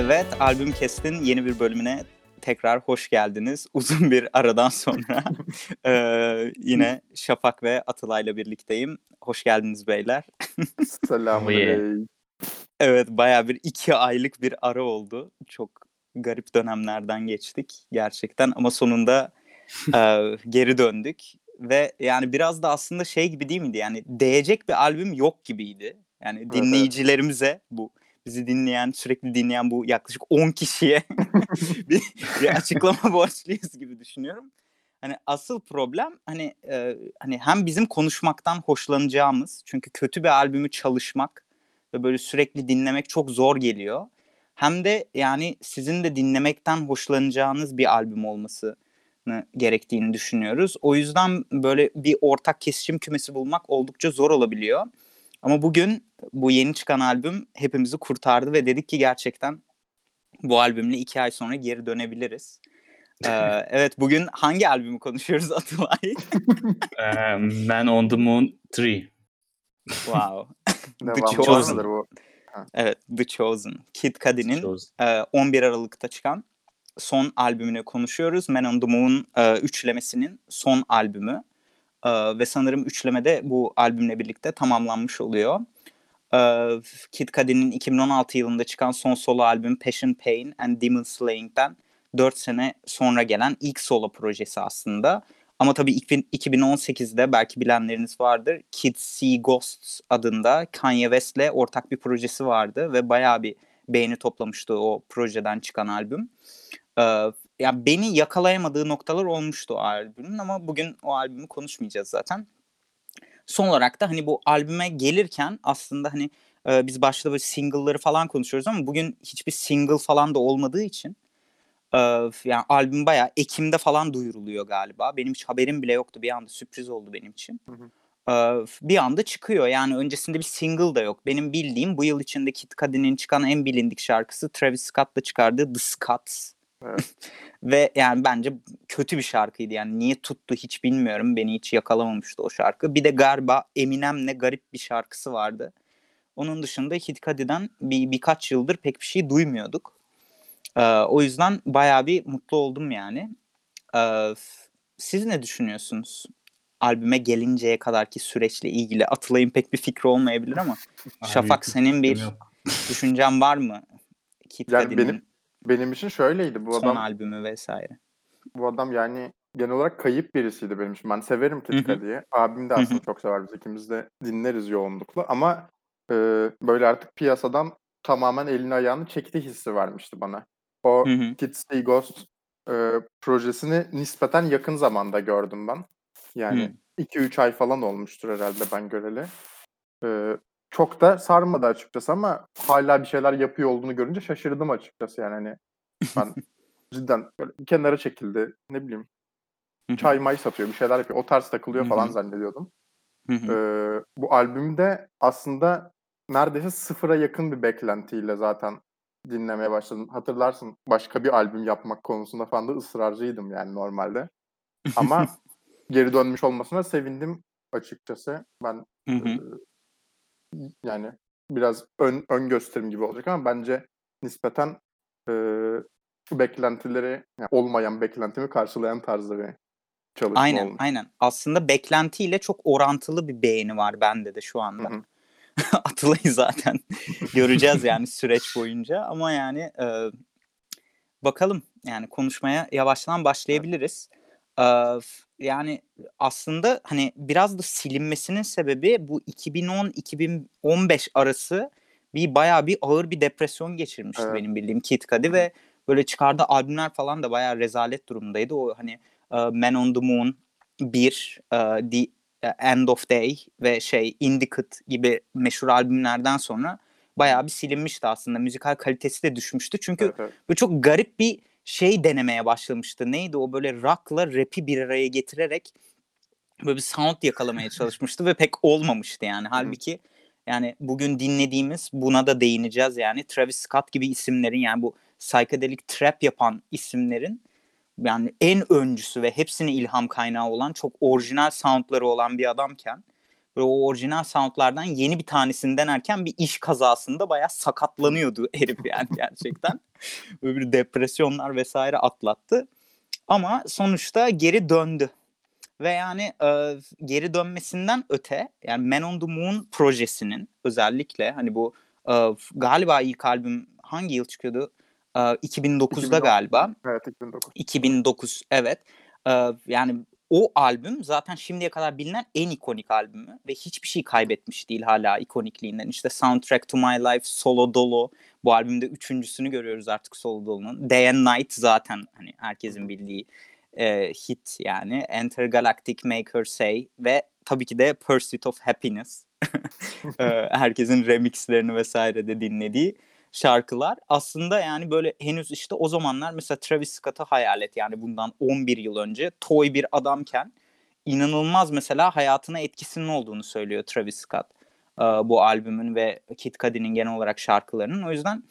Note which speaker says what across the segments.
Speaker 1: Evet, Albüm Kest'in yeni bir bölümüne tekrar hoş geldiniz. Uzun bir aradan sonra eee, yine Şafak ve Atalay'la birlikteyim. Hoş geldiniz beyler.
Speaker 2: Selamünaleyküm.
Speaker 1: Evet, bayağı bir iki aylık bir ara oldu. Çok garip dönemlerden geçtik gerçekten ama sonunda eee, geri döndük. Ve yani biraz da aslında şey gibi değil miydi? Yani değecek bir albüm yok gibiydi. Yani
Speaker 2: Evet, evet.
Speaker 1: dinleyicilerimize bu bizi dinleyen, sürekli dinleyen bu yaklaşık 10 kişiye bir, bir açıklama borçluyuz gibi düşünüyorum. Hani asıl problem hani e, hani hem bizim konuşmaktan hoşlanacağımız çünkü kötü bir albümü çalışmak ve böyle sürekli dinlemek çok zor geliyor. Hem de yani sizin de dinlemekten hoşlanacağınız bir albüm olması gerektiğini düşünüyoruz. O yüzden böyle bir ortak kesişim kümesi bulmak oldukça zor olabiliyor. Ama bugün bu yeni çıkan albüm hepimizi kurtardı ve dedik ki gerçekten bu albümle iki ay sonra geri dönebiliriz. Ee, evet bugün hangi albümü konuşuyoruz Atılay?
Speaker 3: Uh, Man on the Moon 3.
Speaker 1: wow.
Speaker 2: Devamı
Speaker 1: Chosen.
Speaker 2: bu?
Speaker 1: Evet The Chosen. Kid Cudi'nin e, 11 Aralık'ta çıkan son albümünü konuşuyoruz. Man on the Moon e, üçlemesinin son albümü. E, ve sanırım üçlemede bu albümle birlikte tamamlanmış oluyor. E, Kid Cudi'nin 2016 yılında çıkan son solo albüm Passion Pain and Demon Slaying'den 4 sene sonra gelen ilk solo projesi aslında. Ama tabii 2000 2018'de belki bilenleriniz vardır. Kids See Ghosts adında Kanye West'le ortak bir projesi vardı ve bayağı bir beğeni toplamıştı o projeden çıkan albüm. Ee, ya beni yakalayamadığı noktalar olmuştu o albümün ama bugün o albümü konuşmayacağız zaten. Son olarak da hani bu albüme gelirken aslında hani e, biz başta böyle single'ları falan konuşuyoruz ama bugün hiçbir single falan da olmadığı için e, yani albüm bayağı Ekim'de falan duyuruluyor galiba. Benim hiç haberim bile yoktu. Bir anda sürpriz oldu benim için.
Speaker 2: Hı hı.
Speaker 1: Ee, bir anda çıkıyor. Yani öncesinde bir single da yok. Benim bildiğim bu yıl içinde Kid Cudi'nin çıkan en bilindik şarkısı Travis Scott'la çıkardığı The Scotts.
Speaker 2: Evet.
Speaker 1: Ve yani bence kötü bir şarkıydı. Yani niye tuttu hiç bilmiyorum. Beni hiç yakalamamıştı o şarkı. Bir de galiba Eminem'le garip bir şarkısı vardı. Onun dışında Kid Cudi'den bir, birkaç yıldır pek bir şey duymuyorduk. Ee, o yüzden bayağı bir mutlu oldum yani. Ee, siz ne düşünüyorsunuz? Albüme gelinceye kadarki süreçle ilgili Atılay'ın pek bir fikri olmayabilir ama Şafak senin bir düşüncen var mı? Kid
Speaker 2: Yani benim- Benim için şöyleydi. Bu
Speaker 1: son
Speaker 2: adam
Speaker 1: albümü vesaire.
Speaker 2: bu adam yani genel olarak kayıp birisiydi benim için. Ben severim
Speaker 1: hı.
Speaker 2: Cudi'yi. Abim de aslında çok sever. Biz ikimiz de dinleriz yoğunlukla. Ama e, böyle artık piyasadan tamamen elini ayağını çekti hissi vermişti bana. O
Speaker 1: Hı hı.
Speaker 2: Kids See Ghost e, projesini nispeten yakın zamanda gördüm ben. Yani 2-3 ay falan olmuştur herhalde ben göreli. E, çok da sarmadı açıkçası ama hala bir şeyler yapıyor olduğunu görünce şaşırdım açıkçası yani hani ben cidden böyle kenara çekildi ne bileyim çay may satıyor bir şeyler yapıyor o tarz takılıyor falan zannediyordum. Ee, bu albümde aslında neredeyse sıfıra yakın bir beklentiyle zaten dinlemeye başladım. Hatırlarsın başka bir albüm yapmak konusunda falan da ısrarcıydım yani normalde. Ama geri dönmüş olmasına sevindim açıkçası. Ben e, yani biraz ön, ön gösterim gibi olacak ama bence nispeten e, beklentileri yani olmayan beklentimi karşılayan tarzda bir çalışma
Speaker 1: Aynen,
Speaker 2: olmuş.
Speaker 1: aynen. Aslında beklentiyle çok orantılı bir beğeni var bende de şu anda.
Speaker 2: Hı hı.
Speaker 1: Atılay'ı zaten göreceğiz yani süreç boyunca ama yani e, bakalım yani konuşmaya yavaştan başlayabiliriz. E, yani aslında hani biraz da silinmesinin sebebi bu 2010-2015 arası bir bayağı bir ağır bir depresyon geçirmişti
Speaker 2: Evet.
Speaker 1: benim bildiğim Kid Cudi ve böyle çıkardığı albümler falan da bayağı rezalet durumdaydı. O hani e, Man on the Moon 1, e, The End of Day ve şey Indicate gibi meşhur albümlerden sonra bayağı bir silinmişti aslında. Müzikal kalitesi de düşmüştü. Çünkü
Speaker 2: Evet, evet.
Speaker 1: böyle çok garip bir şey denemeye başlamıştı. Neydi o böyle rock'la rap'i bir araya getirerek böyle bir sound yakalamaya çalışmıştı ve pek olmamıştı yani. Halbuki yani bugün dinlediğimiz buna da değineceğiz yani Travis Scott gibi isimlerin yani bu psychedelic trap yapan isimlerin yani en öncüsü ve hepsine ilham kaynağı olan çok orijinal soundları olan bir adamken Böyle o orijinal soundlardan yeni bir tanesini denerken bir iş kazasında bayağı sakatlanıyordu herif yani gerçekten. Bir depresyonlar vesaire atlattı. Ama sonuçta geri döndü. Ve yani e, geri dönmesinden öte yani Man on the Moon projesinin özellikle hani bu e, galiba ilk albüm hangi yıl çıkıyordu? E, 2009'da
Speaker 2: 2009.
Speaker 1: galiba.
Speaker 2: Evet 2009.
Speaker 1: 2009 evet. Ee, yani o albüm zaten şimdiye kadar bilinen en ikonik albümü ve hiçbir şey kaybetmiş değil hala ikonikliğinden. İşte Soundtrack to My Life, Solo Dolo bu albümde üçüncüsünü görüyoruz artık Solo Dolo'nun. Day and Night zaten hani herkesin bildiği e, hit yani. Enter Galactic Make Her Say ve tabii ki de Pursuit of Happiness. Ee, herkesin remixlerini vesaire de dinlediği şarkılar aslında yani böyle henüz işte o zamanlar mesela Travis Scott'ı hayal et yani bundan 11 yıl önce toy bir adamken inanılmaz mesela hayatına etkisinin olduğunu söylüyor Travis Scott e, bu albümün ve Kid Cudi'nin genel olarak şarkılarının o yüzden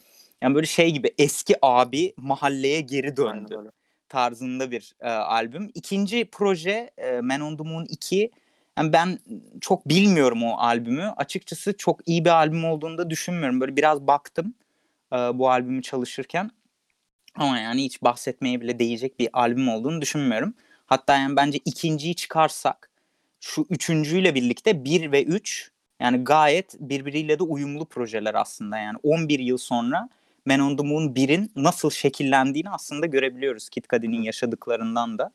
Speaker 1: yani böyle şey gibi eski abi mahalleye geri döndü tarzında bir e, albüm. İkinci proje e, Man on the Moon 2. Yani ben çok bilmiyorum o albümü. Açıkçası çok iyi bir albüm olduğunu da düşünmüyorum. Böyle biraz baktım bu albümü çalışırken. Ama yani hiç bahsetmeye bile değecek bir albüm olduğunu düşünmüyorum. Hatta yani bence ikinciyi çıkarsak şu üçüncüyle birlikte 1 ve 3 yani gayet birbiriyle de uyumlu projeler aslında. Yani 11 yıl sonra Man on the Moon 1'in nasıl şekillendiğini aslında görebiliyoruz Kid Cudi'nin yaşadıklarından da.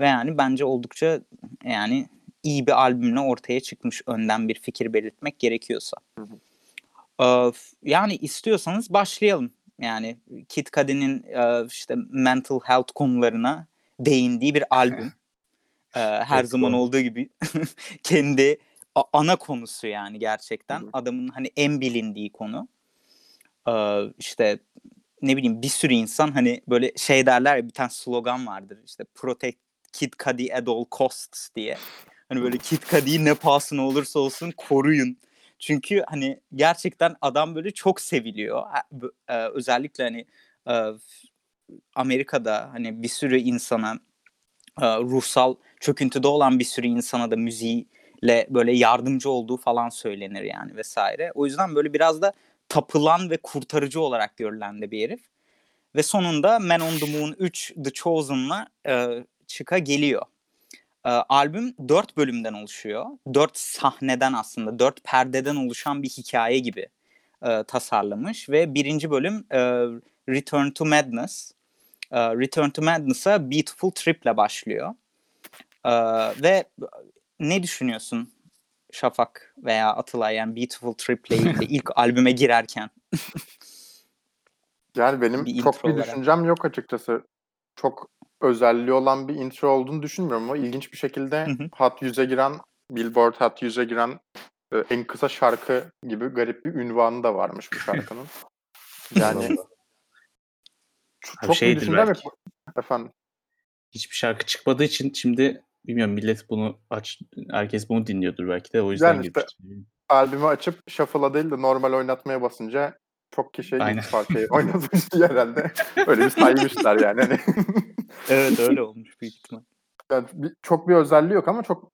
Speaker 1: Ve yani bence oldukça yani iyi bir albümle ortaya çıkmış önden bir fikir belirtmek gerekiyorsa.
Speaker 2: Hı hı.
Speaker 1: Yani istiyorsanız başlayalım. Yani Kid Cudi'nin işte mental health konularına değindiği bir albüm. Her zaman
Speaker 3: doğru.
Speaker 1: olduğu gibi kendi a- ana konusu yani gerçekten.
Speaker 2: Hı.
Speaker 1: Adamın hani en bilindiği konu. Ee, işte ne bileyim bir sürü insan hani böyle şey derler ya bir tane slogan vardır işte protect Kid Cudi at all costs diye. Hani böyle Kid Cudi'yi ne pahasına olursa olsun koruyun. Çünkü hani gerçekten adam böyle çok seviliyor. Ha- bu- e, Özellikle hani e, Amerika'da hani bir sürü insana e, ruhsal çöküntüde olan bir sürü insana da müziğiyle böyle yardımcı olduğu falan söylenir yani vesaire. O yüzden böyle biraz da tapılan ve kurtarıcı olarak görülen de bir herif. Ve sonunda Man on the Moon 3 The Chosen'la e, çıka geliyor. E, albüm dört bölümden oluşuyor. Dört sahneden aslında, dört perdeden oluşan bir hikaye gibi e, tasarlamış. Ve birinci bölüm e, Return to Madness. E, Return to Madness'a Beautiful Trip'le başlıyor. E, ve ne düşünüyorsun Şafak veya Atılay yani Beautiful Trip'le ilgili ilk albüme girerken?
Speaker 2: Yani benim
Speaker 1: Bir
Speaker 2: çok bir
Speaker 1: olarak.
Speaker 2: düşüncem yok açıkçası. Çok özelliği olan bir intro olduğunu düşünmüyorum ama ilginç bir şekilde
Speaker 1: Hı hı.
Speaker 2: Hot 100'e giren, Billboard Hot 100'e giren e, en kısa şarkı gibi garip bir ünvanı da varmış bu şarkının. Yani çok,
Speaker 3: Abi şeydir belki.
Speaker 2: Efendim.
Speaker 3: Hiçbir şarkı çıkmadığı için şimdi bilmiyorum millet bunu aç herkes bunu dinliyordur belki de o yüzden
Speaker 2: Yani işte albümü açıp shuffle'a değil de normal oynatmaya basınca çok kişi ilk parçayı oynatmış herhalde. Öyle bir saymışlar yani.
Speaker 1: Evet öyle olmuş büyük ihtimal.
Speaker 2: Yani bir- çok bir özelliği yok ama çok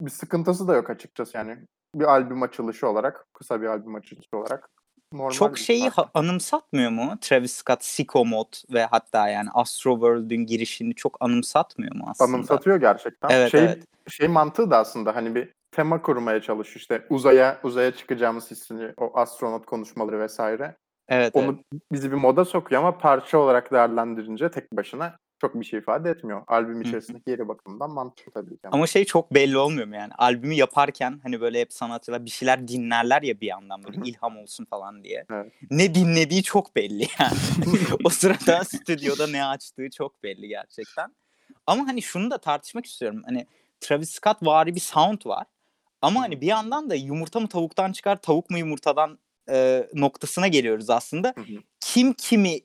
Speaker 2: bir sıkıntısı da yok açıkçası yani. Bir albüm açılışı olarak, kısa bir albüm açılışı olarak normal
Speaker 1: Çok şeyi ha- anımsatmıyor mu? Travis Scott, Sicko Mode ve hatta yani Astro World'ün girişini çok anımsatmıyor mu aslında?
Speaker 2: Anımsatıyor gerçekten.
Speaker 1: Evet,
Speaker 2: şey,
Speaker 1: evet.
Speaker 2: şey mantığı da aslında hani bir tema kurmaya çalışıyor. İşte uzaya uzaya çıkacağımız hissini, o astronot konuşmaları vesaire.
Speaker 1: Evet,
Speaker 2: Onu
Speaker 1: evet.
Speaker 2: bizi bir moda sokuyor ama parça olarak değerlendirince tek başına çok bir şey ifade etmiyor. Albüm içerisindeki yeri bakımından mantıklı tabii ki.
Speaker 1: Ama şey çok belli olmuyor mu yani? Albümü yaparken hani böyle hep sanatçılar bir şeyler dinlerler ya bir yandan böyle ilham olsun falan diye.
Speaker 2: Evet.
Speaker 1: Ne dinlediği çok belli yani. o sırada stüdyoda ne açtığı çok belli gerçekten. Ama hani şunu da tartışmak istiyorum. Hani Travis Scott vari bir sound var. Ama hani bir yandan da yumurta mı tavuktan çıkar, tavuk mu yumurtadan e, noktasına geliyoruz aslında.
Speaker 2: Hı hı.
Speaker 1: Kim kimi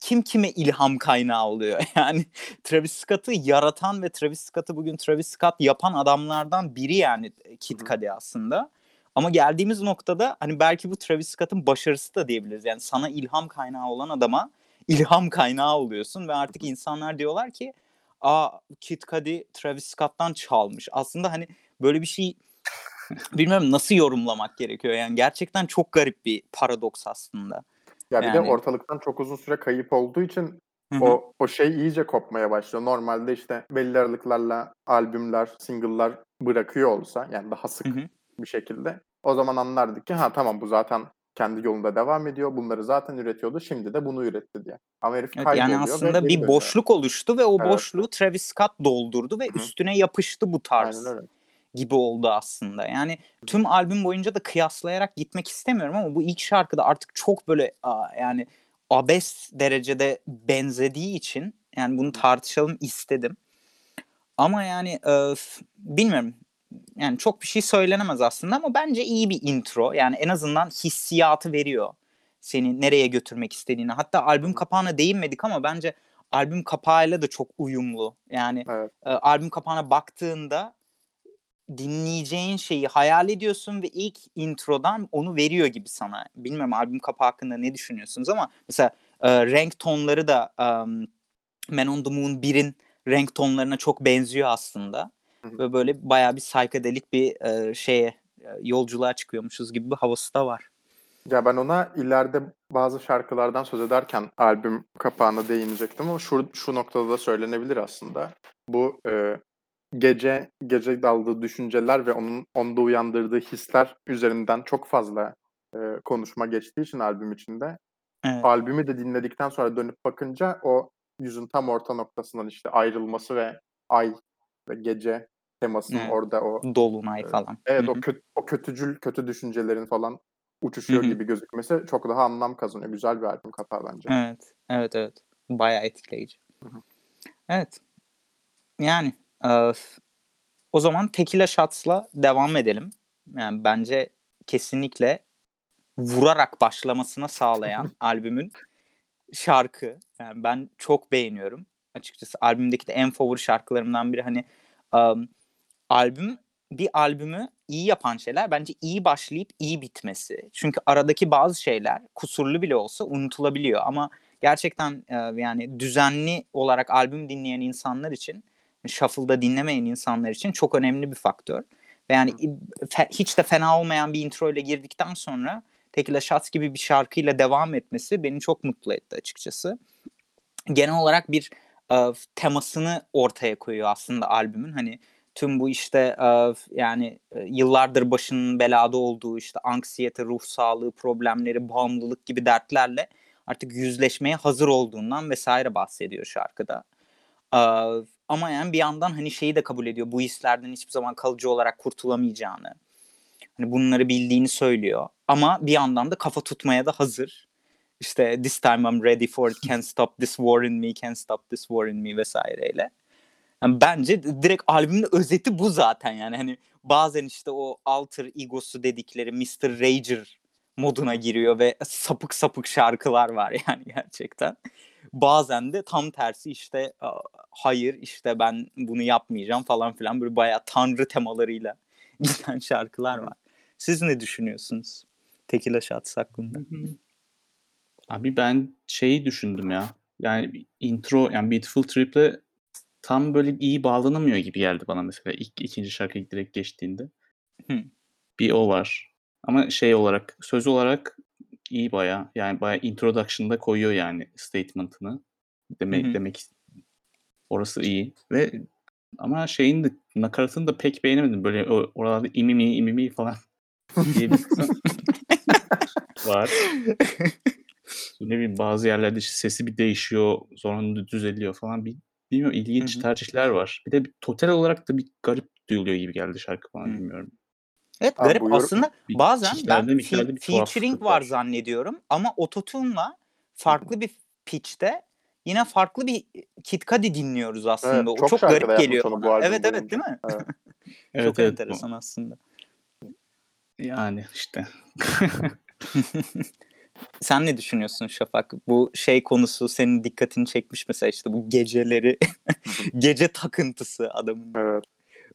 Speaker 1: kim kime ilham kaynağı oluyor? Yani Travis Scott'ı yaratan ve Travis Scott'ı bugün Travis Scott yapan adamlardan biri yani Kid
Speaker 2: Hı hı.
Speaker 1: Cudi aslında. Ama geldiğimiz noktada hani belki bu Travis Scott'ın başarısı da diyebiliriz. Yani sana ilham kaynağı olan adama ilham kaynağı oluyorsun ve artık insanlar diyorlar ki aa Kid Cudi Travis Scott'tan çalmış. Aslında hani böyle bir şey bilmiyorum nasıl yorumlamak gerekiyor. Yani gerçekten çok garip bir paradoks aslında.
Speaker 2: Ya bir
Speaker 1: Yani-
Speaker 2: de ortalıktan çok uzun süre kayıp olduğu için
Speaker 1: Hı hı.
Speaker 2: o o şey iyice kopmaya başlıyor. Normalde işte belli aralıklarla albümler, single'lar bırakıyor olsa yani daha sık
Speaker 1: Hı
Speaker 2: bir şekilde o zaman anlardık ki ha tamam bu zaten kendi yolunda devam ediyor. Bunları zaten üretiyordu. Şimdi de bunu üretti diye. Ama herif
Speaker 1: Evet,
Speaker 2: kayboluyor
Speaker 1: yani
Speaker 2: ve
Speaker 1: aslında
Speaker 2: geri
Speaker 1: bir
Speaker 2: dönüyor.
Speaker 1: boşluk oluştu ve o
Speaker 2: Evet.
Speaker 1: boşluğu Travis Scott doldurdu ve
Speaker 2: Hı hı.
Speaker 1: üstüne yapıştı bu tarz
Speaker 2: Aynen öyle.
Speaker 1: Gibi oldu aslında. Yani tüm albüm boyunca da kıyaslayarak gitmek istemiyorum ama bu ilk şarkıda artık çok böyle yani abes derecede benzediği için yani bunu tartışalım istedim. Ama yani e, bilmiyorum. Yani çok bir şey söylenemez aslında ama bence iyi bir intro. Yani en azından hissiyatı veriyor. Seni nereye götürmek istediğini. Hatta albüm kapağına değinmedik ama bence albüm kapağıyla da çok uyumlu. Yani
Speaker 2: Evet.
Speaker 1: e, albüm kapağına baktığında dinleyeceğin şeyi hayal ediyorsun ve ilk introdan onu veriyor gibi sana. Bilmiyorum albüm kapağı hakkında ne düşünüyorsunuz ama mesela e, renk tonları da um, Man on the Moon 1'in renk tonlarına çok benziyor aslında. Ve böyle bayağı bir saykadelik bir e, şeye yolculuğa çıkıyormuşuz gibi bir havası da var.
Speaker 2: Ya ben ona ileride bazı şarkılardan söz ederken albüm kapağına değinecektim ama şu, şu noktada da söylenebilir aslında. Bu e, gece gece daldığı düşünceler ve onun onda uyandırdığı hisler üzerinden çok fazla e, konuşma geçtiği için albüm içinde.
Speaker 1: Evet.
Speaker 2: Albümü de dinledikten sonra dönüp bakınca o yüzün tam orta noktasından işte ayrılması ve ay ve gece temasının
Speaker 1: Evet.
Speaker 2: orada o
Speaker 1: Dolunay
Speaker 2: Evet.
Speaker 1: falan.
Speaker 2: Evet
Speaker 1: Hı
Speaker 2: o kötü o kötücül kötü düşüncelerin falan uçuşuyor
Speaker 1: Hı hı.
Speaker 2: gibi gözükmesi çok daha anlam kazanıyor. Güzel bir albüm kapağı bence.
Speaker 1: Evet, evet, evet. Bayağı etkileyici.
Speaker 2: Hı hı.
Speaker 1: Evet. Yani o zaman Tequila Shots'la devam edelim. Yani bence kesinlikle vurarak başlamasına sağlayan albümün şarkı. Yani ben çok beğeniyorum açıkçası. Albümdeki de en favori şarkılarımdan biri. Hani um, albüm bir albümü iyi yapan şeyler bence iyi başlayıp iyi bitmesi. Çünkü aradaki bazı şeyler kusurlu bile olsa unutulabiliyor ama gerçekten e, yani düzenli olarak albüm dinleyen insanlar için shuffle'da dinlemeyen insanlar için çok önemli bir faktör. Ve yani hiç de fena olmayan bir intro ile girdikten sonra Tequila Shots gibi bir şarkıyla devam etmesi beni çok mutlu etti açıkçası. Genel olarak bir e, temasını ortaya koyuyor aslında albümün. Hani tüm bu işte e, yani e, yıllardır başının belada olduğu işte anksiyete, ruh sağlığı problemleri, bağımlılık gibi dertlerle artık yüzleşmeye hazır olduğundan vesaire bahsediyor şarkıda. E, ama yani bir yandan hani şeyi de kabul ediyor. Bu hislerden hiçbir zaman kalıcı olarak kurtulamayacağını. Hani bunları bildiğini söylüyor. Ama bir yandan da kafa tutmaya da hazır. İşte this time I'm ready for it, can't stop this war in me, can't stop this war in me vesaireyle. Yani bence direkt albümün özeti bu zaten yani hani bazen işte o alter egosu dedikleri Mr. Rager moduna giriyor ve sapık sapık şarkılar var yani gerçekten. Bazen de tam tersi işte "Aa, hayır işte ben bunu yapmayacağım falan filan böyle bayağı tanrı temalarıyla giden şarkılar var. Siz ne düşünüyorsunuz? Tequila Shots hakkında.
Speaker 3: Abi ben şeyi düşündüm ya. Yani intro yani Beautiful Trip'le tam böyle iyi bağlanamıyor gibi geldi bana mesela ilk ikinci şarkı direkt geçtiğinde.
Speaker 1: Hı.
Speaker 3: Bir o var. Ama şey olarak söz olarak iyi baya. Yani baya introduction'da koyuyor yani statement'ını. Demek
Speaker 1: Hı hı.
Speaker 3: demek orası iyi ve ama şeyin de nakaratını da pek beğenemedim. Böyle o, oralarda imimi imimi falan diye bir var. ne bileyim bazı yerlerde işte sesi bir değişiyor, sonra düzeliyor falan. Bir, bilmiyorum ilginç
Speaker 1: Hı hı.
Speaker 3: tercihler var. Bir de bir, total olarak da bir garip duyuluyor gibi geldi şarkı falan
Speaker 1: Hı.
Speaker 3: bilmiyorum.
Speaker 1: Evet
Speaker 2: Abi
Speaker 1: garip
Speaker 2: bu yorum-
Speaker 1: aslında
Speaker 3: Bir
Speaker 1: bazen ben fe- featuring var
Speaker 3: var.
Speaker 1: zannediyorum ama ototune'la farklı bir pitch'te yine farklı bir Kid Cudi dinliyoruz aslında.
Speaker 2: Evet,
Speaker 1: o
Speaker 2: çok
Speaker 1: çok garip geliyor
Speaker 2: bu
Speaker 1: bana.
Speaker 2: albüm
Speaker 1: Evet evet değil mi?
Speaker 2: Evet.
Speaker 3: Evet,
Speaker 1: çok
Speaker 3: evet, bu-
Speaker 1: enteresan aslında.
Speaker 3: Yani işte.
Speaker 1: Sen ne düşünüyorsun Şafak? Bu şey konusu senin dikkatini çekmiş mesela işte bu geceleri gece takıntısı adamın.
Speaker 2: Evet.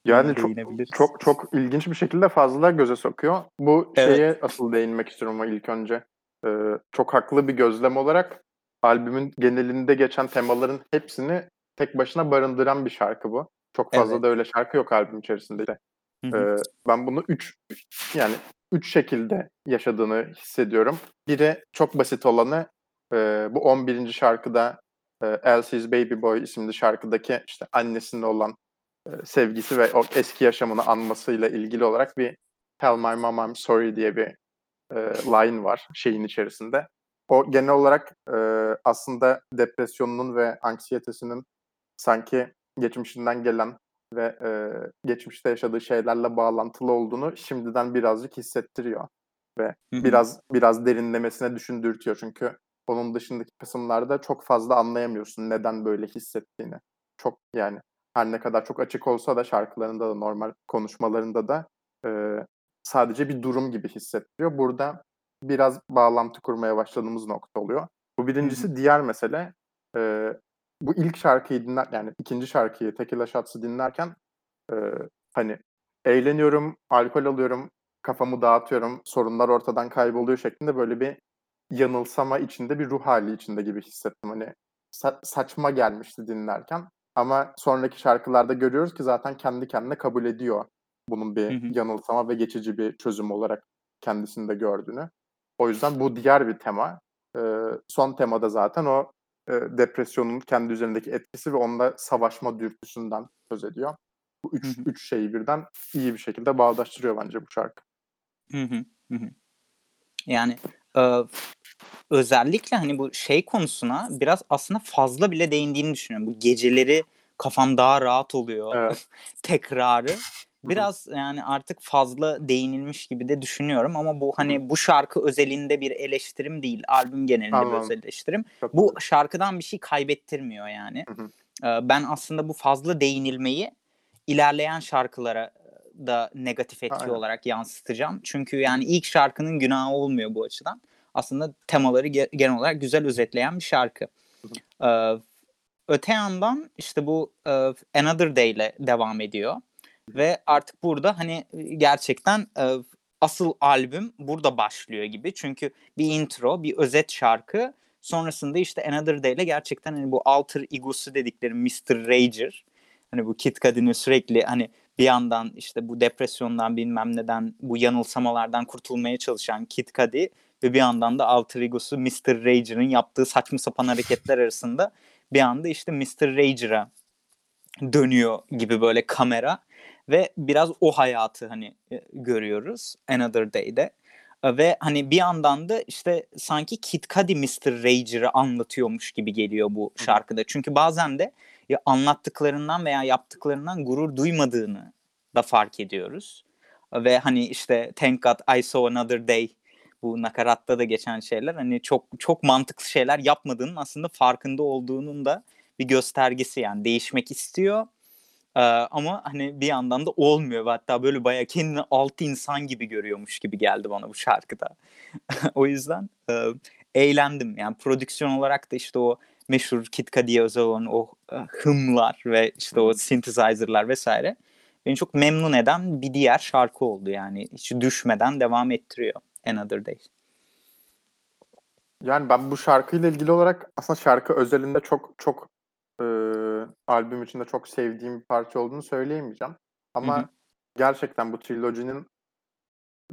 Speaker 2: Yani çok çok çok ilginç bir şekilde fazla göze sokuyor. Bu
Speaker 1: Evet.
Speaker 2: şeye asıl değinmek istiyorum ama ilk önce. Ee, çok haklı bir gözlem olarak albümün genelinde geçen temaların hepsini tek başına barındıran bir şarkı bu. Çok fazla
Speaker 1: Evet.
Speaker 2: da öyle şarkı yok albüm içerisinde.
Speaker 1: Hı.
Speaker 2: Eee, ben bunu 3 yani 3 şekilde yaşadığını hissediyorum. Biri çok basit olanı, eee, bu 11. şarkıda, "Elsie's Baby Boy" isimli şarkıdaki, işte, annesine olan, eee, sevgisi ve o eski yaşamını anmasıyla ilgili olarak bir "Tell my mom I'm sorry" diye bir, eee, line var şeyin içerisinde. O genel olarak, eee, aslında depresyonunun ve anksiyetesinin sanki geçmişinden gelen ve, eee, geçmişte yaşadığı şeylerle bağlantılı olduğunu şimdiden birazcık hissettiriyor ve biraz biraz derinlemesine düşündürtüyor. Çünkü onun dışındaki kısımlarda çok fazla anlayamıyorsun neden böyle hissettiğini. Çok, yani, her ne kadar çok açık olsa da şarkılarında da normal konuşmalarında da, eee, sadece bir durum gibi hissettiriyor. Burada biraz bağlantı kurmaya başladığımız nokta oluyor. Bu
Speaker 1: Hı hı.
Speaker 2: birincisi. Diğer mesele, eee, bu ilk şarkıyı dinler yani 2. şarkıyı "Tequila Shots'ı" dinlerken, eee, hani, eğleniyorum, alkol alıyorum, kafamı dağıtıyorum, sorunlar ortadan kayboluyor şeklinde böyle bir yanılsama içinde, bir ruh hâli içinde gibi hissettim. Hani, sa saçma gelmişti dinlerken ama sonraki şarkılarda görüyoruz ki zaten kendi kendine kabul ediyor bunun
Speaker 1: Hı
Speaker 2: bir
Speaker 1: hı.
Speaker 2: yanılsama ve geçici bir çözüm olarak kendisinde gördüğünü. O yüzden bu diğer bir tema. Eee, son tema da zaten o, eee, depresyonun kendi üzerindeki etkisi ve onunla savaşma dürtüsünden söz ediyor. Bu
Speaker 1: Hı
Speaker 2: 3
Speaker 1: hı.
Speaker 2: 3 şeyi birden iyi bir şekilde bağdaştırıyor bence bu şarkı.
Speaker 1: Hı hı. Hı hı. Yani, eee, özellikle, hani, bu şey konusuna biraz aslında fazla bile değindiğini düşünüyorum. Bu geceleri kafam daha rahat oluyor
Speaker 2: Evet.
Speaker 1: tekrarı. Biraz, yani, artık fazla değinilmiş gibi de düşünüyorum ama bu, hani, bu şarkı özelinde bir eleştirim değil, albüm genelinde bir
Speaker 2: Anladım.
Speaker 1: öz eleştirim. Bu
Speaker 2: Katılıyorum.
Speaker 1: şarkıdan bir şey kaybettirmiyor yani.
Speaker 2: Hı hı.
Speaker 1: Eee, ben aslında bu fazla değinilmeyi ilerleyen şarkılara da negatif etki
Speaker 2: Aynen.
Speaker 1: olarak yansıtacağım. Çünkü, yani, ilk şarkının günahı olmuyor bu açıdan. Aslında temaları ge genel olarak güzel özetleyen bir şarkı.
Speaker 2: Hı hı.
Speaker 1: Eee, öte yandan, işte, bu, "Another Day'le" devam ediyor. Ve artık burada, hani, gerçekten, eee, asıl albüm burada başlıyor gibi. Çünkü bir intro, bir özet şarkı. Sonrasında, işte, "Another Day'le" gerçekten, hani, bu alter ego'su dedikleri Mr. Rager, hani, bu Kid Cudi'nin sürekli, hani, bir yandan, işte, bu depresyondan bilmem neden, bu yanılsamalardan kurtulmaya çalışan Kid Cudi ve bir yandan da alter ego'su Mr. Rager'ın yaptığı saçma sapan hareketler arasında bir anda, işte, Mr. Rager'a dönüyor gibi böyle kamera ve biraz o hayatı, hani, eee, görüyoruz "Another Day'de." Eee, ve, hani, bir yandan da, işte, sanki Kid Cudi Mr. Rager'ı anlatıyormuş gibi geliyor bu şarkıda. Çünkü bazen de ya anlattıklarından veya yaptıklarından gurur duymadığını da fark ediyoruz. Ve, hani, işte, "Thank God I Saw Another Day" bu nakaratta da geçen şeyler, hani, çok çok mantıklı şeyler yapmadığının aslında farkında olduğunun da bir göstergesi yani. Değişmek istiyor, eee, ama, hani, bir yandan da olmuyor hatta böyle bayağı kendini altı insan gibi görüyormuş gibi geldi bana bu şarkıda. O yüzden, eee, eğlendim. Yani prodüksiyon olarak da, işte, o meşhur Kid Cudi'ye özel olan o, eee, hımlar ve, işte, o synthesizer'lar vs. beni çok memnun eden bir diğer şarkı oldu yani. Hiç düşmeden devam ettiriyor "Another Day."
Speaker 2: Yani, ben bu şarkıyla ilgili olarak aslında şarkı özelinde çok çok, eee, albüm içinde çok sevdiğim bir parça olduğunu söyleyemeyeceğim. Ama
Speaker 1: hı.
Speaker 2: gerçekten bu trilogy'nin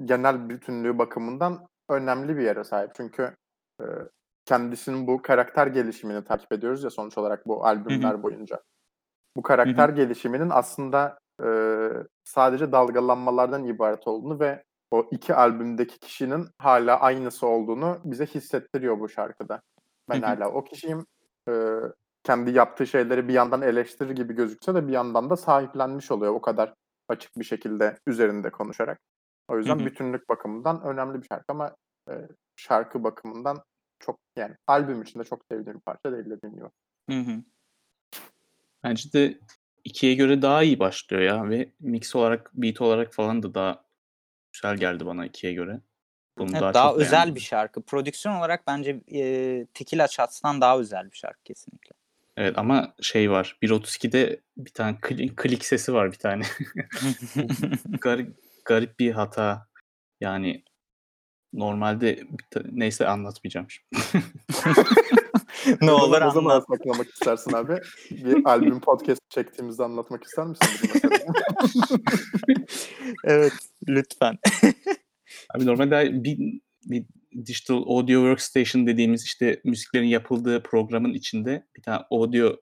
Speaker 2: genel bütünlüğü bakımından önemli bir yere sahip. Çünkü, eee, kendisinin bu karakter gelişimini takip ediyoruz ya sonuç olarak bu albümler boyunca. Bu karakter
Speaker 1: hı.
Speaker 2: gelişiminin aslında, eee, sadece dalgalanmalardan ibaret olduğunu ve o 2 albümdeki kişinin hâlâ aynısı olduğunu bize hissettiriyor bu şarkıda. Ben hâlâ o kişiyim. Eee, kendi yaptığı şeyleri bir yandan eleştirir gibi gözükse de bir yandan da sahiplenmiş oluyor o kadar açık bir şekilde üzerinde konuşarak. O
Speaker 1: Hı
Speaker 2: yüzden
Speaker 1: hı.
Speaker 2: bütünlük bakımından önemli bir şarkı ama, eee, şarkı bakımından çok, yani, albüm içinde çok sevdiğim bir parça değil dediğim gibi.
Speaker 1: Hı hı.
Speaker 3: Bence de 2'ye göre daha iyi başlıyor ya ve mix olarak, beat olarak falan da daha güzel geldi bana 2'ye göre. Bunu
Speaker 1: Evet,
Speaker 3: daha
Speaker 1: daha özel
Speaker 3: beğendim
Speaker 1: bir şarkı. Prodüksiyon olarak bence, eee, Tequila Shots'tan daha özel bir şarkı kesinlikle.
Speaker 3: Evet ama şey var, 1.32'de bir tane kli klik sesi var bir tane. Garip garip bir hata. Yani normalde neyse anlatmayacağım şimdi.
Speaker 1: ne olur
Speaker 2: ne zaman
Speaker 1: anlat.
Speaker 2: saklamak istersin abi? Bir albüm podcast çektiğimizde anlatmak ister misin?
Speaker 1: Evet lütfen.
Speaker 3: Abi normalde bir, bir digital audio workstation dediğimiz işte müziklerin yapıldığı programın içinde bir tane audio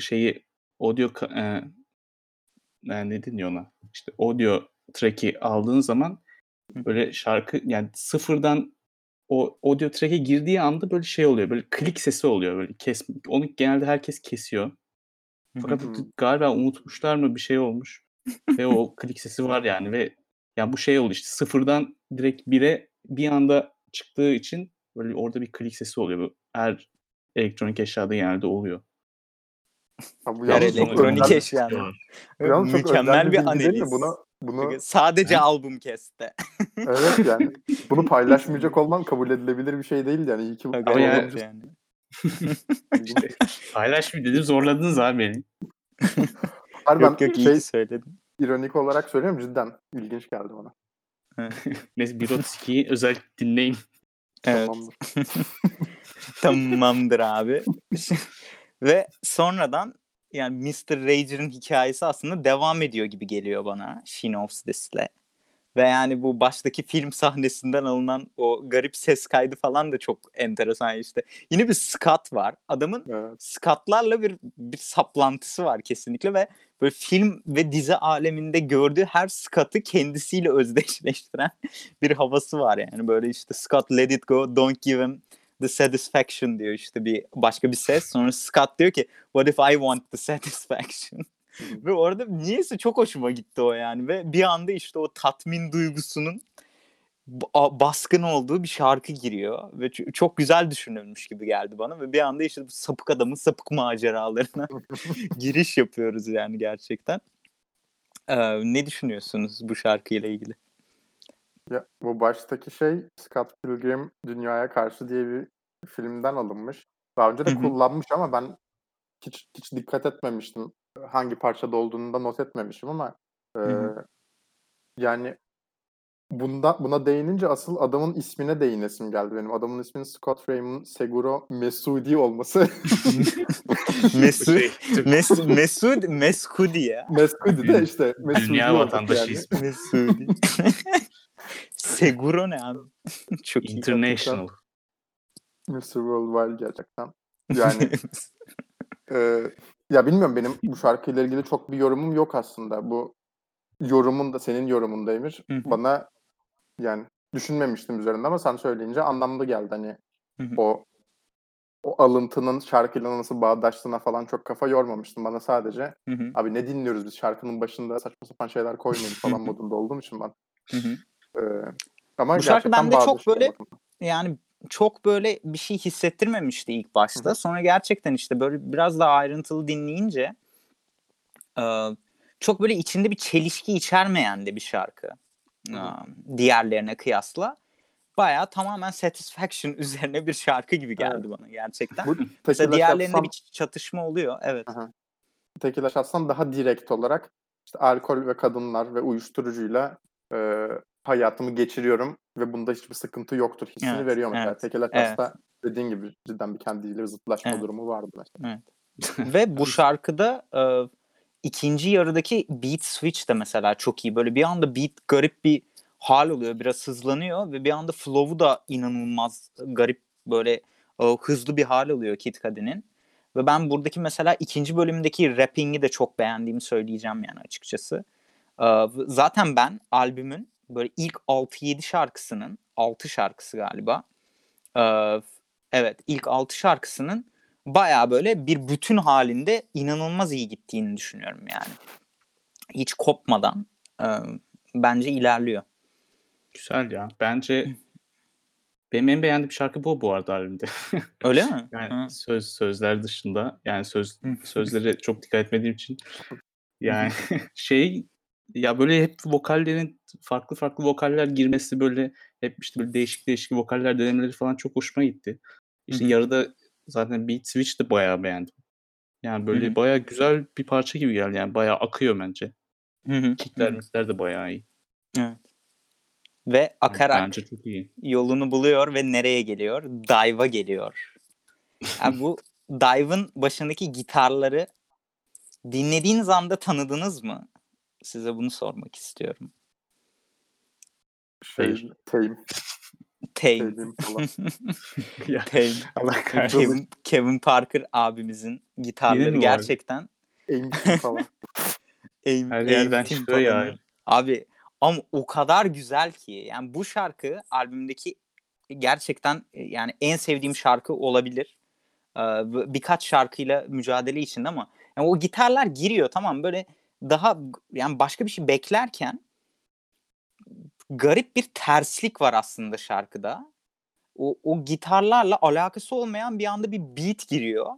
Speaker 3: şeyi audio e, ne deniyor ona? İşte audio track'i aldığın zaman böyle şarkı yani sıfırdan o audio track'e girdiği anda böyle şey oluyor. Böyle klik sesi oluyor böyle kes. Onu genelde herkes kesiyor. Fakat galiba unutmuşlar mı bir şey olmuş. ve o klik sesi var yani ve ya bu şey oldu işte sıfırdan direkt bire bir anda çıktığı için böyle orada bir klik sesi oluyor. Bu her elektronik eşyada genelde oluyor.
Speaker 2: Ha, bu
Speaker 1: Her elektronik eşya.
Speaker 2: yalnız
Speaker 1: Mükemmel bir
Speaker 2: mi?
Speaker 1: analiz.
Speaker 2: Bunu, bunu
Speaker 1: Sadece albüm keste.
Speaker 2: evet yani bunu paylaşmayacak olman kabul edilebilir bir şey değil yani. İyi ki bu
Speaker 1: Aga,
Speaker 3: Ama ya-
Speaker 1: evet
Speaker 2: programcı-
Speaker 1: yani.
Speaker 3: İşte paylaşmayayım dedim zorladınız abi beni.
Speaker 2: Hayır, ben
Speaker 1: Yok yok iyi
Speaker 2: şey
Speaker 1: ki söyledin.
Speaker 2: ironik olarak söylüyorum cidden ilginç geldi bana.
Speaker 3: Neyse 1.32'yi özel dinleyin.
Speaker 1: Evet.
Speaker 2: Tamamdır.
Speaker 1: Tamamdır abi. Ve sonradan yani Mr. Rager'ın hikayesi aslında devam ediyor gibi geliyor bana She Knows This'le. Ve yani bu baştaki film sahnesinden alınan o garip ses kaydı falan da çok enteresan işte. Yine bir skat var. Adamın
Speaker 2: Evet.
Speaker 1: skatlarla bir, bir saplantısı var kesinlikle ve böyle film ve dizi aleminde gördüğü her skatı kendisiyle özdeşleştiren bir havası var yani. Böyle işte Scott let it go, don't give him the satisfaction diyor işte bir başka bir ses. Sonra Scott diyor ki what if I want the satisfaction? Ve orada niyeyse çok hoşuma gitti o yani ve bir anda işte o tatmin duygusunun ba- baskın olduğu bir şarkı giriyor ve çok güzel düşünülmüş gibi geldi bana ve bir anda işte bu sapık adamın sapık maceralarına giriş yapıyoruz yani gerçekten. Ee, ne düşünüyorsunuz bu şarkıyla ilgili?
Speaker 2: Ya, bu baştaki şey Scott Pilgrim Dünyaya Karşı diye bir filmden alınmış. Daha önce de kullanmış ama ben hiç hiç dikkat etmemiştim. Hangi parçada olduğunu da not etmemişim ama e, yani bunda buna değinince asıl adamın ismine değinesim geldi benim. Adamın isminin Scott Raymond Seguro Mesudi olması.
Speaker 3: Türk
Speaker 1: Mes Mesud Meskudi ya.
Speaker 2: Mesudi de işte Mesudi
Speaker 3: Dünya vatandaşı
Speaker 2: yani.
Speaker 3: ismi.
Speaker 1: Mesudi. Seguro ne abi? Çok.
Speaker 3: International.
Speaker 2: Mr. Worldwide gerçekten. Yani e, ya bilmiyorum benim bu şarkıyla ilgili çok bir yorumum yok aslında. Bu yorumun da senin yorumundaymış.
Speaker 1: Hı hı.
Speaker 2: Bana yani düşünmemiştim üzerinde ama sen söyleyince anlamlı geldi. Hani
Speaker 1: Hı hı.
Speaker 2: o o alıntının şarkıyla nasıl bağdaştığına falan çok kafa yormamıştım. Bana sadece
Speaker 1: Hı hı,
Speaker 2: abi ne dinliyoruz biz şarkının başında saçma sapan şeyler koymayın falan modunda olduğum için ben.
Speaker 1: hı hı.
Speaker 2: E, ama
Speaker 1: Bu şarkı bende çok böyle-
Speaker 2: bakın.
Speaker 1: yani çok böyle bir şey hissettirmemişti ilk başta. Sonra gerçekten işte böyle biraz daha ayrıntılı dinleyince e, çok böyle içinde bir çelişki içermeyen de bir şarkı. E, Diğerlerine kıyasla. Bayağı tamamen satisfaction üzerine bir şarkı gibi geldi bana gerçekten.
Speaker 2: Bu
Speaker 1: Mesela diğerlerinde
Speaker 2: Shots'tan-
Speaker 1: bir çatışma oluyor. Evet.
Speaker 2: Tekila Şahs'tan daha direkt olarak işte alkol ve kadınlar ve uyuşturucuyla e, hayatımı geçiriyorum ve bunda hiçbir sıkıntı yoktur hissini
Speaker 1: Evet,
Speaker 2: veriyor mesela.
Speaker 1: evet,
Speaker 2: Tekila
Speaker 1: evet.
Speaker 2: Şahs'ta dediğin gibi cidden bir kendiyle zıtlaşma
Speaker 1: Evet.
Speaker 2: durumu vardı mesela.
Speaker 1: Ve bu şarkıda e, ikinci yarıdaki beat switch de mesela çok iyi. Böyle bir anda beat garip bir hal oluyor. Biraz hızlanıyor ve bir anda flow'u da inanılmaz garip böyle e, hızlı bir hal oluyor Kid Cudi'nin. Ve ben buradaki mesela ikinci bölümdeki rapping'i de çok beğendiğimi söyleyeceğim yani açıkçası. E, zaten ben albümün böyle ilk 6-7 şarkısının 6 şarkısı galiba. evet ilk 6 şarkısının baya böyle bir bütün halinde inanılmaz iyi gittiğini düşünüyorum yani. Hiç kopmadan e, bence ilerliyor.
Speaker 3: Güzel ya. Bence benim en beğendiğim şarkı bu bu arada albümde.
Speaker 1: Öyle mi?
Speaker 3: Yani
Speaker 1: Hı.
Speaker 3: söz sözler dışında yani söz sözlere çok dikkat etmediğim için yani şey ya böyle hep vokallerin farklı farklı vokaller girmesi böyle hep işte böyle değişik değişik vokaller denemeleri falan çok hoşuma gitti. İşte
Speaker 1: Hı hı.
Speaker 3: yarıda zaten beat switch de bayağı beğendim. Yani böyle
Speaker 1: Hı hı.
Speaker 3: bayağı güzel bir parça gibi geldi yani bayağı akıyor bence.
Speaker 1: Hı hı.
Speaker 3: Kickler
Speaker 1: Hı.
Speaker 3: mikler de bayağı iyi.
Speaker 1: Evet. Ve akarak
Speaker 3: bence çok iyi.
Speaker 1: yolunu buluyor ve nereye geliyor? Dive'a geliyor. Yani bu Dive'ın başındaki gitarları dinlediğiniz anda tanıdınız mı? Size bunu sormak istiyorum.
Speaker 2: Şey,
Speaker 3: Hayır.
Speaker 2: Tame,
Speaker 1: Tame.
Speaker 2: Tame'im falan.
Speaker 3: Ya,
Speaker 1: Tame.
Speaker 3: Allah kahretsin.
Speaker 1: Kevin, Kevin Parker abimizin gitarları gerçekten
Speaker 2: Aim'im falan.
Speaker 1: aim,
Speaker 3: Her yerden
Speaker 1: aim
Speaker 3: çıkıyor ya.
Speaker 1: Abi ama o kadar güzel ki yani bu şarkı albümdeki gerçekten e, yani en sevdiğim şarkı olabilir. Ee, birkaç şarkıyla mücadele içinde ama yani o gitarlar giriyor tamam böyle daha yani başka bir şey beklerken garip bir terslik var aslında şarkıda. O, o gitarlarla alakası olmayan bir anda bir beat giriyor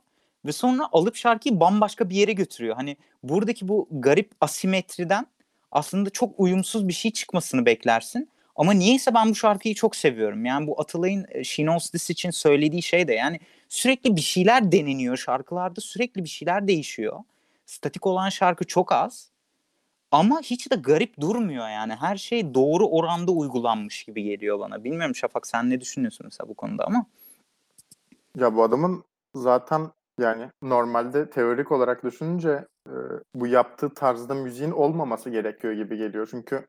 Speaker 1: ve sonra alıp şarkıyı bambaşka bir yere götürüyor. Hani buradaki bu garip asimetriden aslında çok uyumsuz bir şey çıkmasını beklersin. Ama niyeyse ben bu şarkıyı çok seviyorum. Yani bu Atalay'ın e, She Knows This için söylediği şey de yani sürekli bir şeyler deneniyor şarkılarda sürekli bir şeyler değişiyor. Statik olan şarkı çok az. Ama hiç de garip durmuyor yani. Her şey doğru oranda uygulanmış gibi geliyor bana. Bilmiyorum Şafak sen ne düşünüyorsun mesela bu konuda ama.
Speaker 2: Ya bu adamın zaten yani normalde teorik olarak düşününce e, bu yaptığı tarzda müziğin olmaması gerekiyor gibi geliyor. Çünkü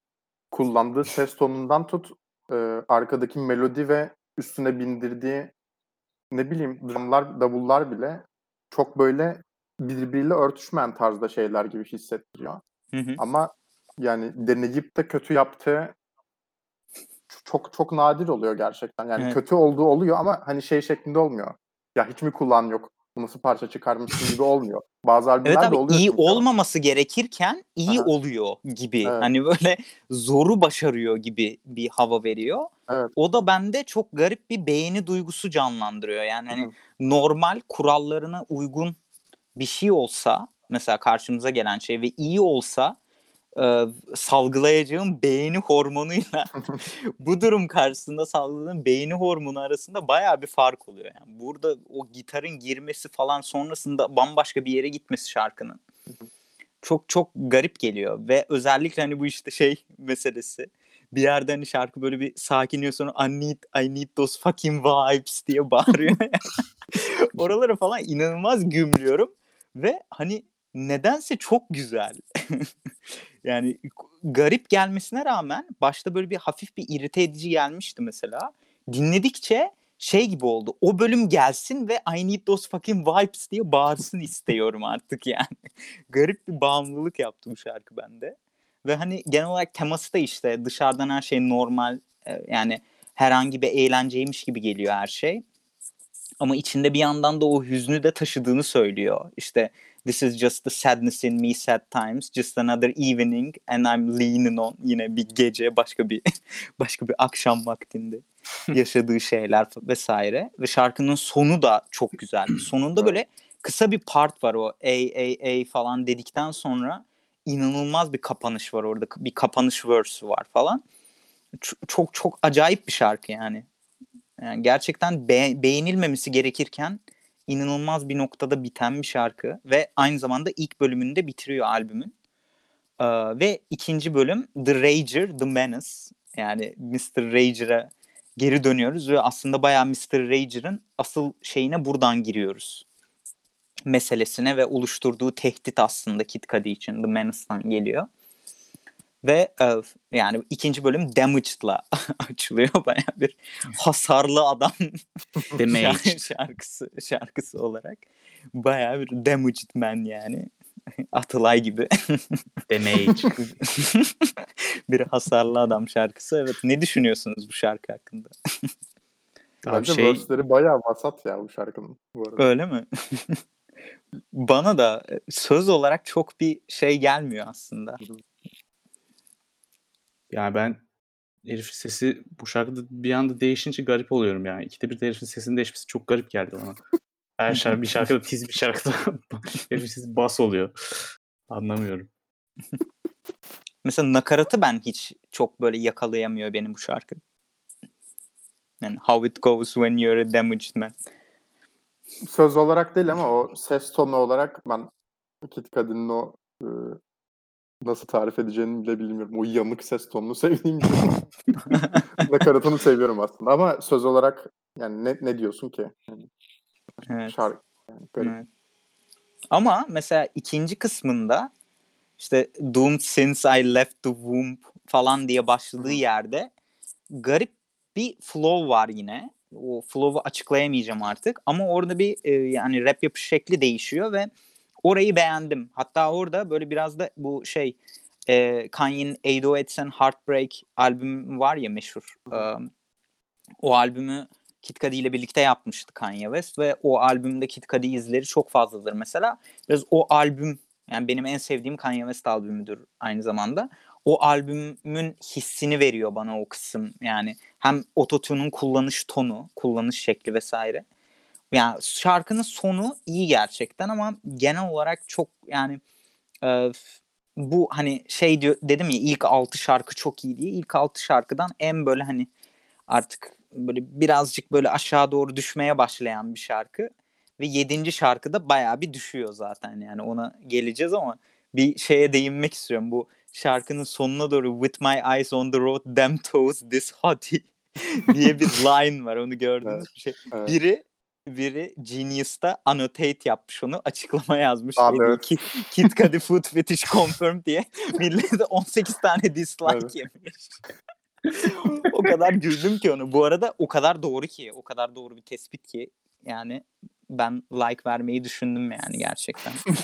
Speaker 2: kullandığı ses tonundan tut e, arkadaki melodi ve üstüne bindirdiği ne bileyim drumlar, davullar bile çok böyle birbiriyle örtüşmeyen tarzda şeyler gibi hissettiriyor.
Speaker 1: Hı hı.
Speaker 2: Ama yani deneyip de kötü yaptığı çok çok nadir oluyor gerçekten. Yani
Speaker 1: Evet.
Speaker 2: kötü olduğu oluyor ama hani şey şeklinde olmuyor. Ya hiç mi kulağın yok? Nasıl parça çıkarmışsın gibi olmuyor. Bazı
Speaker 1: Evet
Speaker 2: albümler de
Speaker 1: abi
Speaker 2: oluyor.
Speaker 1: iyi olmaması gerekirken iyi
Speaker 2: Aha.
Speaker 1: oluyor gibi.
Speaker 2: Evet.
Speaker 1: Hani böyle zoru başarıyor gibi bir hava veriyor.
Speaker 2: Evet.
Speaker 1: O da bende çok garip bir beğeni duygusu canlandırıyor. Yani hani normal kurallarına uygun bir şey olsa mesela karşımıza gelen şey ve iyi olsa e, salgılayacağım beğeni hormonuyla bu durum karşısında salgıladığım beğeni hormonu arasında baya bir fark oluyor. Yani burada o gitarın girmesi falan sonrasında bambaşka bir yere gitmesi şarkının çok çok garip geliyor ve özellikle hani bu işte şey meselesi bir yerde hani şarkı böyle bir sakinliyor sonra I need, I need those fucking vibes diye bağırıyor. Oraları falan inanılmaz gümlüyorum ve hani nedense çok güzel. yani garip gelmesine rağmen başta böyle bir hafif bir irite edici gelmişti mesela. Dinledikçe şey gibi oldu. O bölüm gelsin ve I need those fucking vibes diye bağırsın istiyorum artık yani. Garip bir bağımlılık yaptı bu şarkı bende. Ve hani genel olarak teması da işte dışarıdan her şey normal e, yani herhangi bir eğlenceymiş gibi geliyor her şey. Ama içinde bir yandan da o hüznü de taşıdığını söylüyor. İşte this is just the sadness in me sad times, just another evening and I'm leaning on yine bir gece başka bir başka bir akşam vaktinde yaşadığı şeyler vesaire ve şarkının sonu da çok güzel. Sonunda böyle kısa bir part var o ey ey ey falan dedikten sonra inanılmaz bir kapanış var orada. Bir kapanış verse'ü var falan. Çok çok acayip bir şarkı yani. Yani gerçekten be- beğenilmemesi gerekirken inanılmaz bir noktada biten bir şarkı ve aynı zamanda ilk bölümünü de bitiriyor albümün. Ee, ve ikinci bölüm The Rager, The Menace. Yani Mr. Rager'a geri dönüyoruz ve aslında bayağı Mr. Rager'ın asıl şeyine buradan giriyoruz. Meselesine ve oluşturduğu tehdit aslında Kid Cudi için The Menace'dan geliyor. Ve e, yani ikinci bölüm Damaged'la açılıyor. Bayağı bir hasarlı adam
Speaker 3: Damaged.
Speaker 1: şarkısı şarkısı olarak. Bayağı bir Damaged Man yani. Atılay gibi.
Speaker 3: Damage.
Speaker 1: bir hasarlı adam şarkısı. Evet ne düşünüyorsunuz bu şarkı hakkında?
Speaker 2: Bence
Speaker 3: şey
Speaker 2: verse'leri bayağı vasat ya bu şarkının bu arada.
Speaker 1: Öyle mi? Bana da e, söz olarak çok bir şey gelmiyor aslında.
Speaker 3: Yani ben herifin sesi bu şarkıda bir anda değişince garip oluyorum yani. İkide bir de herifin sesinin değişmesi çok garip geldi bana. Her şarkı bir şarkıda tiz bir şarkıda herifin sesi bas oluyor. Anlamıyorum.
Speaker 1: Mesela nakaratı ben hiç çok böyle yakalayamıyor benim bu şarkı. Yani how it goes when you're a damaged man.
Speaker 2: Söz olarak değil ama o ses tonu olarak ben Kid Cudi'nin o nasıl tarif edeceğini bile bilmiyorum. O yamık ses tonunu sevdiğim için nakaratını seviyorum aslında ama söz olarak yani ne, ne diyorsun ki? Yani
Speaker 1: Evet.
Speaker 2: şarkı. Yani garip.
Speaker 1: Evet. Ama mesela ikinci kısmında işte Doomed Since I Left the Womb falan diye başladığı yerde garip bir flow var yine. O flow'u açıklayamayacağım artık ama orada bir e, yani rap yapış şekli değişiyor ve orayı beğendim. Hatta orada böyle biraz da bu şey e, Kanye'nin 808 and Heartbreak albümü var ya meşhur. E, o albümü Kid Cudi ile birlikte yapmıştı Kanye West ve o albümde Kid Cudi izleri çok fazladır mesela. Biraz o albüm yani benim en sevdiğim Kanye West albümüdür aynı zamanda. O albümün hissini veriyor bana o kısım. Yani hem ototune'un kullanış tonu, kullanış şekli vesaire. Yani şarkının sonu iyi gerçekten ama genel olarak çok yani e, bu hani şey diyor dedim ya ilk 6 şarkı çok iyi diye. İlk 6 şarkıdan en böyle hani artık böyle birazcık böyle aşağı doğru düşmeye başlayan bir şarkı ve yedinci şarkıda bayağı bir düşüyor zaten yani ona geleceğiz ama bir şeye değinmek istiyorum bu şarkının sonuna doğru with my eyes on the road them toes this hottie diye bir line var onu gördünüz
Speaker 2: Evet,
Speaker 1: bir şey
Speaker 2: evet.
Speaker 1: biri biri Genius'ta annotate yapmış onu açıklama yazmış
Speaker 2: Abi
Speaker 1: Dedi
Speaker 2: evet.
Speaker 1: ki Kit Cudi food fetish confirmed diye millet de 18 tane dislike
Speaker 2: Evet.
Speaker 1: yemiş o kadar güldüm ki onu. Bu arada o kadar doğru ki, o kadar doğru bir tespit ki yani ben like vermeyi düşündüm yani gerçekten.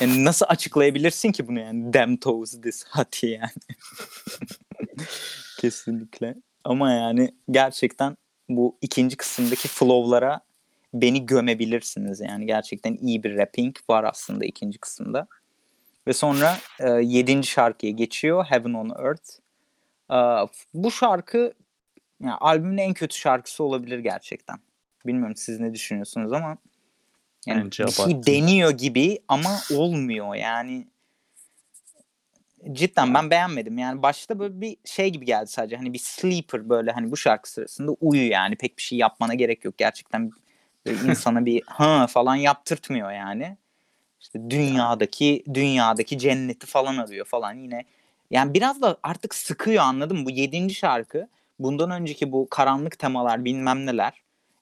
Speaker 1: yani nasıl açıklayabilirsin ki bunu yani? Damn toes this hati yani. Kesinlikle. Ama yani gerçekten bu ikinci kısımdaki flow'lara beni gömebilirsiniz yani. Gerçekten iyi bir rapping var aslında ikinci kısımda. Ve sonra e, yedinci şarkıya geçiyor. Heaven on Earth. E, bu şarkı yani albümün en kötü şarkısı olabilir gerçekten. Bilmiyorum siz ne düşünüyorsunuz ama yani
Speaker 3: Bence
Speaker 1: bir şey deniyor gibi ama olmuyor yani. Cidden ben beğenmedim. Yani başta böyle bir şey gibi geldi sadece. Hani bir sleeper böyle hani bu şarkı sırasında uyu yani. Pek bir şey yapmana gerek yok. Gerçekten insana bir ha falan yaptırtmıyor yani. İşte dünyadaki dünyadaki cenneti falan arıyor falan yine. Yani biraz da artık sıkıyor anladın mı? Bu yedinci şarkı. Bundan önceki bu karanlık temalar bilmem neler.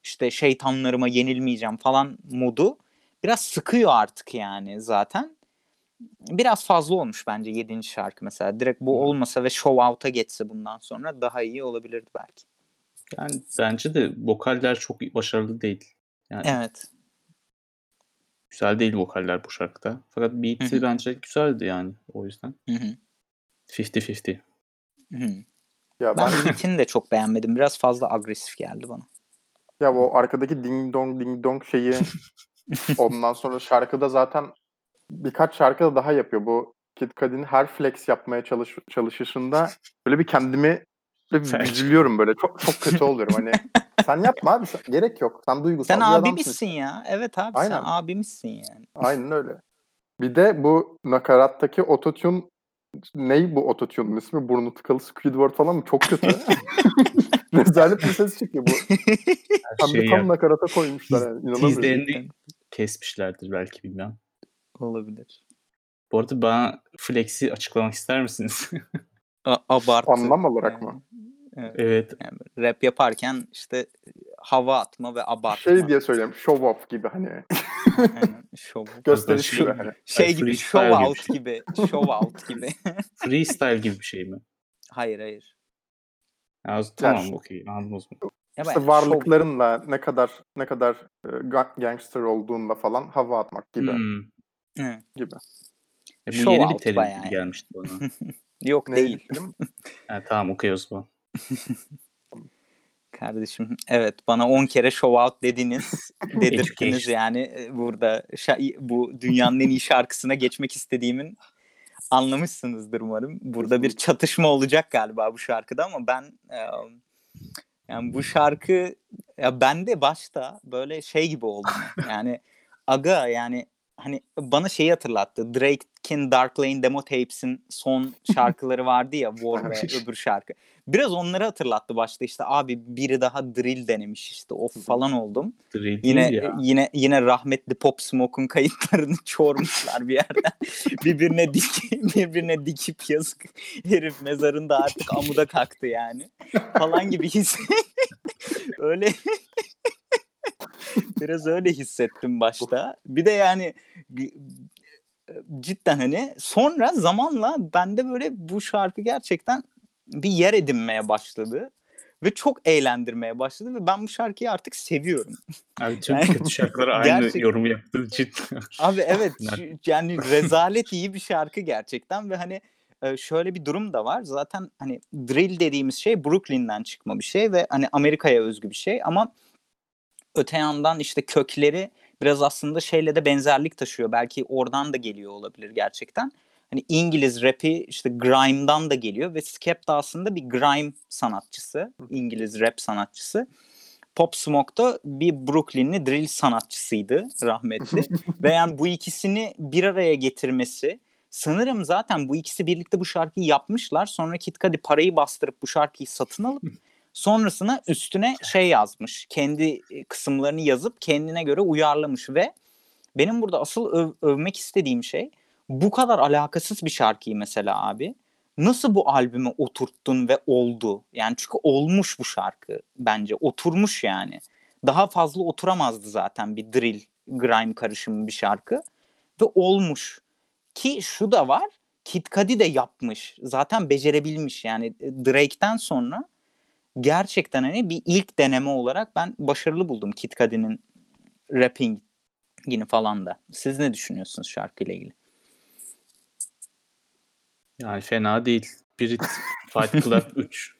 Speaker 1: işte şeytanlarıma yenilmeyeceğim falan modu. Biraz sıkıyor artık yani zaten. Biraz fazla olmuş bence yedinci şarkı mesela. Direkt bu olmasa ve show out'a geçse bundan sonra daha iyi olabilirdi belki.
Speaker 3: Yani bence de vokaller çok başarılı değil. Yani
Speaker 1: Evet.
Speaker 3: güzel değil vokaller bu şarkıda. Fakat beat'i
Speaker 1: hı.
Speaker 3: bence güzeldi yani o yüzden.
Speaker 1: Hı hı.
Speaker 3: 50-50.
Speaker 1: Hı hı.
Speaker 2: Ya
Speaker 1: Ben
Speaker 2: ben
Speaker 1: beat'ini de çok beğenmedim. Biraz fazla agresif geldi bana.
Speaker 2: ya o arkadaki ding dong ding dong şeyi ondan sonra şarkıda zaten birkaç şarkıda daha yapıyor. Bu Kid Cudi'nin her flex yapmaya çalış, çalışışında böyle bir kendimi böyle üzülüyorum böyle. Çok çok kötü oluyorum. Hani sen yapma abi. sen- gerek yok. Sen duygusal
Speaker 1: Sen
Speaker 2: bir adamsın.
Speaker 1: abimizsin ya. Evet abi
Speaker 2: Aynen.
Speaker 1: sen abimizsin yani.
Speaker 2: Aynen öyle. Bir de bu nakarattaki ototune ney bu ototune'un ismi? Burnu tıkalı Squidward falan mı? Çok kötü. Rezalet bir ses çıkıyor bu.
Speaker 3: Her
Speaker 2: Hem de
Speaker 3: şeyi
Speaker 2: tam nakarata koymuşlar yani. İnanamıyorum.
Speaker 3: Tizlerini kesmişlerdir belki bilmem.
Speaker 1: Olabilir.
Speaker 3: Bu arada bana Flex'i açıklamak ister misiniz?
Speaker 1: A- abartı.
Speaker 2: Anlam olarak
Speaker 1: Yani,
Speaker 2: mı?
Speaker 1: evet.
Speaker 3: evet.
Speaker 1: Yani rap yaparken işte hava atma ve abartma.
Speaker 2: Şey diye söyleyeyim. Show off gibi hani.
Speaker 1: Aynen, show.
Speaker 2: Gösteriş
Speaker 3: Şey-
Speaker 2: gibi hani.
Speaker 1: Şey
Speaker 3: Ay,
Speaker 1: gibi show
Speaker 3: gibi
Speaker 1: out gibi. Show out gibi.
Speaker 3: Freestyle gibi bir şey mi?
Speaker 1: hayır hayır.
Speaker 3: Ya, tamam
Speaker 2: şu-
Speaker 3: okey anladım o zaman.
Speaker 1: Ya
Speaker 2: İşte varlıklarınla ne kadar ne kadar e, ga- gangster olduğunla falan hava atmak gibi
Speaker 3: Hmm.
Speaker 1: Hı.
Speaker 2: gibi.
Speaker 3: E, bu
Speaker 1: Show
Speaker 3: yeni bir
Speaker 1: out
Speaker 3: terim
Speaker 1: bayağı yani.
Speaker 3: gelmişti bana.
Speaker 1: Yok
Speaker 2: Ne
Speaker 1: değil.
Speaker 3: ha, tamam okey o zaman.
Speaker 1: Kardeşim evet bana 10 kere show out dediniz. Dedirttiniz
Speaker 3: Education.
Speaker 1: yani e, burada şa- bu dünyanın en iyi şarkısına geçmek istediğimin anlamışsınızdır umarım. Burada bir çatışma olacak galiba bu şarkıda ama ben e, yani bu şarkı ya ben de başta böyle şey gibi oldum. Yani aga yani hani bana şeyi hatırlattı. Drake'in Dark Lane demo tapes'in son şarkıları vardı ya War ve öbür şarkı. Biraz onları hatırlattı başta işte abi biri daha drill denemiş işte of falan oldum.
Speaker 3: Drill
Speaker 1: Yine
Speaker 3: ya.
Speaker 1: yine yine rahmetli Pop Smoke'un kayıtlarını çormuşlar bir yerden. birbirine dik birbirine dikip yazık herif mezarında artık amuda kalktı yani. Falan gibi his. Öyle Biraz öyle hissettim başta. Bir de yani cidden hani sonra zamanla bende böyle bu şarkı gerçekten bir yer edinmeye başladı ve çok eğlendirmeye başladı ve ben bu şarkıyı artık seviyorum.
Speaker 3: Abi tüm kötü şarkılara aynı
Speaker 1: Gerçek-
Speaker 3: yorumu yaptığı için.
Speaker 1: Abi evet
Speaker 3: Yani-
Speaker 1: yani rezalet iyi bir şarkı gerçekten ve hani e, şöyle bir durum da var. Zaten hani drill dediğimiz şey Brooklyn'den çıkma bir şey ve hani Amerika'ya özgü bir şey ama öte yandan işte kökleri biraz aslında şeyle de benzerlik taşıyor. Belki oradan da geliyor olabilir gerçekten. Hani İngiliz rapi işte grime'dan da geliyor ve Skep de aslında bir grime sanatçısı. İngiliz rap sanatçısı. Pop Smoke da bir Brooklynli drill sanatçısıydı rahmetli. Ve yani bu ikisini bir araya getirmesi sanırım zaten bu ikisi birlikte bu şarkıyı yapmışlar. Sonra Kid Cudi parayı bastırıp bu şarkıyı satın alıp sonrasına üstüne şey yazmış. Kendi e, kısımlarını yazıp kendine göre uyarlamış ve benim burada asıl öv- övmek istediğim şey bu kadar alakasız bir şarkıyı mesela abi nasıl bu albüme oturttun ve oldu? Yani çünkü olmuş bu şarkı bence. Oturmuş yani. Daha fazla oturamazdı zaten bir drill, grime karışımı bir şarkı. Ve olmuş. Ki şu da var. Kid Cudi de yapmış. Zaten becerebilmiş. Yani e, Drake'ten sonra gerçekten hani bir ilk deneme olarak ben başarılı buldum Kid Cudi'nin rappingini falan da. Siz ne düşünüyorsunuz şarkıyla ilgili?
Speaker 3: Yani fena değil. Brit Fight Club 3.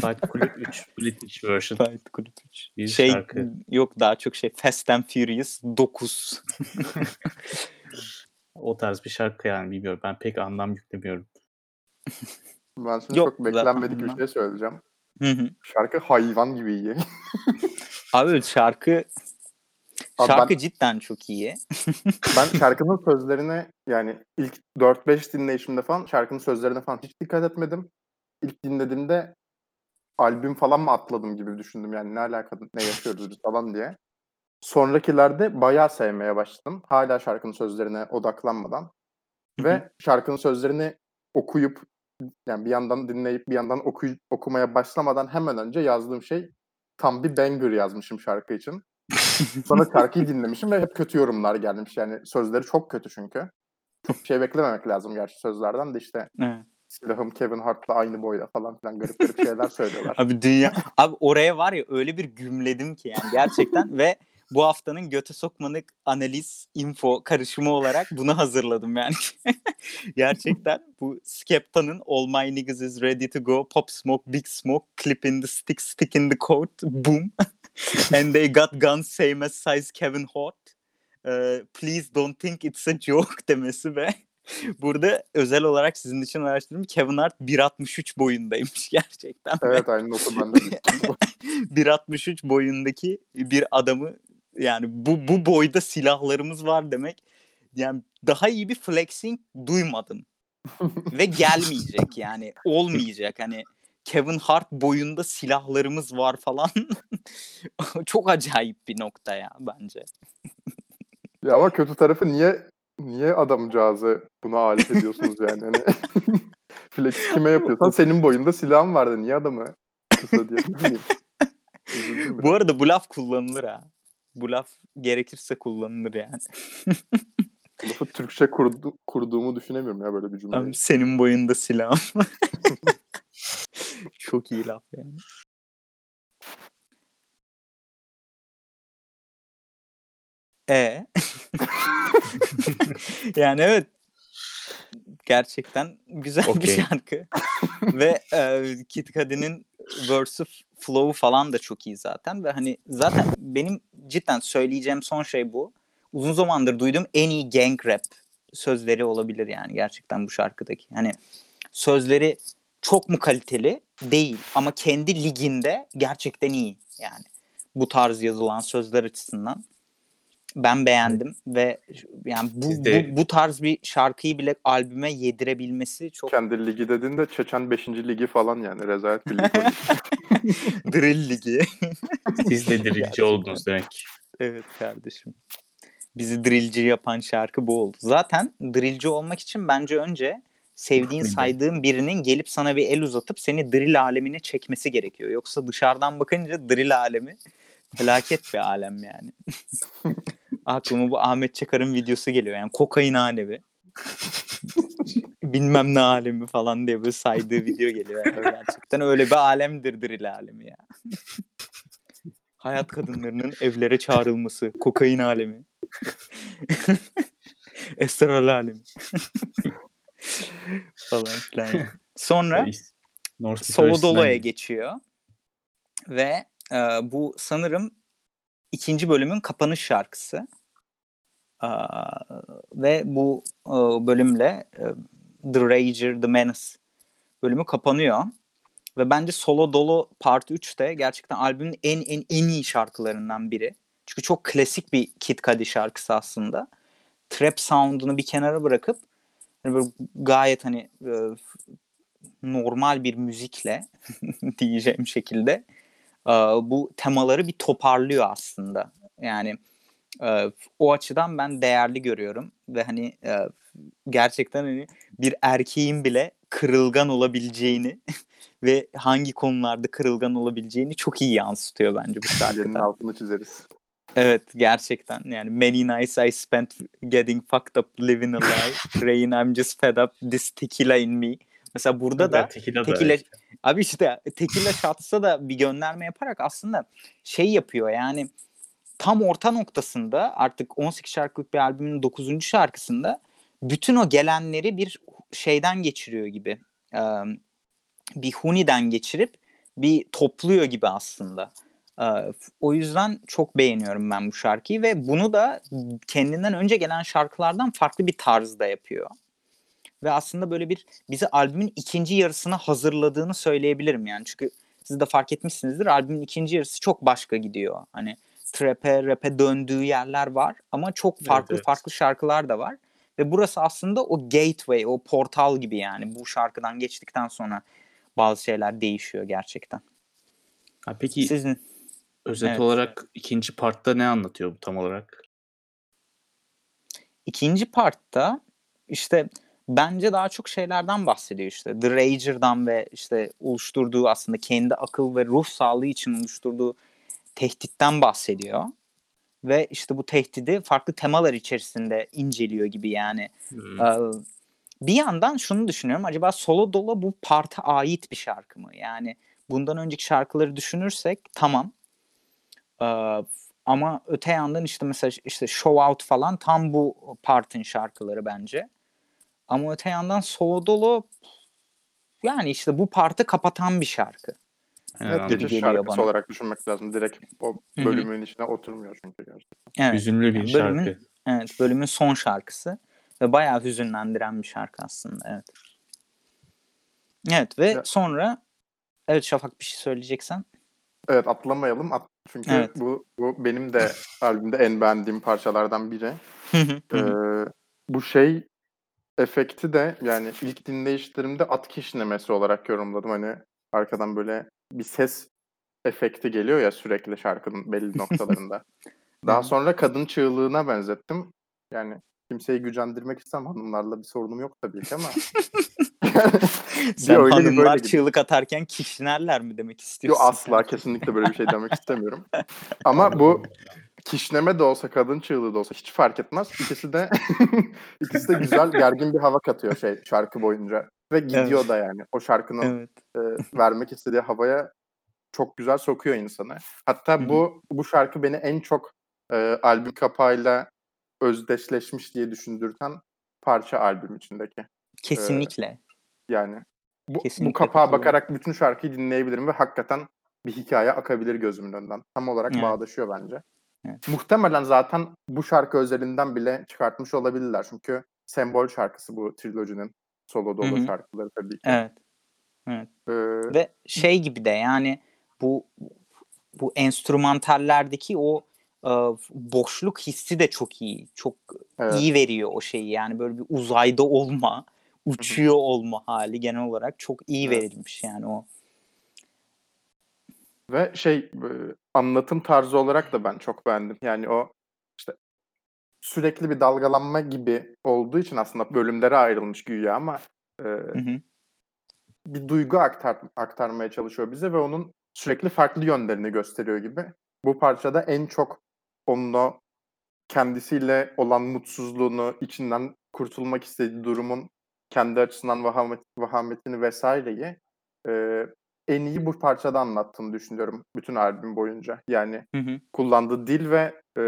Speaker 3: Fight Club 3 British version.
Speaker 1: Fight Club 3.
Speaker 3: Bir
Speaker 1: şey
Speaker 3: şarkı.
Speaker 1: yok daha çok şey Fast and Furious 9.
Speaker 3: O tarz bir şarkı yani bilmiyorum. Ben pek anlam yüklemiyorum.
Speaker 2: Ben şimdi
Speaker 1: Yok,
Speaker 2: çok beklenmedik bir şey söyleyeceğim.
Speaker 1: Hı hı.
Speaker 2: Şarkı hayvan gibi iyi.
Speaker 1: Abi şarkı şarkı
Speaker 2: ben-
Speaker 1: cidden çok iyi.
Speaker 2: Ben şarkının sözlerine yani ilk 4-5 dinleyişimde falan şarkının sözlerine falan hiç dikkat etmedim. İlk dinlediğimde albüm falan mı atladım gibi düşündüm yani ne alaka ne yaşıyoruz biz falan diye. Sonrakilerde bayağı sevmeye başladım. Hala şarkının sözlerine odaklanmadan. Ve şarkının sözlerini okuyup yani bir yandan dinleyip bir yandan okuy- okumaya başlamadan hemen önce yazdığım şey tam bir banger yazmışım şarkı için. Sonra şarkıyı dinlemişim ve hep kötü yorumlar gelmiş. Yani sözleri çok kötü çünkü. Çok şey beklememek lazım gerçi sözlerden de işte
Speaker 1: Evet.
Speaker 2: silahım Kevin Hart'la aynı boyda falan filan garip garip şeyler söylüyorlar.
Speaker 1: Abi dünya abi oraya var ya öyle bir gümledim ki yani gerçekten ve bu haftanın göte sokmalık analiz info karışımı olarak bunu hazırladım yani. gerçekten bu Skepta'nın All My Niggas is Ready to Go, Pop Smoke, Big Smoke, Clip in the Stick, Stick in the Coat, Boom. And they got guns same as size Kevin Hart. Ee, please don't think it's a joke demesi ve burada özel olarak sizin için araştırdım. Kevin Hart 1.63 boyundaymış gerçekten.
Speaker 2: evet aynı notu bende. de.
Speaker 1: 1.63 boyundaki bir adamı yani bu bu boyda silahlarımız var demek. Yani daha iyi bir flexing duymadım. Ve gelmeyecek yani. Olmayacak hani Kevin Hart boyunda silahlarımız var falan. Çok acayip bir nokta ya bence.
Speaker 2: ya ama kötü tarafı niye niye adamcağızı buna alet ediyorsunuz yani? Hani flex kime yapıyorsan senin boyunda silahın vardı. Niye adamı kısa diye. Üzüldüm
Speaker 1: Bu arada bu laf kullanılır ha. Bu laf gerekirse kullanılır yani.
Speaker 2: Lafı Türkçe kurdu, kurduğumu düşünemiyorum ya böyle bir cümleyi.
Speaker 1: Abi senin boyunda silahım. Çok iyi laf yani. E yani evet gerçekten güzel bir
Speaker 3: Okey.
Speaker 1: şarkı ve e, Kid Cudi'nin verse flow falan da çok iyi zaten ve hani zaten benim cidden söyleyeceğim son şey bu. Uzun zamandır duyduğum en iyi gang rap sözleri olabilir yani gerçekten bu şarkıdaki. Hani sözleri çok mu kaliteli? Değil ama kendi liginde gerçekten iyi yani. Bu tarz yazılan sözler açısından ben beğendim ve yani bu, bu bu tarz bir şarkıyı bile albüme yedirebilmesi çok
Speaker 2: Kendi ligi dediğinde Çeçen 5. ligi falan yani rezalet bir lig.
Speaker 1: drill ligi.
Speaker 3: Siz de
Speaker 1: Gerçekten.
Speaker 3: oldunuz demek.
Speaker 1: evet kardeşim. Bizi drillci yapan şarkı bu oldu. Zaten drillci olmak için bence önce sevdiğin saydığın birinin gelip sana bir el uzatıp seni drill alemine çekmesi gerekiyor. Yoksa dışarıdan bakınca drill alemi Felaket bir alem yani. Aklıma bu Ahmet Çakar'ın videosu geliyor. Yani kokain alemi. Bilmem ne alemi falan diye böyle saydığı video geliyor. Yani gerçekten öyle bir alemdir drill alemi ya. Hayat kadınlarının evlere çağrılması. Kokain alemi. Esrar alemi. falan filan. Sonra
Speaker 3: North
Speaker 1: Solo Dolo'ya
Speaker 3: Guitarist'den-
Speaker 1: geçiyor. Ve e, bu sanırım ikinci bölümün kapanış şarkısı. Aa, ve bu e, bölümle e, The Rager, The Menace bölümü kapanıyor. Ve bence Solo Dolo Part 3 de gerçekten albümün en en en iyi şarkılarından biri. Çünkü çok klasik bir Kid Cudi şarkısı aslında. Trap sound'unu bir kenara bırakıp hani böyle gayet hani e, normal bir müzikle diyeceğim şekilde bu temaları bir toparlıyor aslında. Yani e, o açıdan ben değerli görüyorum ve hani e, gerçekten hani bir erkeğin bile kırılgan olabileceğini ve hangi konularda kırılgan olabileceğini çok iyi yansıtıyor bence bu şarkıda.
Speaker 2: altını çizeriz.
Speaker 1: Evet gerçekten yani many nights I spent getting fucked up living a lie. Rain I'm just fed up this tequila in me. Mesela burada da
Speaker 3: Tequila da
Speaker 1: Tekila,
Speaker 3: evet.
Speaker 1: abi işte Tekila Shots'a da bir gönderme yaparak aslında şey yapıyor yani tam orta noktasında artık 18 şarkılık bir albümün 9. şarkısında bütün o gelenleri bir şeyden geçiriyor gibi. Ee, bir huniden geçirip bir topluyor gibi aslında. Ee, o yüzden çok beğeniyorum ben bu şarkıyı ve bunu da kendinden önce gelen şarkılardan farklı bir tarzda yapıyor. Ve aslında böyle bir bizi albümün ikinci yarısına hazırladığını söyleyebilirim yani. Çünkü siz de fark etmişsinizdir albümün ikinci yarısı çok başka gidiyor. Hani trap'e, rap'e döndüğü yerler var ama çok farklı
Speaker 3: evet.
Speaker 1: farklı şarkılar da var. Ve burası aslında o gateway, o portal gibi yani. Bu şarkıdan geçtikten sonra bazı şeyler değişiyor gerçekten.
Speaker 3: Ha, peki
Speaker 1: Sizin
Speaker 3: özet
Speaker 1: evet.
Speaker 3: olarak ikinci partta ne anlatıyor bu tam olarak?
Speaker 1: ikinci partta işte bence daha çok şeylerden bahsediyor işte. The Rager'dan ve işte oluşturduğu aslında kendi akıl ve ruh sağlığı için oluşturduğu tehditten bahsediyor. Ve işte bu tehdidi farklı temalar içerisinde inceliyor gibi yani.
Speaker 3: Hmm.
Speaker 1: Ee, bir yandan şunu düşünüyorum. Acaba Solo Dolo bu parta ait bir şarkı mı? Yani bundan önceki şarkıları düşünürsek tamam. Ee, ama öte yandan işte mesela işte Show Out falan tam bu partın şarkıları bence. Ama öte yandan Solo Dolo yani işte bu partı kapatan bir şarkı.
Speaker 2: Evet, geçiş
Speaker 1: geliyor
Speaker 2: şarkısı
Speaker 1: bana.
Speaker 2: olarak düşünmek lazım. Direkt o bölümün içine oturmuyor çünkü gerçekten.
Speaker 1: Evet.
Speaker 3: Hüzünlü bir
Speaker 1: bölümün-
Speaker 3: şarkı.
Speaker 1: Evet, bölümün son şarkısı ve bayağı hüzünlendiren bir şarkı aslında. Evet. Evet ve
Speaker 2: Ya-
Speaker 1: sonra evet Şafak bir şey söyleyeceksen.
Speaker 2: Evet atlamayalım. At- çünkü
Speaker 1: Evet.
Speaker 2: bu bu benim de albümde en beğendiğim parçalardan biri. Ee, bu şey efekti de yani ilk dinleyişlerimde at kişnemesi olarak yorumladım. Hani arkadan böyle bir ses efekti geliyor ya sürekli şarkının belli noktalarında. Daha sonra kadın çığlığına benzettim. Yani kimseyi gücendirmek istemem. Hanımlarla bir sorunum yok tabii ki ama.
Speaker 1: Sen
Speaker 2: öyle böyle
Speaker 1: hanımlar
Speaker 2: gibi.
Speaker 1: çığlık atarken kişnerler mi demek
Speaker 2: Yo
Speaker 1: istiyorsun?
Speaker 2: asla kesinlikle böyle bir şey demek istemiyorum. Ama bu kişneme de olsa kadın çığlığı da olsa hiç fark etmez. İkisi de ikisi de güzel gergin bir hava katıyor şey şarkı boyunca ve gidiyor
Speaker 1: Evet.
Speaker 2: da yani. O şarkının
Speaker 1: Evet.
Speaker 2: e, vermek istediği havaya çok güzel sokuyor insanı. Hatta
Speaker 1: Hı
Speaker 2: bu bu şarkı beni en çok e, albüm kapağıyla özdeşleşmiş diye düşündürten parça albüm içindeki.
Speaker 1: Kesinlikle.
Speaker 2: Yani bu,
Speaker 1: Kesinlikle
Speaker 2: bu kapağa
Speaker 1: katılıyorum.
Speaker 2: bakarak bütün şarkıyı dinleyebilirim ve hakikaten bir hikaye akabilir gözümün önünden. Tam olarak
Speaker 1: Evet.
Speaker 2: bağdaşıyor bence.
Speaker 1: Evet.
Speaker 2: Muhtemelen zaten bu şarkı özelinden bile çıkartmış olabilirler. Çünkü sembol şarkısı bu trilojinin solo dolu
Speaker 1: Hı hı.
Speaker 2: şarkıları tabii ki.
Speaker 1: Evet.
Speaker 2: Ee,
Speaker 1: Ve şey gibi de yani bu bu enstrümantallerdeki o e, boşluk hissi de çok iyi. Çok
Speaker 2: evet.
Speaker 1: iyi veriyor o şeyi. Yani böyle bir uzayda olma, uçuyor olma hali genel olarak çok iyi
Speaker 2: Evet.
Speaker 1: verilmiş yani o.
Speaker 2: Ve şey anlatım tarzı olarak da ben çok beğendim. Yani o sürekli bir dalgalanma gibi olduğu için aslında bölümlere ayrılmış güya ama e,
Speaker 1: Hı hı.
Speaker 2: bir duygu aktar, aktarmaya çalışıyor bize ve onun sürekli farklı yönlerini gösteriyor gibi. bu parçada en çok onun o kendisiyle olan mutsuzluğunu, içinden kurtulmak istediği durumun kendi açısından vahamet, vahametini vesaireyi e, en iyi bu parçada anlattığını düşünüyorum bütün albüm boyunca. Yani
Speaker 1: Hı hı.
Speaker 2: kullandığı dil ve e,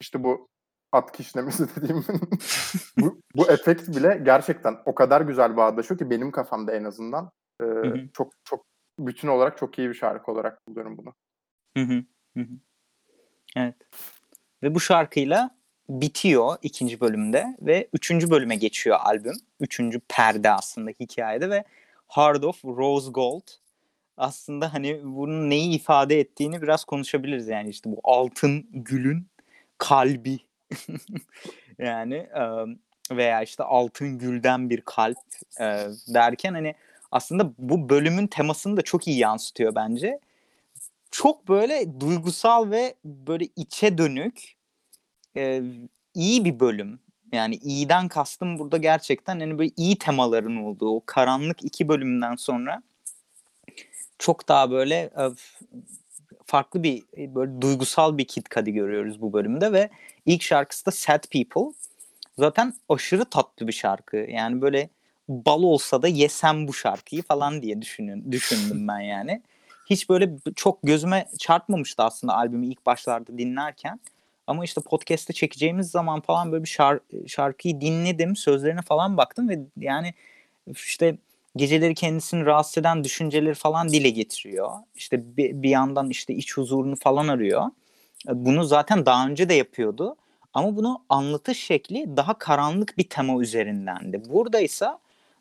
Speaker 2: işte bu at kişnemesi dediğim bu, bu efekt bile gerçekten o kadar güzel bağdaşıyor ki benim kafamda en azından e,
Speaker 1: Hı hı.
Speaker 2: çok çok bütün olarak çok iyi bir şarkı olarak buluyorum bunu.
Speaker 1: Hı hı. Hı hı. Evet. Ve bu şarkıyla bitiyor ikinci bölümde ve üçüncü bölüme geçiyor albüm. Üçüncü perde aslında hikayede ve Heart of Rose Gold aslında hani bunun neyi ifade ettiğini biraz konuşabiliriz yani işte bu altın gülün kalbi yani e, veya işte altın gülden bir kalp e, derken hani aslında bu bölümün temasını da çok iyi yansıtıyor bence. Çok böyle duygusal ve böyle içe dönük e, iyi bir bölüm. Yani iyiden kastım burada gerçekten hani böyle iyi temaların olduğu o karanlık iki bölümden sonra çok daha böyle e, farklı bir böyle duygusal bir Kid Cudi görüyoruz bu bölümde ve ilk şarkısı da Sad People. Zaten aşırı tatlı bir şarkı. Yani böyle bal olsa da yesem bu şarkıyı falan diye düşünün, düşündüm ben yani. Hiç böyle çok gözüme çarpmamıştı aslında albümü ilk başlarda dinlerken. Ama işte podcast'te çekeceğimiz zaman falan böyle bir şar- şarkıyı dinledim, sözlerine falan baktım ve yani işte geceleri kendisini rahatsız eden düşünceleri falan dile getiriyor. İşte bir, bir yandan işte iç huzurunu falan arıyor. Bunu zaten daha önce de yapıyordu. Ama bunu anlatış şekli daha karanlık bir tema üzerindendi. Burada ise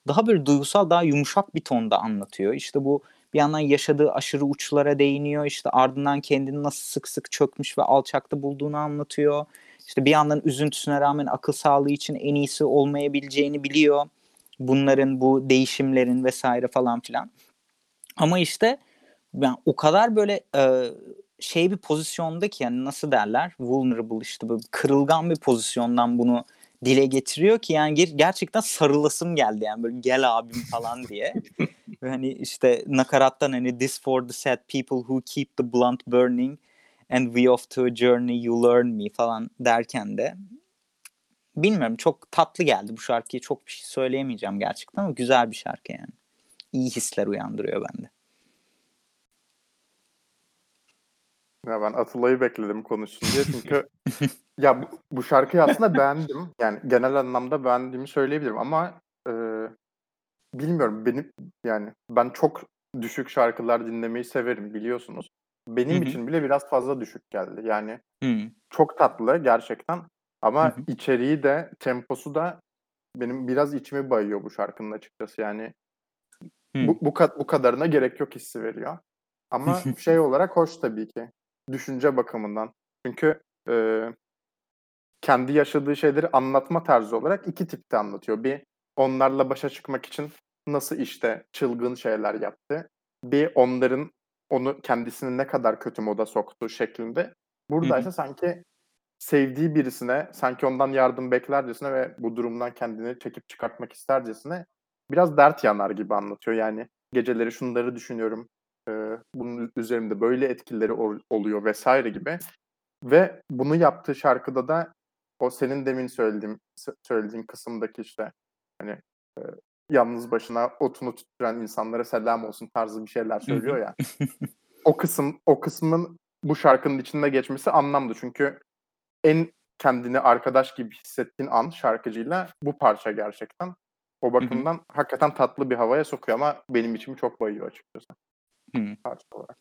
Speaker 1: daha böyle duygusal, daha yumuşak bir tonda anlatıyor. İşte bu bir yandan yaşadığı aşırı uçlara değiniyor. İşte ardından kendini nasıl sık sık çökmüş ve alçakta bulduğunu anlatıyor. İşte bir yandan üzüntüsüne rağmen akıl sağlığı için en iyisi olmayabileceğini biliyor. Bunların bu değişimlerin vesaire falan filan. Ama işte ben o kadar böyle e, şey bir pozisyonda ki yani nasıl derler vulnerable işte böyle kırılgan bir pozisyondan bunu dile getiriyor ki yani ger- gerçekten sarılasım geldi yani böyle gel abim falan diye. Ve hani işte nakarattan hani this for the sad people who keep the blunt burning and we off to a journey you learn me falan derken de bilmiyorum çok tatlı geldi bu şarkıyı çok bir şey söyleyemeyeceğim gerçekten ama güzel bir şarkı yani. İyi hisler uyandırıyor bende.
Speaker 2: Ya ben Atıla'yı bekledim konuşsun diye çünkü ya bu, bu şarkıyı aslında beğendim. Yani genel anlamda beğendiğimi söyleyebilirim ama e, bilmiyorum benim yani ben çok düşük şarkılar dinlemeyi severim biliyorsunuz. Benim
Speaker 1: Hı hı.
Speaker 2: için bile biraz fazla düşük geldi. Yani
Speaker 1: Hmm.
Speaker 2: çok tatlı gerçekten ama
Speaker 1: Hı hı.
Speaker 2: içeriği de temposu da benim biraz içimi bayıyor bu şarkının açıkçası. Yani
Speaker 1: Hmm.
Speaker 2: bu, bu, bu kadarına gerek yok hissi veriyor. Ama şey olarak hoş tabii ki. Düşünce bakımından. Çünkü e, kendi yaşadığı şeyleri anlatma tarzı olarak iki tipte anlatıyor. Bir onlarla başa çıkmak için nasıl işte çılgın şeyler yaptı. Bir onların onu kendisini ne kadar kötü moda soktuğu şeklinde. Burada ise sanki sevdiği birisine, sanki ondan yardım beklercesine ve bu durumdan kendini çekip çıkartmak istercesine biraz dert yanar gibi anlatıyor. Yani geceleri şunları düşünüyorum, bunun üzerimde böyle etkileri ol- oluyor vesaire gibi. Ve bunu yaptığı şarkıda da o senin demin söylediğim söylediğin kısımdaki işte hani e, yalnız başına otunu tutturan insanlara selam olsun tarzı bir şeyler söylüyor ya. O kısım o kısmın bu şarkının içinde geçmesi anlamlı çünkü en kendini arkadaş gibi hissettiğin an şarkıcıyla bu parça gerçekten. O bakımdan hakikaten tatlı bir havaya sokuyor ama benim içimi çok bayıyor açıkçası
Speaker 1: Hı.
Speaker 2: parça olarak.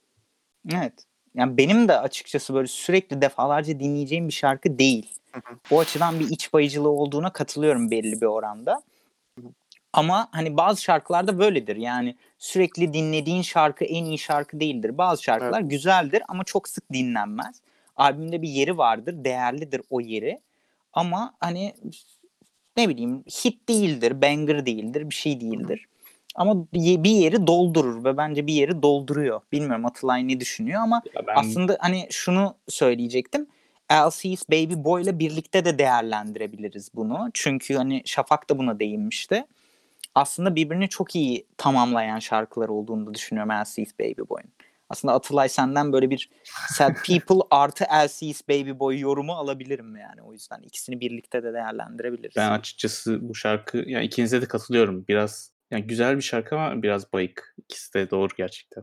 Speaker 1: Evet. Yani benim de açıkçası böyle sürekli defalarca dinleyeceğim bir şarkı değil.
Speaker 2: Hı hı.
Speaker 1: O açıdan bir iç bayıcılığı olduğuna katılıyorum belli bir oranda.
Speaker 2: Hı.
Speaker 1: Ama hani bazı şarkılarda böyledir. Yani sürekli dinlediğin şarkı en iyi şarkı değildir. Bazı şarkılar
Speaker 2: Evet.
Speaker 1: güzeldir ama çok sık dinlenmez. Albümde bir yeri vardır, değerlidir o yeri. Ama hani ne bileyim hit değildir, banger değildir, bir şey değildir. Ama bir yeri doldurur ve bence bir yeri dolduruyor. Bilmiyorum Atılay ne düşünüyor ama
Speaker 3: ben
Speaker 1: aslında hani şunu söyleyecektim. LC's Baby Boy'la birlikte de değerlendirebiliriz bunu. Çünkü hani Şafak da buna değinmişti. Aslında birbirini çok iyi tamamlayan şarkılar olduğunu da düşünüyorum LC's Baby Boy'un. aslında Atılay senden böyle bir Sad People artı LC's Baby Boy yorumu alabilirim yani. O yüzden ikisini birlikte de değerlendirebiliriz.
Speaker 3: Ben açıkçası bu şarkı yani ikinize de katılıyorum. Biraz yani güzel bir şarkı ama biraz bayık. İkisi de doğru gerçekten.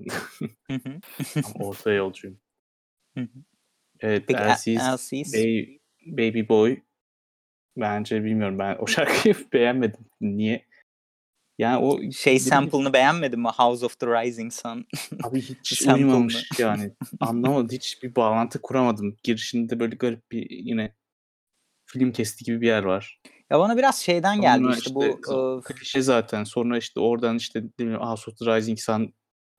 Speaker 1: Hı hı.
Speaker 3: Tam orta yolcuyum.
Speaker 1: Hı hı.
Speaker 3: Evet,
Speaker 1: Peki
Speaker 3: LC's? Bay- Baby Boy bence bilmiyorum ben o şarkıyı beğenmedim. Niye? Yani o
Speaker 1: Şey sample'ını beğenmedin mi? House of the Rising Sun.
Speaker 3: abi hiç uymamış yani. Anlamadım. Hiç bir bağlantı kuramadım. Girişinde böyle garip bir yine film kesti gibi bir yer var.
Speaker 1: Ya bana biraz şeyden geldi
Speaker 3: Sonra
Speaker 1: işte,
Speaker 3: işte
Speaker 1: bu
Speaker 3: klişe zaten. Sonra işte oradan işte House of the Rising Sun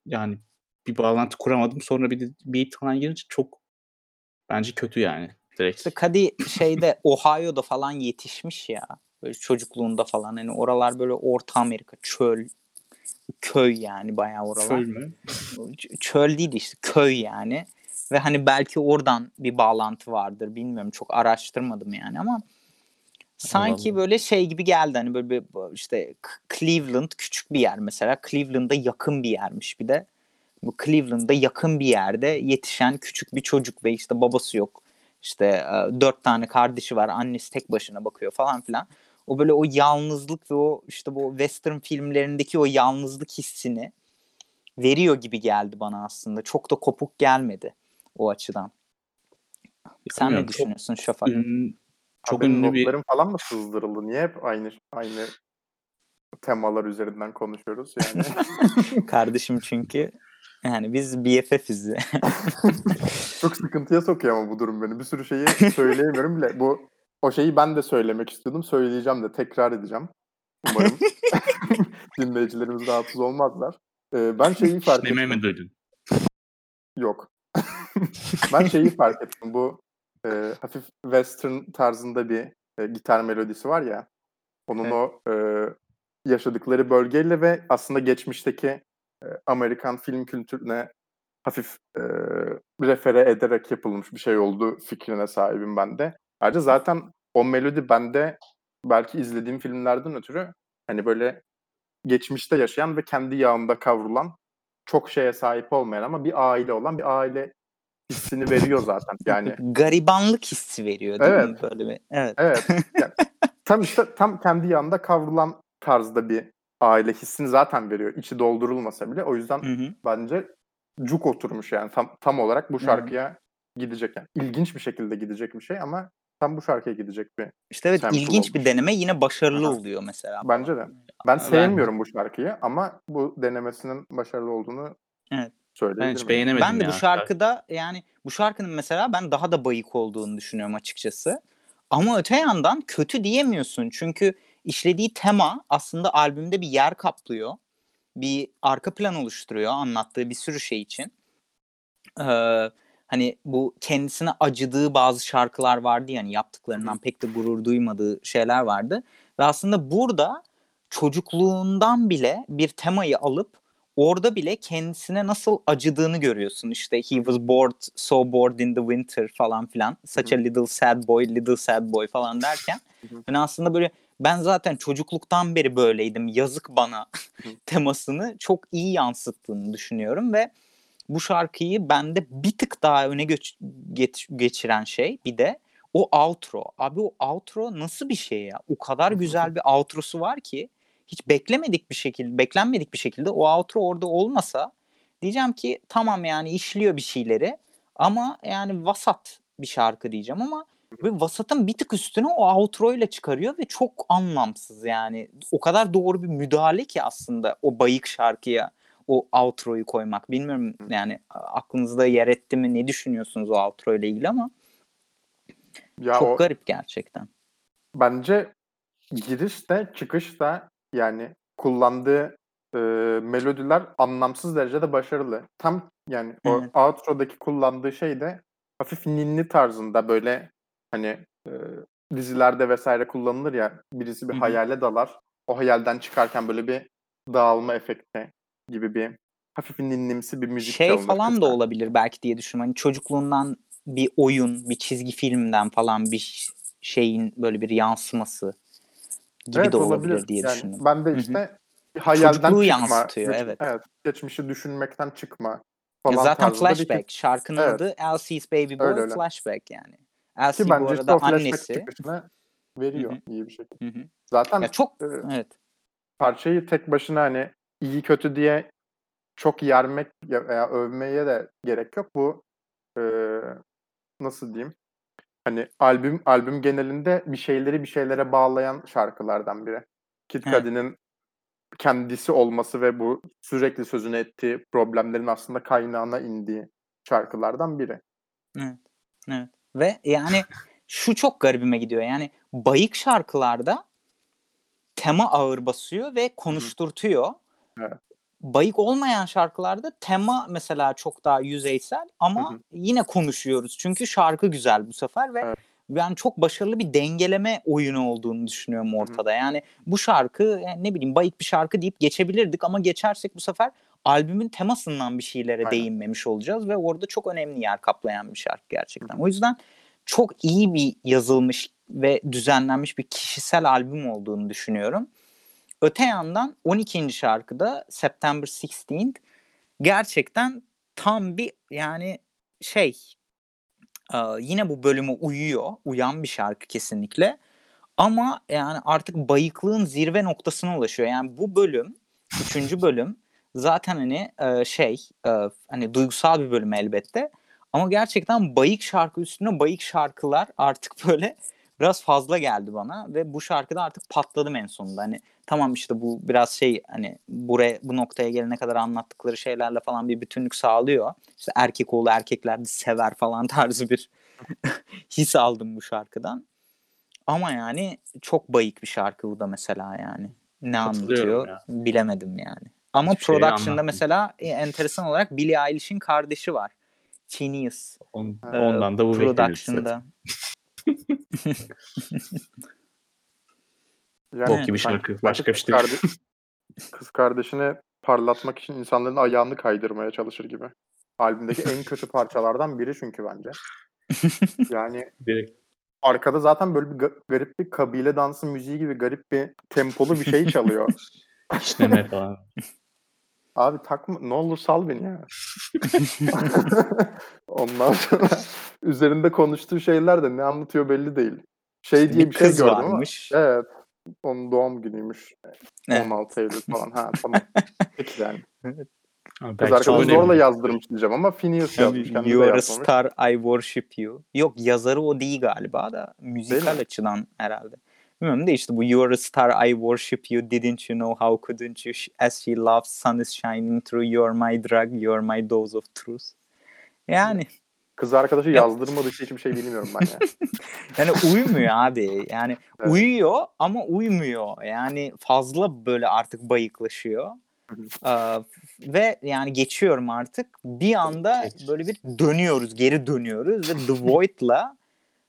Speaker 3: yani bir bağlantı kuramadım. Sonra bir de beat falan girince çok bence kötü yani. Direkt.
Speaker 1: işte Cudi şeyde Ohio'da falan yetişmiş ya. Böyle çocukluğunda falan hani oralar böyle Orta Amerika çöl köy yani bayağı oralar.
Speaker 3: Çöl mü?
Speaker 1: Çöl değil işte köy yani. Ve hani belki oradan bir bağlantı vardır bilmiyorum çok araştırmadım yani ama sanki
Speaker 3: Allah.
Speaker 1: böyle şey gibi geldi hani böyle bir işte Cleveland küçük bir yer mesela. Cleveland'a yakın bir yermiş bir de. Bu Cleveland'da yakın bir yerde yetişen küçük bir çocuk ve işte babası yok. İşte e, dört tane kardeşi var annesi tek başına bakıyor falan filan. O böyle o yalnızlık ve o işte bu western filmlerindeki o yalnızlık hissini veriyor gibi geldi bana aslında. Çok da kopuk gelmedi o açıdan. Sen ne
Speaker 3: Bilmiyorum, çok
Speaker 1: düşünüyorsun Şafak?
Speaker 3: Çok
Speaker 2: Benim
Speaker 3: ünlü bir
Speaker 2: falan mı sızdırıldı? Niye hep aynı aynı temalar üzerinden konuşuyoruz yani?
Speaker 1: Kardeşim çünkü yani biz BFF'iz.
Speaker 2: Çok sıkıntıya sokuyor ama bu durum beni. Bir sürü şeyi söyleyemiyorum bile. Bu o şeyi ben de söylemek istiyordum. Söyleyeceğim de tekrar edeceğim. Umarım dinleyicilerimiz rahatsız olmazlar. Ee, ben şeyi fark ettim.
Speaker 3: mi duydun?
Speaker 2: Yok. ben şeyi fark ettim. Bu e, hafif western tarzında bir e, gitar melodisi var ya. Onun
Speaker 1: Evet.
Speaker 2: o e, yaşadıkları bölgeyle ve aslında geçmişteki e, Amerikan film kültürüne hafif e, refere ederek yapılmış bir şey olduğu fikrine sahibim ben de. Ayrıca zaten o melodi bende belki izlediğim filmlerden ötürü hani böyle geçmişte yaşayan ve kendi yağında kavrulan çok şeye sahip olmayan ama bir aile olan bir aile hissini veriyor zaten. Yani
Speaker 1: Garibanlık hissi veriyor değil mi?
Speaker 2: Evet.
Speaker 1: Böyle bir, evet.
Speaker 2: evet. Yani tam işte tam kendi yanında kavrulan tarzda bir aile hissini zaten veriyor. İçi doldurulmasa bile. O yüzden
Speaker 1: Hı hı.
Speaker 2: bence cuk oturmuş yani tam tam olarak bu
Speaker 1: Hı.
Speaker 2: şarkıya gidecek yani. İlginç bir şekilde gidecek bir şey ama tam bu şarkıya gidecek bir.
Speaker 1: İşte evet ilginç bir
Speaker 2: olmuş.
Speaker 1: deneme yine başarılı
Speaker 2: Aha.
Speaker 1: oluyor mesela.
Speaker 2: Bence de.
Speaker 1: falan.
Speaker 2: Ben
Speaker 3: Ben-
Speaker 2: sevmiyorum bu şarkıyı ama bu denemesinin başarılı olduğunu
Speaker 1: Evet.
Speaker 2: Söyleyebilirim.
Speaker 3: Ben hiç beğenemedim
Speaker 1: Ben de
Speaker 3: ya.
Speaker 1: bu şarkıda yani bu şarkının mesela ben daha da bayık olduğunu düşünüyorum açıkçası. Ama öte yandan kötü diyemiyorsun. Çünkü işlediği tema aslında albümde bir yer kaplıyor. Bir arka plan oluşturuyor anlattığı bir sürü şey için. Ee, hani bu kendisine acıdığı bazı şarkılar vardı yani yaptıklarından pek de gurur duymadığı şeyler vardı. Ve aslında burada çocukluğundan bile bir temayı alıp orada bile kendisine nasıl acıdığını görüyorsun. İşte he was bored, so bored in the winter falan filan. Such a little sad boy, little sad boy falan derken. Yani aslında böyle ben zaten çocukluktan beri böyleydim yazık bana temasını çok iyi yansıttığını düşünüyorum ve bu şarkıyı bende bir tık daha öne göç- geç- geçiren şey bir de o outro. Abi o outro nasıl bir şey ya? O kadar güzel bir outrosu var ki hiç beklemedik bir şekilde, beklenmedik bir şekilde o outro orada olmasa diyeceğim ki tamam yani işliyor bir şeyleri ama yani vasat bir şarkı diyeceğim ama ve vasatın bir tık üstüne o outro ile çıkarıyor ve çok anlamsız yani. O kadar doğru bir müdahale ki aslında o bayık şarkıya o outro'yu koymak. Bilmiyorum yani aklınızda yer etti mi ne düşünüyorsunuz o outro ile ilgili ama
Speaker 2: Ya
Speaker 1: çok
Speaker 2: o
Speaker 1: garip gerçekten.
Speaker 2: bence giriş de çıkış da yani kullandığı e, melodiler anlamsız derecede başarılı. Tam yani o
Speaker 1: Evet.
Speaker 2: outro'daki kullandığı şey de hafif ninni tarzında böyle hani e, dizilerde vesaire kullanılır ya birisi bir hayale dalar. O hayalden çıkarken böyle bir dağılma efekti gibi bir hafif ninnimsi bir müzik
Speaker 1: şey falan da olabilir belki diye düşünüyorum. Hani çocukluğundan bir oyun, bir çizgi filmden falan bir şeyin böyle bir yansıması gibi
Speaker 2: Evet
Speaker 1: de olabilir,
Speaker 2: olabilir.
Speaker 1: diye
Speaker 2: Yani
Speaker 1: düşündüm.
Speaker 2: ben de işte bir hayalden
Speaker 1: Çocukluğu
Speaker 2: çıkma,
Speaker 1: yansıtıyor,
Speaker 2: geç-
Speaker 1: evet.
Speaker 2: evet, geçmişi düşünmekten çıkma falan
Speaker 1: Zaten
Speaker 2: tarzında bir
Speaker 1: Flashback. Şarkının
Speaker 2: Evet.
Speaker 1: adı Elsie's Baby Boy
Speaker 2: Öyle öyle.
Speaker 1: Flashback yani.
Speaker 2: Ki
Speaker 1: Elsie bu
Speaker 2: bence işte
Speaker 1: arada
Speaker 2: flashback
Speaker 1: annesi.
Speaker 2: veriyor
Speaker 1: Hı hı.
Speaker 2: iyi bir şekilde.
Speaker 1: Hı hı.
Speaker 2: Zaten
Speaker 1: Ya çok
Speaker 2: e,
Speaker 1: evet.
Speaker 2: parçayı tek başına hani iyi kötü diye çok yermek ya- veya övmeye de gerek yok. Bu e, nasıl diyeyim? Hani albüm albüm genelinde bir şeyleri bir şeylere bağlayan şarkılardan biri. Kid. Cudi'nin kendisi olması ve bu sürekli sözünü ettiği problemlerin aslında kaynağına indiği şarkılardan biri.
Speaker 1: Evet. Evet. Ve yani şu çok garibime gidiyor. Yani bayık şarkılarda tema ağır basıyor ve konuşturtuyor.
Speaker 2: Evet.
Speaker 1: Bayık olmayan şarkılarda tema mesela çok daha yüzeysel ama
Speaker 2: Hı hı.
Speaker 1: yine konuşuyoruz. Çünkü şarkı güzel bu sefer ve
Speaker 2: Evet.
Speaker 1: ben çok başarılı bir dengeleme oyunu olduğunu düşünüyorum ortada. Yani bu şarkı yani ne bileyim bayık bir şarkı deyip geçebilirdik ama geçersek bu sefer albümün temasından bir şeylere
Speaker 2: Aynen.
Speaker 1: değinmemiş olacağız ve orada çok önemli yer kaplayan bir şarkı gerçekten. O yüzden çok iyi bir yazılmış ve düzenlenmiş bir kişisel albüm olduğunu düşünüyorum. Öte yandan 12. şarkıda September 16 gerçekten tam bir yani şey e, yine bu bölüme uyuyor. Uyan bir şarkı kesinlikle. Ama yani artık bayıklığın zirve noktasına ulaşıyor. Yani bu bölüm, üçüncü bölüm zaten hani e, şey e, hani duygusal bir bölüm elbette. Ama gerçekten bayık şarkı üstüne bayık şarkılar artık böyle biraz fazla geldi bana ve bu şarkıda artık patladım en sonunda. Hani tamam işte bu biraz şey hani buraya bu noktaya gelene kadar anlattıkları şeylerle falan bir bütünlük sağlıyor. İşte erkek oğlu erkekler de sever falan tarzı bir his aldım bu şarkıdan. Ama yani çok bayık bir şarkı bu da mesela yani. Ne anlatıyor
Speaker 3: ya.
Speaker 1: bilemedim yani. Ama
Speaker 3: Hiçbir
Speaker 1: production'da mesela e, enteresan olarak Billie Eilish'in kardeşi var.
Speaker 3: On-
Speaker 1: e,
Speaker 3: ondan da bu
Speaker 1: production'da.
Speaker 2: Yani
Speaker 3: Bok gibi şarkı. Başka bir şey değil.
Speaker 2: kardeş- kız kardeşini parlatmak için insanların ayağını kaydırmaya çalışır gibi. Albümdeki en kötü parçalardan biri çünkü bence. Yani
Speaker 3: Direkt
Speaker 2: arkada zaten böyle bir ga- garip bir kabile dansı müziği gibi garip bir tempolu bir şey çalıyor.
Speaker 3: işleme falan.
Speaker 2: Abi takma ne olur sal beni ya. Ondan sonra üzerinde konuştuğu şeyler de ne anlatıyor belli değil. Şey diye
Speaker 1: bir
Speaker 2: bir şey
Speaker 1: kız
Speaker 2: gördüm
Speaker 1: varmış.
Speaker 2: ama. Evet. Onun doğum günüymüş.
Speaker 1: Evet.
Speaker 2: 16 Eylül falan. Ha tamam. Peki yani.
Speaker 3: Ama
Speaker 2: Kız
Speaker 3: çok önemli.
Speaker 2: zorla yazdırmış diyeceğim ama Phineas yazmış. Kendi de
Speaker 1: You are a
Speaker 2: yazmamış.
Speaker 1: star I worship you. Yok yazarı o değil galiba da müzikal
Speaker 2: mi?
Speaker 1: açıdan herhalde. Bilmiyorum da işte bu You are a star I worship you didn't you know how couldn't you Sh- as she loves sun is shining through you're my drug you're my dose of truth. Yani
Speaker 2: Kız arkadaşı
Speaker 1: Ya-
Speaker 2: yazdırmadığı için hiçbir şey bilmiyorum ben ya.
Speaker 1: yani uymuyor abi. Yani
Speaker 2: Evet.
Speaker 1: uyuyor ama uymuyor. Yani fazla böyle artık bayıklaşıyor. Ee, ve yani geçiyorum artık. Bir anda böyle bir dönüyoruz, geri dönüyoruz ve The Void'la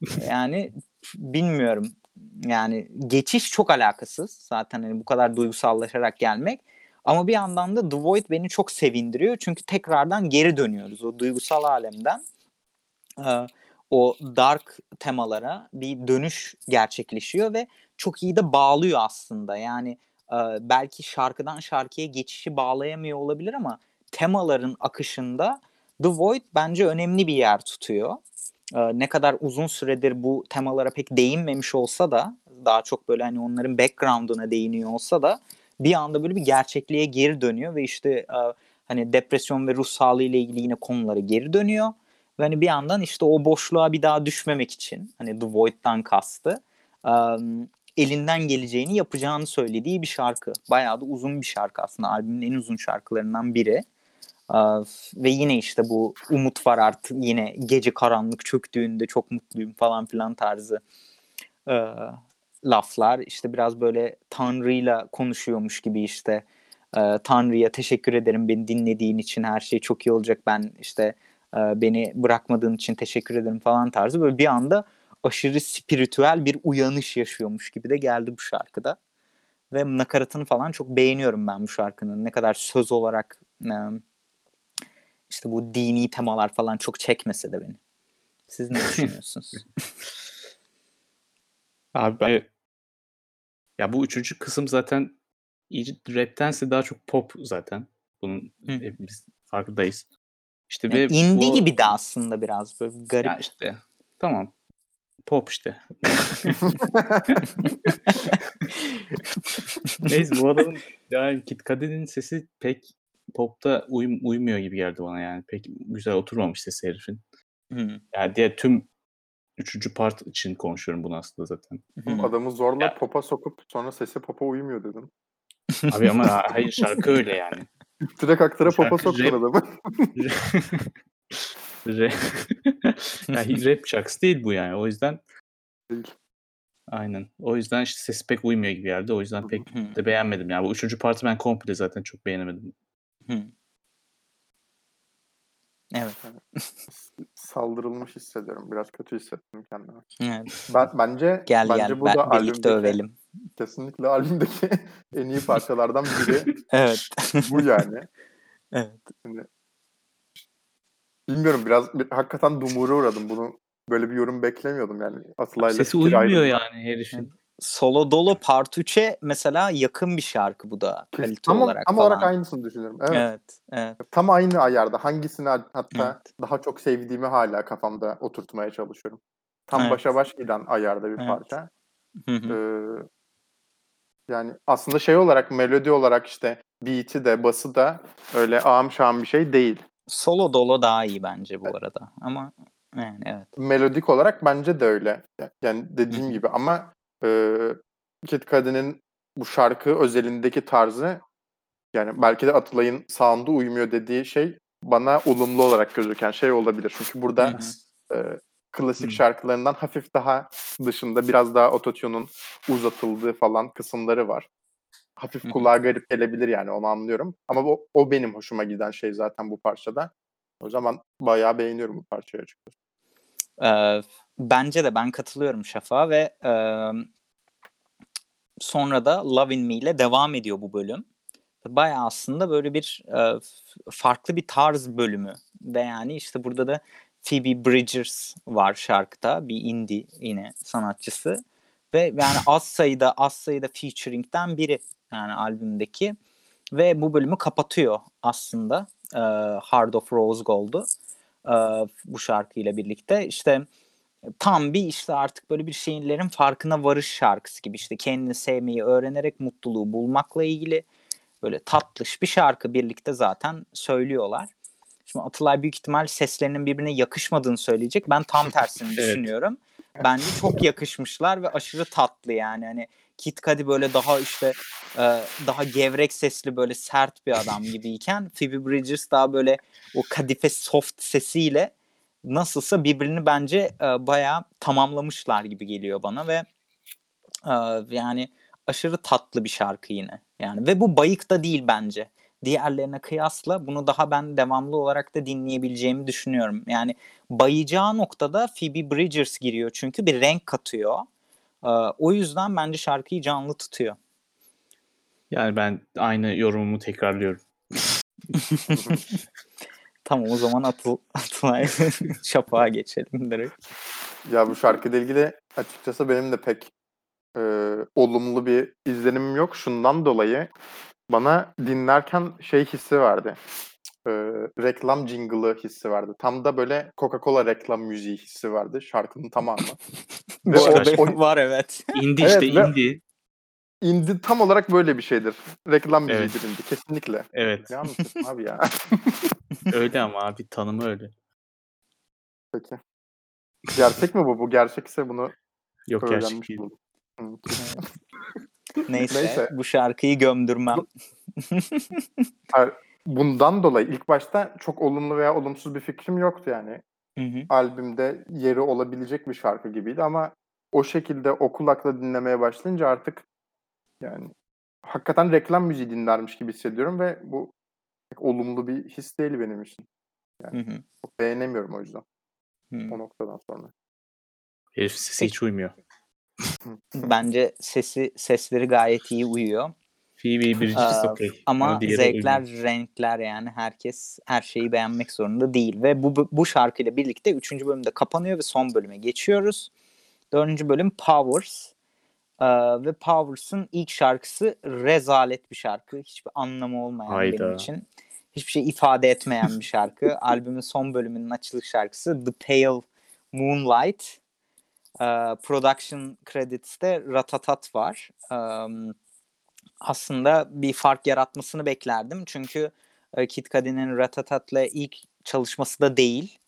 Speaker 1: yani bilmiyorum. Yani geçiş çok alakasız. Zaten hani bu kadar duygusallaşarak gelmek. Ama bir yandan da The Void beni çok sevindiriyor. Çünkü tekrardan geri dönüyoruz o duygusal alemden. Ee, o dark temalara bir dönüş gerçekleşiyor ve çok iyi de bağlıyor aslında. Yani e, belki şarkıdan şarkıya geçişi bağlayamıyor olabilir ama temaların akışında The Void bence önemli bir yer tutuyor. E, ne kadar uzun süredir bu temalara pek değinmemiş olsa da daha çok böyle hani onların background'una değiniyor olsa da bir anda böyle bir gerçekliğe geri dönüyor ve işte e, hani depresyon ve ruh sağlığı ile ilgili yine konulara geri dönüyor. Ve hani bir yandan işte o boşluğa bir daha düşmemek için hani The Void'dan kastı elinden geleceğini yapacağını söylediği bir şarkı. Bayağı da uzun bir şarkı aslında. Albümün en uzun şarkılarından biri. Ve yine işte bu umut var artık yine gece karanlık çöktüğünde çok mutluyum falan filan tarzı laflar. İşte biraz böyle Tanrı'yla konuşuyormuş gibi işte Tanrı'ya teşekkür ederim beni dinlediğin için her şey çok iyi olacak ben işte beni bırakmadığın için teşekkür ederim falan tarzı böyle bir anda aşırı spiritüel bir uyanış yaşıyormuş gibi de geldi bu şarkıda. Ve nakaratını falan çok beğeniyorum ben bu şarkının. Ne kadar söz olarak e, işte bu dini temalar falan çok çekmese de beni. Siz ne düşünüyorsunuz?
Speaker 3: Abi ben ya bu üçüncü kısım zaten raptense daha çok pop zaten. Bunun
Speaker 1: Hı.
Speaker 3: hepimiz farkındayız. İşte
Speaker 1: Yani
Speaker 3: ve
Speaker 1: indie
Speaker 3: bu-
Speaker 1: gibi de aslında biraz böyle garip.
Speaker 3: Ya işte tamam. Pop işte. Neyse bu adamın yani Kid Cudi'nin sesi pek popta uyum, uymuyor gibi geldi bana yani. Pek güzel oturmamış sesi herifin.
Speaker 1: Hı,
Speaker 3: Yani diğer tüm üçüncü part için konuşuyorum bunu aslında zaten.
Speaker 1: hı.
Speaker 2: Adamı zorla
Speaker 3: Ya.
Speaker 2: popa sokup sonra sesi popa uymuyor dedim.
Speaker 3: Abi ama ha- hayır şarkı öyle yani.
Speaker 2: Direkt aktıra popa soktun adamı.
Speaker 3: yani rap şarkısı değil bu yani. O yüzden
Speaker 2: Değil.
Speaker 3: aynen. O yüzden işte sesi pek uymuyor gibi geldi. O yüzden pek de beğenmedim. Yani bu üçüncü partı ben komple zaten çok beğenemedim.
Speaker 1: Hı. Evet,
Speaker 2: Saldırılmış hissediyorum. Biraz kötü hissettim kendimi.
Speaker 1: evet.
Speaker 2: Ben, bence
Speaker 1: Gel
Speaker 2: bence
Speaker 1: gel
Speaker 2: bu
Speaker 1: ben-
Speaker 2: da
Speaker 1: birlikte
Speaker 2: albümdeki-
Speaker 1: övelim.
Speaker 2: Kesinlikle albümdeki en iyi parçalardan biri
Speaker 1: Evet.
Speaker 2: bu yani.
Speaker 1: evet.
Speaker 2: Bilmiyorum biraz bir- hakikaten dumura uğradım. Bunu böyle bir yorum beklemiyordum yani. Atılay'la
Speaker 3: Sesi uymuyor
Speaker 2: ayrılığı.
Speaker 3: yani herifin.
Speaker 1: Solo Dolo Part 3'e mesela yakın bir şarkı bu da kalite
Speaker 2: Tam,
Speaker 1: olarak
Speaker 2: tam olarak aynısını düşünüyorum. Evet.
Speaker 1: Evet, evet.
Speaker 2: Tam aynı ayarda. Hangisini hatta
Speaker 1: Evet.
Speaker 2: daha çok sevdiğimi hala kafamda oturtmaya çalışıyorum. Tam
Speaker 1: Evet.
Speaker 2: başa baş giden ayarda bir
Speaker 1: Evet.
Speaker 2: parça.
Speaker 1: Hı hı.
Speaker 2: Ee, yani aslında şey olarak melodi olarak işte beat'i de bası da öyle ağam şağım bir şey değil.
Speaker 1: Solo Dolo daha iyi bence bu arada. Ama yani evet.
Speaker 2: Melodik olarak bence de öyle. Yani dediğim gibi ama e, Kid Cudi'nin bu şarkı özelindeki tarzı yani belki de Atalay'ın sound'u uymuyor dediği şey bana olumlu olarak gözüken şey olabilir. Çünkü burada e, klasik
Speaker 3: Hı.
Speaker 2: şarkılarından hafif daha dışında biraz daha ototune'un uzatıldığı falan kısımları var. Hafif
Speaker 1: Hı hı.
Speaker 2: kulağa garip gelebilir yani onu anlıyorum. Ama o, o benim hoşuma giden şey zaten bu parçada. O zaman bayağı beğeniyorum bu parçayı açıkçası.
Speaker 1: Ee, bence de ben katılıyorum Şafak'a ve e, sonra da Love in Me ile devam ediyor bu bölüm. Bayağı aslında böyle bir e, farklı bir tarz bölümü ve yani işte burada da Phoebe Bridgers var şarkıda bir indie yine sanatçısı ve yani az sayıda az sayıda featuring'den biri yani albümdeki ve bu bölümü kapatıyor aslında e, Heart of Rose Gold'u e, bu şarkıyla birlikte işte tam bir işte artık böyle bir şeylerin farkına varış şarkısı gibi işte kendini sevmeyi öğrenerek mutluluğu bulmakla ilgili böyle tatlış bir şarkı birlikte zaten söylüyorlar. Şimdi Atılay büyük ihtimal seslerinin birbirine yakışmadığını söyleyecek. Ben tam tersini
Speaker 3: Evet.
Speaker 1: düşünüyorum. Bence çok yakışmışlar ve aşırı tatlı yani. Hani Kid Cudi böyle daha işte e, daha gevrek sesli böyle sert bir adam gibiyken Phoebe Bridgers daha böyle o kadife soft sesiyle nasılsa birbirini bence e, bayağı tamamlamışlar gibi geliyor bana ve e, yani aşırı tatlı bir şarkı yine. Yani ve bu bayık da değil bence. Diğerlerine kıyasla bunu daha ben devamlı olarak da dinleyebileceğimi düşünüyorum. Yani bayacağı noktada Phoebe Bridgers giriyor çünkü bir renk katıyor. E, o yüzden bence şarkıyı canlı tutuyor.
Speaker 3: Yani ben aynı yorumumu tekrarlıyorum.
Speaker 1: Tamam o zaman Atıl, Atılay şapağa geçelim direkt.
Speaker 2: Ya bu şarkıyla ilgili açıkçası benim de pek e, olumlu bir izlenimim yok. Şundan dolayı bana dinlerken şey hissi vardı. E, reklam jingle'ı hissi vardı. Tam da böyle Coca-Cola reklam müziği hissi vardı şarkının tamamı. Ve o- o-
Speaker 1: var evet.
Speaker 3: Indie
Speaker 2: Evet,
Speaker 3: işte
Speaker 2: ve-
Speaker 3: indie.
Speaker 2: Indie tam olarak böyle bir şeydir. Reklam
Speaker 3: Evet.
Speaker 2: müziğidir indie. Kesinlikle.
Speaker 3: Evet.
Speaker 2: Ne anlatıyorsun abi ya?
Speaker 3: öyle ama abi tanımı öyle.
Speaker 2: Peki. Gerçek mi bu? Bu gerçekse bunu
Speaker 3: Yok gerçek
Speaker 2: öğrenmiş
Speaker 3: değil.
Speaker 2: Hı.
Speaker 1: Neyse,
Speaker 2: Neyse.
Speaker 1: bu şarkıyı gömdürmem.
Speaker 2: Bundan dolayı ilk başta çok olumlu veya olumsuz bir fikrim yoktu yani.
Speaker 1: Hı hı.
Speaker 2: albümde yeri olabilecek bir şarkı gibiydi ama o şekilde o kulakla dinlemeye başlayınca artık yani hakikaten reklam müziği dinlermiş gibi hissediyorum ve bu olumlu bir his değil benim için.
Speaker 1: Hı hı.
Speaker 2: Çok beğenemiyorum o yüzden
Speaker 1: hı.
Speaker 2: o noktadan sonra.
Speaker 3: Herif sesi hiç uymuyor.
Speaker 1: Bence sesi sesleri gayet iyi uyuyor.
Speaker 3: Phoebe Bridgers
Speaker 1: Aa,
Speaker 3: okey.
Speaker 1: Ama zevkler,
Speaker 3: uymuyor.
Speaker 1: renkler yani herkes her şeyi beğenmek zorunda değil. Ve bu, bu şarkıyla birlikte 3. bölümde kapanıyor ve son bölüme geçiyoruz. 4. bölüm Powers. Ee, ve Powers'ın ilk şarkısı rezalet bir şarkı. Hiçbir anlamı olmayan
Speaker 3: Hayda.
Speaker 1: benim için. hiçbir şey ifade etmeyen bir şarkı. Albümün son bölümünün açılış şarkısı The Pale Moonlight. Ee, production credits'te Ratatat var. Ee, aslında bir fark yaratmasını beklerdim. Çünkü e, Kid Cudi'nin Ratatat'la ilk çalışması da değil.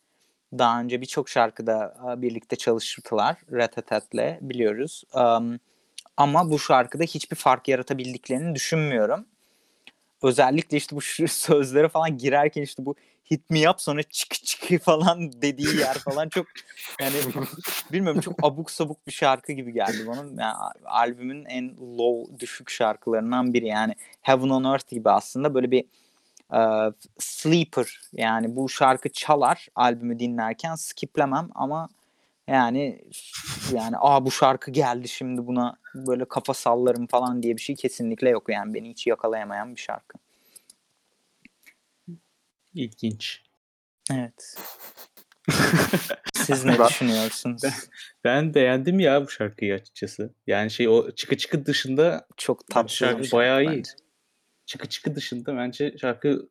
Speaker 1: Daha önce birçok şarkıda e, birlikte çalıştılar Ratatat'le biliyoruz. Um, ama bu şarkıda hiçbir fark yaratabildiklerini düşünmüyorum. Özellikle işte bu sözlere falan girerken işte bu hit me up sonra çık çık falan dediği yer falan çok yani bilmiyorum çok abuk sabuk bir şarkı gibi geldi bana. Yani albümün en low düşük şarkılarından biri yani Heaven on Earth gibi aslında böyle bir e, sleeper yani bu şarkı çalar albümü dinlerken skiplemem ama yani yani aa bu şarkı geldi şimdi buna böyle kafa sallarım falan diye bir şey kesinlikle yok yani beni hiç yakalayamayan bir şarkı.
Speaker 3: İlginç.
Speaker 1: Evet. Siz ne
Speaker 2: Ben-
Speaker 1: düşünüyorsunuz?
Speaker 3: Ben beğendim ya bu şarkıyı açıkçası. Yani şey o çıkı çıkı dışında
Speaker 1: Çok tatlı
Speaker 3: şarkı
Speaker 1: şarkı
Speaker 3: bayağı iyi.
Speaker 1: bence.
Speaker 3: çıkı çıkı dışında bence şarkı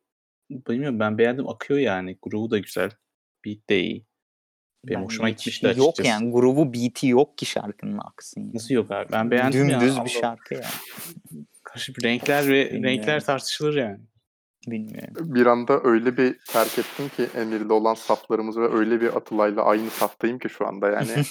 Speaker 3: bilmiyorum ben beğendim akıyor yani. Groove'u da güzel. Beat de iyi. Benim
Speaker 1: Bence
Speaker 3: hoşuma gitmişti
Speaker 1: Yok
Speaker 3: açıkçası.
Speaker 1: yani grubu beat'i yok ki şarkının aksın. Yani.
Speaker 3: Nasıl yok abi? Ben beğendim ya.
Speaker 1: Dümdüz
Speaker 3: Allah
Speaker 1: bir
Speaker 3: Allah.
Speaker 1: şarkı ya.
Speaker 3: Karşı bir renkler ve
Speaker 1: Bilmiyorum.
Speaker 3: renkler tartışılır yani.
Speaker 1: Bilmiyorum.
Speaker 2: Bir anda öyle bir terk ettim ki Emir'le olan saflarımızı ve öyle bir Atılay'la aynı saftayım ki şu anda yani.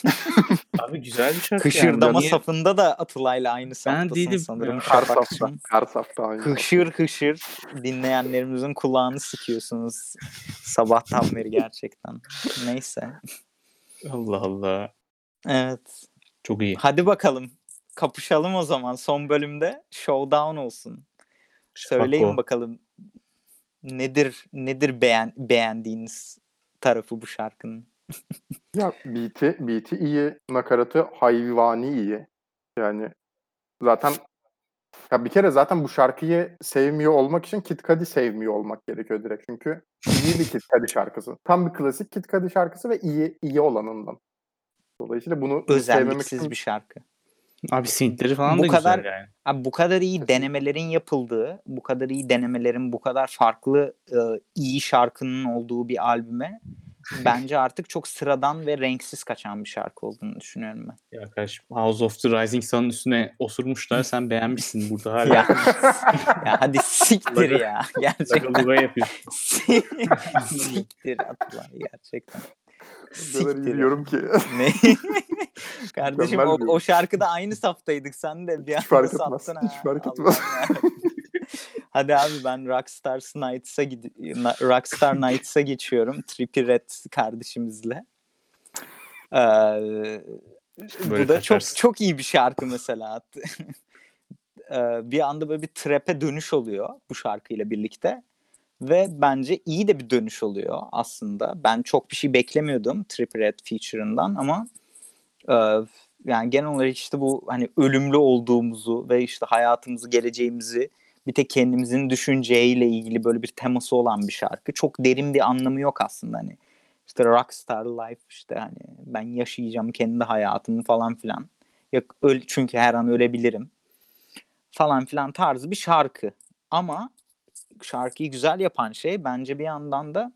Speaker 3: Abi güzel bir şarkı
Speaker 1: Hışırdama
Speaker 3: yani.
Speaker 1: safında da Atılay'la aynı saftasın
Speaker 3: değilim.
Speaker 1: sanırım.
Speaker 2: her safta, her safta aynı.
Speaker 1: Hışır hışır dinleyenlerimizin kulağını sıkıyorsunuz sabahtan beri gerçekten. Neyse.
Speaker 3: Allah Allah.
Speaker 1: Evet.
Speaker 3: Çok iyi.
Speaker 1: Hadi bakalım. Kapışalım o zaman. Son bölümde showdown olsun.
Speaker 3: Şafak
Speaker 1: Söyleyin
Speaker 3: o.
Speaker 1: bakalım. Nedir nedir beğen beğendiğiniz tarafı bu şarkının?
Speaker 2: Ya beat'i, beat'i iyi, nakaratı hayvani iyi. Yani zaten ya bir kere zaten bu şarkıyı sevmiyor olmak için Kid Cudi sevmiyor olmak gerekiyor direkt. Çünkü iyi bir Kid Cudi şarkısı. Tam bir klasik Kid Cudi şarkısı ve iyi iyi olanından. Dolayısıyla bunu
Speaker 1: Özelliksiz
Speaker 2: için
Speaker 1: bir şarkı.
Speaker 3: Abi synthleri falan
Speaker 1: Bu
Speaker 3: da
Speaker 1: kadar-
Speaker 3: güzel yani.
Speaker 1: Abi bu kadar iyi denemelerin yapıldığı, bu kadar iyi denemelerin, bu kadar farklı e, iyi şarkının olduğu bir albüme bence artık çok sıradan ve renksiz kaçan bir şarkı olduğunu düşünüyorum ben.
Speaker 3: Ya kardeşim House of the Rising Sun'ın üstüne osurmuşlar. Sen beğenmişsin burada hala.
Speaker 1: Ya, ya hadi siktir ya. Gerçekten.
Speaker 3: Yapıyorsun.
Speaker 1: siktir Atılay gerçekten.
Speaker 2: Kadar iyi biliyorum ki.
Speaker 1: Ne? Kardeşim o, o şarkıda aynı saftaydık sen de bir anda
Speaker 2: fark etmez,
Speaker 1: sattın ha.
Speaker 2: hiç fark etmez.
Speaker 1: Hadi abi ben Rockstar Nights'a gid- Rockstar Nights'a geçiyorum. Trippie Red kardeşimizle. Ee,
Speaker 3: Böyle
Speaker 1: bu da çok
Speaker 3: kaçarsın.
Speaker 1: çok iyi bir şarkı mesela. Ee, bir anda böyle bir trap'e dönüş oluyor bu şarkıyla birlikte. Ve bence iyi de bir dönüş oluyor aslında. Ben çok bir şey beklemiyordum Trippie Red feature'ından ama e, yani genel olarak işte bu hani ölümlü olduğumuzu ve işte hayatımızı, geleceğimizi bir tek kendimizin düşünceğiyle ilgili böyle bir teması olan bir şarkı. Çok derin bir anlamı yok aslında hani. İşte rockstar life işte hani ben yaşayacağım kendi hayatımı falan filan. Ya, öl, çünkü her an ölebilirim falan filan tarzı bir şarkı. Ama şarkıyı güzel yapan şey bence bir yandan da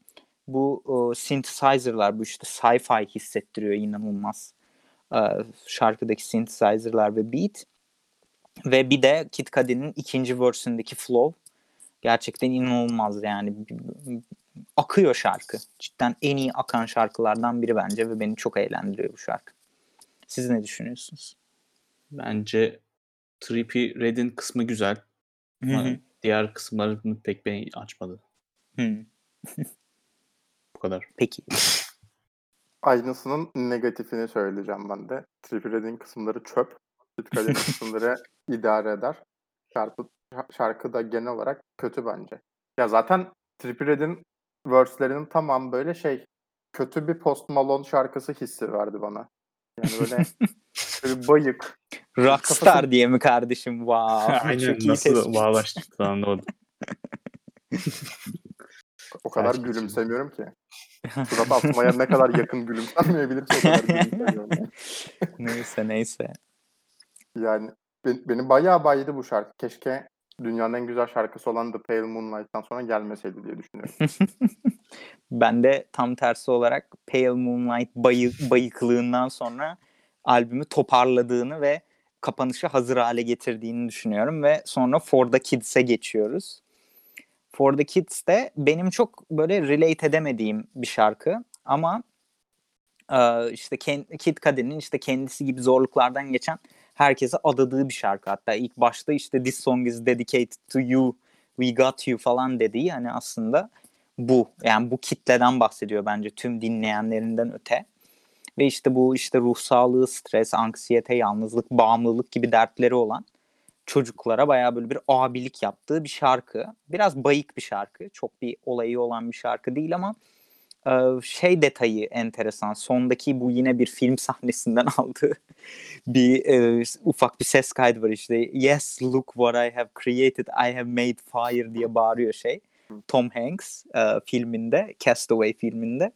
Speaker 1: bu o, synthesizer'lar bu işte sci-fi hissettiriyor inanılmaz. Ee, şarkıdaki synthesizer'lar ve beat. Ve bir de Kid Cudi'nin ikinci verse'ündeki flow gerçekten inanılmaz yani. Akıyor şarkı. Cidden en iyi akan şarkılardan biri bence ve beni çok eğlendiriyor bu şarkı. Siz ne düşünüyorsunuz?
Speaker 3: Bence Trippie Red'in kısmı güzel.
Speaker 1: Hı hı.
Speaker 3: Diğer kısımlarını pek beni açmadı.
Speaker 1: Hı.
Speaker 3: Bu kadar.
Speaker 1: Peki.
Speaker 2: Aynısının negatifini söyleyeceğim ben de. Trippie Red'in kısımları çöp. Kid Cudi'nin kısımları idare eder. Şarkı, şarkı da genel olarak kötü bence. Ya zaten Trippie Red'in verse'lerinin tamam böyle şey kötü bir Post Malone şarkısı hissi verdi bana. Yani böyle, böyle bayık.
Speaker 1: Rockstar
Speaker 2: Kafası-
Speaker 1: diye mi kardeşim? Wow.
Speaker 3: Aynen
Speaker 1: Çok iyi
Speaker 3: nasıl bağlaştık anlamadım.
Speaker 2: O kadar
Speaker 3: Gerçekten.
Speaker 2: gülümsemiyorum ki. Surat atmaya ne kadar yakın gülümsenmeyebilir ki o kadar gülümsemiyorum.
Speaker 1: neyse neyse.
Speaker 2: Yani ben- beni bayağı baydı bu şarkı. Keşke dünyanın en güzel şarkısı olan The Pale Moonlight'tan sonra gelmeseydi diye düşünüyorum.
Speaker 1: Ben de tam tersi olarak Pale Moonlight bayı, bayıklığından sonra albümü toparladığını ve kapanışı hazır hale getirdiğini düşünüyorum ve sonra For the Kids'e geçiyoruz. For the Kids de benim çok böyle relate edemediğim bir şarkı ama e, işte Kid Cudi'nin işte kendisi gibi zorluklardan geçen herkese adadığı bir şarkı. Hatta ilk başta işte This song is dedicated to you, we got you falan dediği hani aslında bu. Yani bu kitleden bahsediyor bence tüm dinleyenlerinden öte. Ve işte bu işte ruh sağlığı, stres, anksiyete, yalnızlık, bağımlılık gibi dertleri olan çocuklara bayağı böyle bir abilik yaptığı bir şarkı. Biraz bayık bir şarkı. Çok bir olayı olan bir şarkı değil ama e, şey detayı enteresan. Sondaki bu yine bir film sahnesinden aldığı bir e, ufak bir ses kaydı var işte. Yes, look what I have created. I have made fire diye bağırıyor şey. Tom Hanks e, filminde, Castaway filminde.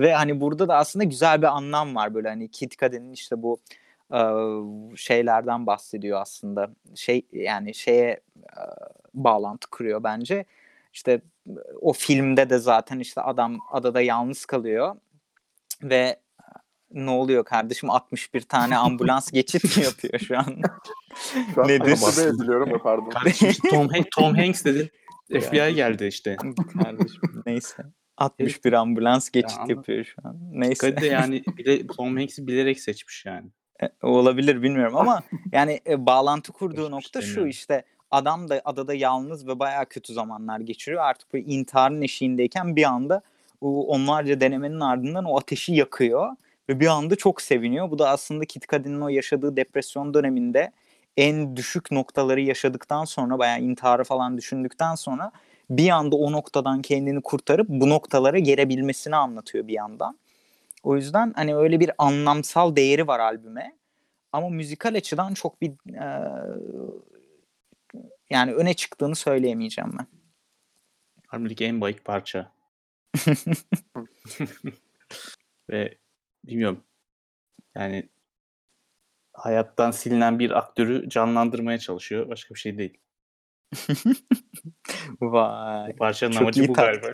Speaker 1: Ve hani burada da aslında güzel bir anlam var böyle hani Kid Cudi'nin işte bu e, şeylerden bahsediyor aslında. Şey yani şeye e, bağlantı kuruyor bence. İşte o filmde de zaten işte adam adada yalnız kalıyor ve ne oluyor kardeşim 61 tane ambulans geçit mi yapıyor şu an?
Speaker 2: Şu an
Speaker 1: Nedir?
Speaker 2: Ediliyorum pardon.
Speaker 3: Kardeşim Tom, Hanks, Tom Hanks dedin. FBI geldi işte.
Speaker 1: kardeşim neyse. 61 ambulans geçit
Speaker 3: ama-
Speaker 1: yapıyor şu an. Neyse.
Speaker 3: Dikkat de yani bile, Tom Hanks'i bilerek seçmiş yani.
Speaker 1: E, olabilir bilmiyorum ama yani e, bağlantı kurduğu
Speaker 3: Hiç
Speaker 1: nokta şu işte adam da adada yalnız ve bayağı kötü zamanlar geçiriyor. Artık böyle intiharın eşiğindeyken bir anda o onlarca denemenin ardından o ateşi yakıyor ve bir anda çok seviniyor. Bu da aslında Kit Cudi'nin o yaşadığı depresyon döneminde en düşük noktaları yaşadıktan sonra bayağı intiharı falan düşündükten sonra bir anda o noktadan kendini kurtarıp bu noktalara gelebilmesini anlatıyor bir yandan. O yüzden hani öyle bir anlamsal değeri var albüme. Ama müzikal açıdan çok bir e, yani öne çıktığını söyleyemeyeceğim ben.
Speaker 3: Albümdeki en bayık parça. Ve bilmiyorum. Yani hayattan silinen bir aktörü canlandırmaya çalışıyor. Başka bir şey değil.
Speaker 1: Vay.
Speaker 3: Bu parçanın
Speaker 1: Çok
Speaker 3: amacı
Speaker 1: iyi
Speaker 3: bu galiba.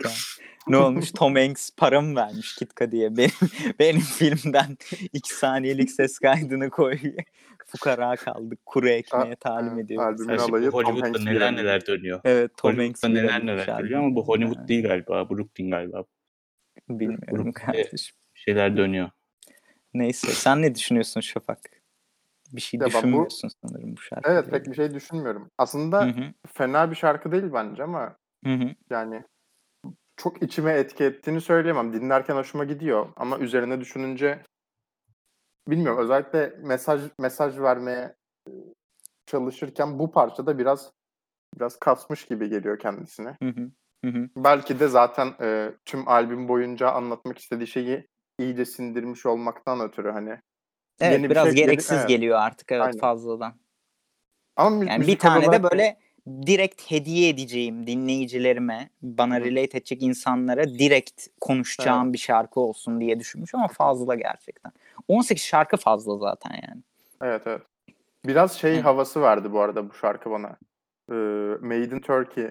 Speaker 1: ne olmuş? Tom Hanks para mı vermiş Kitka diye? Benim, benim filmden iki saniyelik ses kaydını koy. Fukara kaldık. Kuru ekmeğe talim
Speaker 2: Ha,
Speaker 1: ediyoruz.
Speaker 2: albümün alayı
Speaker 3: Hollywood'da
Speaker 2: Hanks
Speaker 3: neler neler dönüyor.
Speaker 1: Evet Tom Hanks
Speaker 3: Hollywood'da neler neler dönüyor ama bu Hollywood
Speaker 1: Ha,
Speaker 3: değil galiba. Brooklyn galiba.
Speaker 1: Bilmiyorum
Speaker 3: Brooklyn'de
Speaker 1: kardeşim.
Speaker 3: şeyler dönüyor.
Speaker 1: Neyse sen ne düşünüyorsun Şafak? Bir şey
Speaker 2: Ya ben bu-
Speaker 1: düşünmüyorsun sanırım bu şarkıda.
Speaker 2: Evet pek bir şey düşünmüyorum. Aslında
Speaker 1: Hı hı,
Speaker 2: fena bir şarkı değil bence ama
Speaker 1: hı hı.
Speaker 2: yani çok içime etki ettiğini söyleyemem. Dinlerken hoşuma gidiyor ama üzerine düşününce bilmiyorum özellikle mesaj mesaj vermeye çalışırken bu parçada biraz biraz kasmış gibi geliyor kendisine.
Speaker 1: Hı hı, hı hı.
Speaker 2: Belki de zaten e, tüm albüm boyunca anlatmak istediği şeyi iyice sindirmiş olmaktan ötürü hani.
Speaker 1: Evet
Speaker 2: Yeni bir
Speaker 1: biraz
Speaker 2: şey geli-
Speaker 1: gereksiz
Speaker 2: evet.
Speaker 1: geliyor artık evet
Speaker 2: Aynen.
Speaker 1: fazladan.
Speaker 2: Ama
Speaker 1: Yani bir tane de
Speaker 2: olarak
Speaker 1: böyle direkt hediye edeceğim dinleyicilerime, bana relate edecek insanlara direkt konuşacağım bir şarkı olsun diye düşünmüş ama fazla gerçekten. 18 şarkı fazla zaten yani.
Speaker 2: Evet evet. Biraz şey
Speaker 1: Hı.
Speaker 2: havası verdi bu arada bu şarkı bana. Ee, Made in Turkey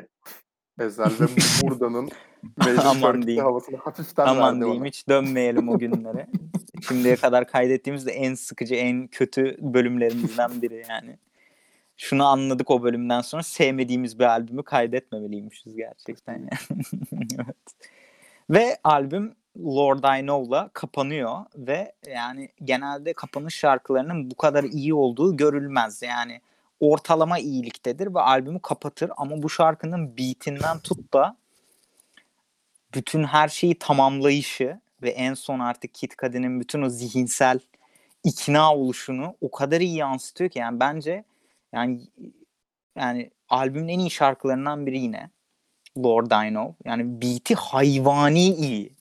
Speaker 2: Ezel ve in
Speaker 1: Aman diyeyim.
Speaker 2: havasını hafiften
Speaker 1: Aman diyeyim
Speaker 2: bana.
Speaker 1: hiç dönmeyelim o günlere. Şimdiye kadar kaydettiğimiz de en sıkıcı, en kötü bölümlerimizden biri yani. Şunu anladık o bölümden sonra sevmediğimiz bir albümü kaydetmemeliymişiz gerçekten yani. evet. Ve albüm Lord I Know'la kapanıyor ve yani genelde kapanış şarkılarının bu kadar iyi olduğu görülmez. Yani ortalama iyiliktedir ve albümü kapatır ama bu şarkının beatinden tut da bütün her şeyi tamamlayışı ve en son artık Kid Cudi'nin bütün o zihinsel ikna oluşunu o kadar iyi yansıtıyor ki yani bence yani yani albümün en iyi şarkılarından biri yine Lord I Know. Yani beat'i hayvani iyi.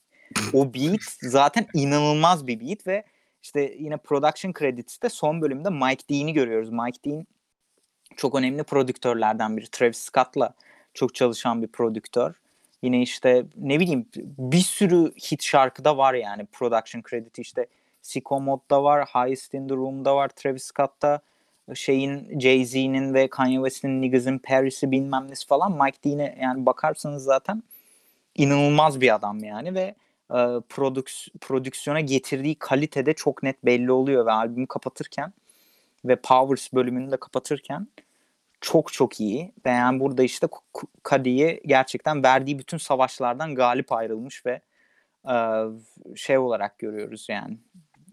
Speaker 1: O beat zaten inanılmaz bir beat ve işte yine production credits'te son bölümde Mike Dean'i görüyoruz. Mike Dean çok önemli prodüktörlerden biri. Travis Scott'la çok çalışan bir prodüktör. Yine işte ne bileyim bir sürü hit şarkıda var yani production credit işte Sicko Mode'da var, Highest in the Room'da var, Travis Scott'ta şeyin Jay-Z'nin ve Kanye West'in Niggas in Paris'i bilmem nesi falan Mike Dean'e yani bakarsanız zaten inanılmaz bir adam yani ve e, prodüks- prodüksiyona getirdiği kalitede çok net belli oluyor ve albümü kapatırken ve Powers bölümünü de kapatırken çok çok iyi. Ve yani burada işte K- Cuddy'yi gerçekten verdiği bütün savaşlardan galip ayrılmış ve e, şey olarak görüyoruz yani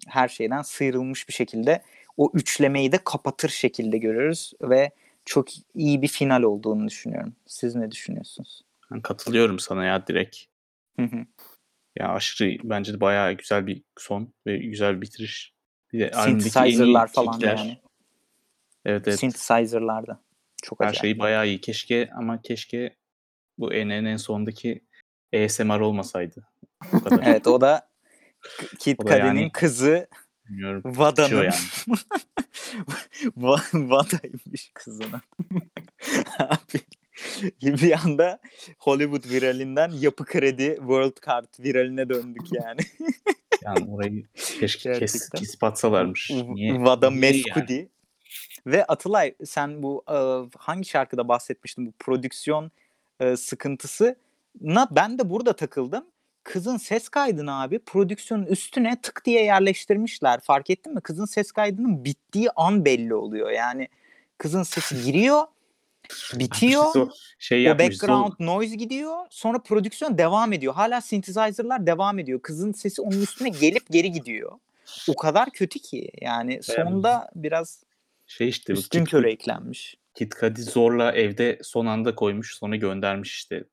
Speaker 1: her şeyden sıyrılmış bir şekilde o üçlemeyi de kapatır şekilde görüyoruz ve çok iyi bir final olduğunu düşünüyorum. Siz ne düşünüyorsunuz?
Speaker 3: Ben katılıyorum sana ya direkt.
Speaker 1: Hı hı.
Speaker 3: Ya aşırı bence de bayağı güzel bir son ve güzel bir bitiriş. Bir de
Speaker 1: Synthesizer'lar falan yani.
Speaker 3: Evet evet.
Speaker 1: Synthesizer'larda. Çok
Speaker 3: Her
Speaker 1: acayip.
Speaker 3: şey bayağı iyi. Keşke ama keşke bu en en en sondaki ASMR olmasaydı. O kadar.
Speaker 1: Evet o da
Speaker 3: O da
Speaker 1: Cudi'nin
Speaker 3: yani-
Speaker 1: kızı. Vada'nın.
Speaker 3: Yani.
Speaker 1: Va- Vada'ymış kızına. Abi bir anda Hollywood viralinden yapı kredi World Card viraline döndük yani.
Speaker 3: Yani orayı keşke kes, kesip atsalarmış. Niye?
Speaker 1: Vada
Speaker 3: niye yani?
Speaker 1: Ve Atılay sen bu e, hangi şarkıda bahsetmiştin bu prodüksiyon e, sıkıntısı? Na ben de burada takıldım. Kızın ses kaydını abi prodüksiyonun üstüne tık diye yerleştirmişler. Fark ettin mi? Kızın ses kaydının bittiği an belli oluyor. Yani kızın sesi giriyor, bitiyor.
Speaker 3: İşte o şey
Speaker 1: O background noise gidiyor. Sonra prodüksiyon devam ediyor. Hala synthesizer'lar devam ediyor. Kızın sesi onun üstüne gelip geri gidiyor. O kadar kötü ki. Yani sonda biraz
Speaker 3: şey işte
Speaker 1: üstün körü eklenmiş.
Speaker 3: Kid Cudi zorla evde son anda koymuş sonra göndermiş işte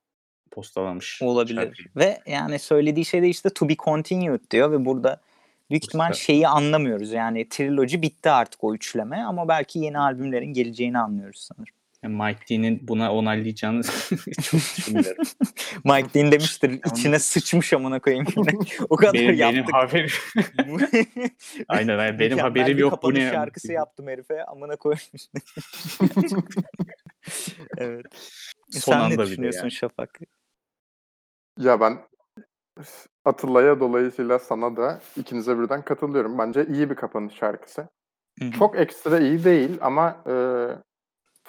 Speaker 3: postalamış.
Speaker 1: Olabilir.
Speaker 3: şarkıyı.
Speaker 1: Ve yani söylediği şey de işte to be continued diyor ve burada büyük ihtimal şeyi anlamıyoruz. Yani triloji bitti artık o üçleme ama belki yeni albümlerin geleceğini anlıyoruz sanırım.
Speaker 3: Mike Dean'in buna onaylayacağını çok düşünmüyorum.
Speaker 1: Mike Dean demiştir içine sıçmış amına koyayım. o kadar
Speaker 3: benim, benim
Speaker 1: yaptık.
Speaker 3: haberim. aynen aynen. Benim
Speaker 1: Mükemmel
Speaker 3: haberim yok bu ne.
Speaker 1: şarkısı yaptım herife amına koymuş. evet.
Speaker 3: Son
Speaker 1: Sen
Speaker 3: anda
Speaker 1: ne düşünüyorsun
Speaker 3: yani.
Speaker 1: Şafak?
Speaker 2: Ya ben Atıllay'a dolayısıyla sana da ikinize birden katılıyorum. Bence iyi bir kapanış şarkısı. Çok ekstra iyi değil ama e,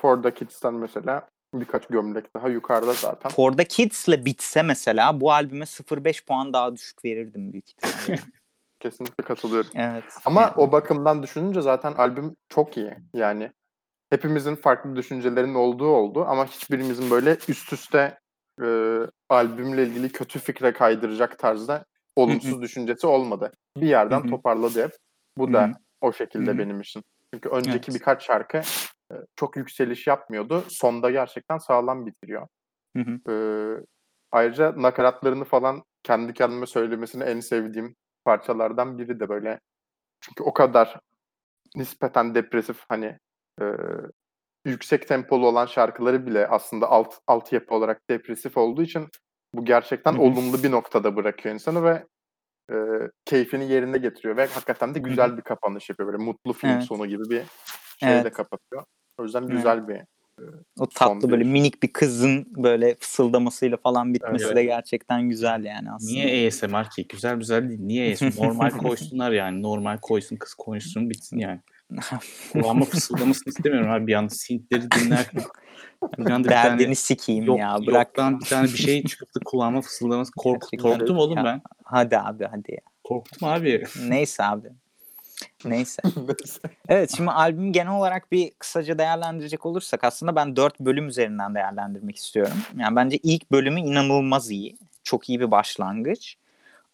Speaker 2: For the Kids'ten mesela birkaç gömlek daha yukarıda zaten.
Speaker 1: For the Kids'le bitse mesela bu albüme 0.5 puan daha düşük verirdim büyük ihtimalle.
Speaker 2: Kesinlikle katılıyorum.
Speaker 1: evet.
Speaker 2: Ama
Speaker 1: Yani
Speaker 2: o bakımdan düşününce zaten albüm çok iyi. Yani hepimizin farklı düşüncelerinin olduğu oldu ama hiçbirimizin böyle üst üste e, albümle ilgili kötü fikre kaydıracak tarzda olumsuz düşüncesi olmadı. Bir yerden toparladı hep. Bu da o şekilde benim için. Çünkü önceki
Speaker 1: Evet.
Speaker 2: birkaç şarkı çok yükseliş yapmıyordu. Sonda gerçekten sağlam bitiriyor.
Speaker 1: Hı hı.
Speaker 2: E, ayrıca nakaratlarını falan kendi kendime söylemesini en sevdiğim parçalardan biri de böyle. Çünkü o kadar nispeten depresif hani e, yüksek tempolu olan şarkıları bile aslında alt altyapı olarak depresif olduğu için bu gerçekten olumlu bir noktada bırakıyor insanı ve e, keyfini yerine getiriyor ve hakikaten de güzel bir kapanış yapıyor. Böyle mutlu film
Speaker 1: Evet.
Speaker 2: sonu gibi bir şeyle
Speaker 1: Evet.
Speaker 2: kapatıyor. O yüzden
Speaker 1: Evet.
Speaker 2: güzel bir
Speaker 1: O tatlı
Speaker 2: Son
Speaker 1: böyle
Speaker 2: bir-
Speaker 1: minik bir kızın böyle fısıldamasıyla falan bitmesi
Speaker 3: Evet.
Speaker 1: de gerçekten güzel yani aslında.
Speaker 3: Niye ASMR ki? Güzel güzel değil. Niye ASMR? Normal koysunlar yani. Normal koysun kız konuşsun bitsin yani. Kulağıma fısıldamasını istemiyorum abi. Bir anda synthleri dinlerken. Bir anda bir
Speaker 1: Derdini
Speaker 3: tane
Speaker 1: sikeyim
Speaker 3: yok,
Speaker 1: ya bırak.
Speaker 3: yoktan bir tane bir şey çıktı kulağıma fısıldaması. Kork, korktum oğlum
Speaker 1: Ya.
Speaker 3: ben.
Speaker 1: Hadi abi hadi ya.
Speaker 3: Korktum abi.
Speaker 1: Neyse abi. Neyse. Evet şimdi albüm genel olarak bir kısaca değerlendirecek olursak aslında ben dört bölüm üzerinden değerlendirmek istiyorum. Yani bence ilk bölümü inanılmaz iyi. Çok iyi bir başlangıç.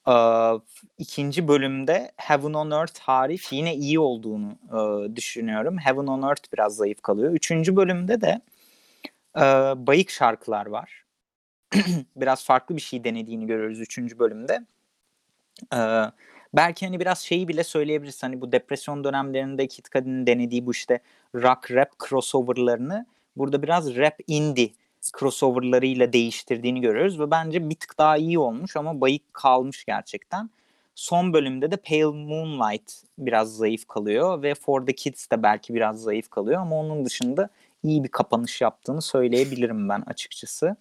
Speaker 1: Ee, ikinci bölümde Heaven on Earth hariç yine iyi olduğunu e, düşünüyorum. Heaven on Earth biraz zayıf kalıyor. Üçüncü bölümde de e, bayık şarkılar var. biraz farklı bir şey denediğini görüyoruz üçüncü bölümde. Ee, belki hani biraz şeyi bile söyleyebiliriz. Hani bu depresyon dönemlerinde Kid Cudi'nin denediği bu işte rock rap crossoverlarını burada biraz rap indie crossoverlarıyla değiştirdiğini görüyoruz ve bence bir tık daha iyi olmuş ama bayık kalmış gerçekten. Son bölümde de Pale Moonlight biraz zayıf kalıyor ve For the Kids de belki biraz zayıf kalıyor ama onun dışında iyi bir kapanış yaptığını söyleyebilirim ben açıkçası.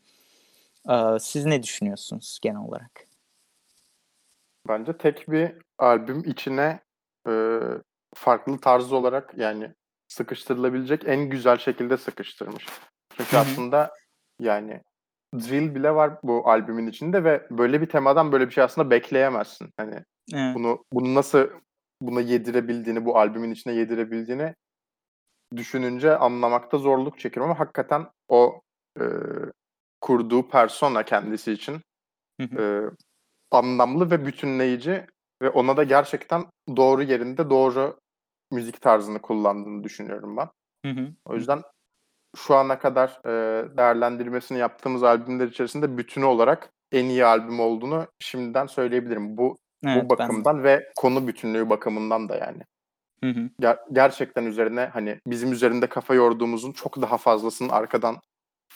Speaker 1: Ee, siz ne düşünüyorsunuz genel olarak?
Speaker 2: Bence tek bir albüm içine e, farklı tarzı olarak yani sıkıştırılabilecek en güzel şekilde sıkıştırmış. Çünkü aslında yani drill bile var bu albümün içinde ve böyle bir temadan böyle bir şey aslında bekleyemezsin. Hani
Speaker 1: Evet.
Speaker 2: bunu bunu nasıl buna yedirebildiğini, bu albümün içine yedirebildiğini düşününce anlamakta zorluk çekiyorum ama hakikaten o e, kurduğu persona kendisi için e, anlamlı ve bütünleyici ve ona da gerçekten doğru yerinde doğru müzik tarzını kullandığını düşünüyorum ben.
Speaker 1: Hı hı.
Speaker 2: O yüzden şu ana kadar e, değerlendirmesini yaptığımız albümler içerisinde bütünü olarak en iyi albüm olduğunu şimdiden söyleyebilirim. Bu
Speaker 1: Evet,
Speaker 2: bu
Speaker 1: ben
Speaker 2: bakımdan ve konu bütünlüğü bakımından da yani.
Speaker 1: Hı hı.
Speaker 2: Ger- gerçekten üzerine hani bizim üzerinde kafa yorduğumuzun çok daha fazlasının arkadan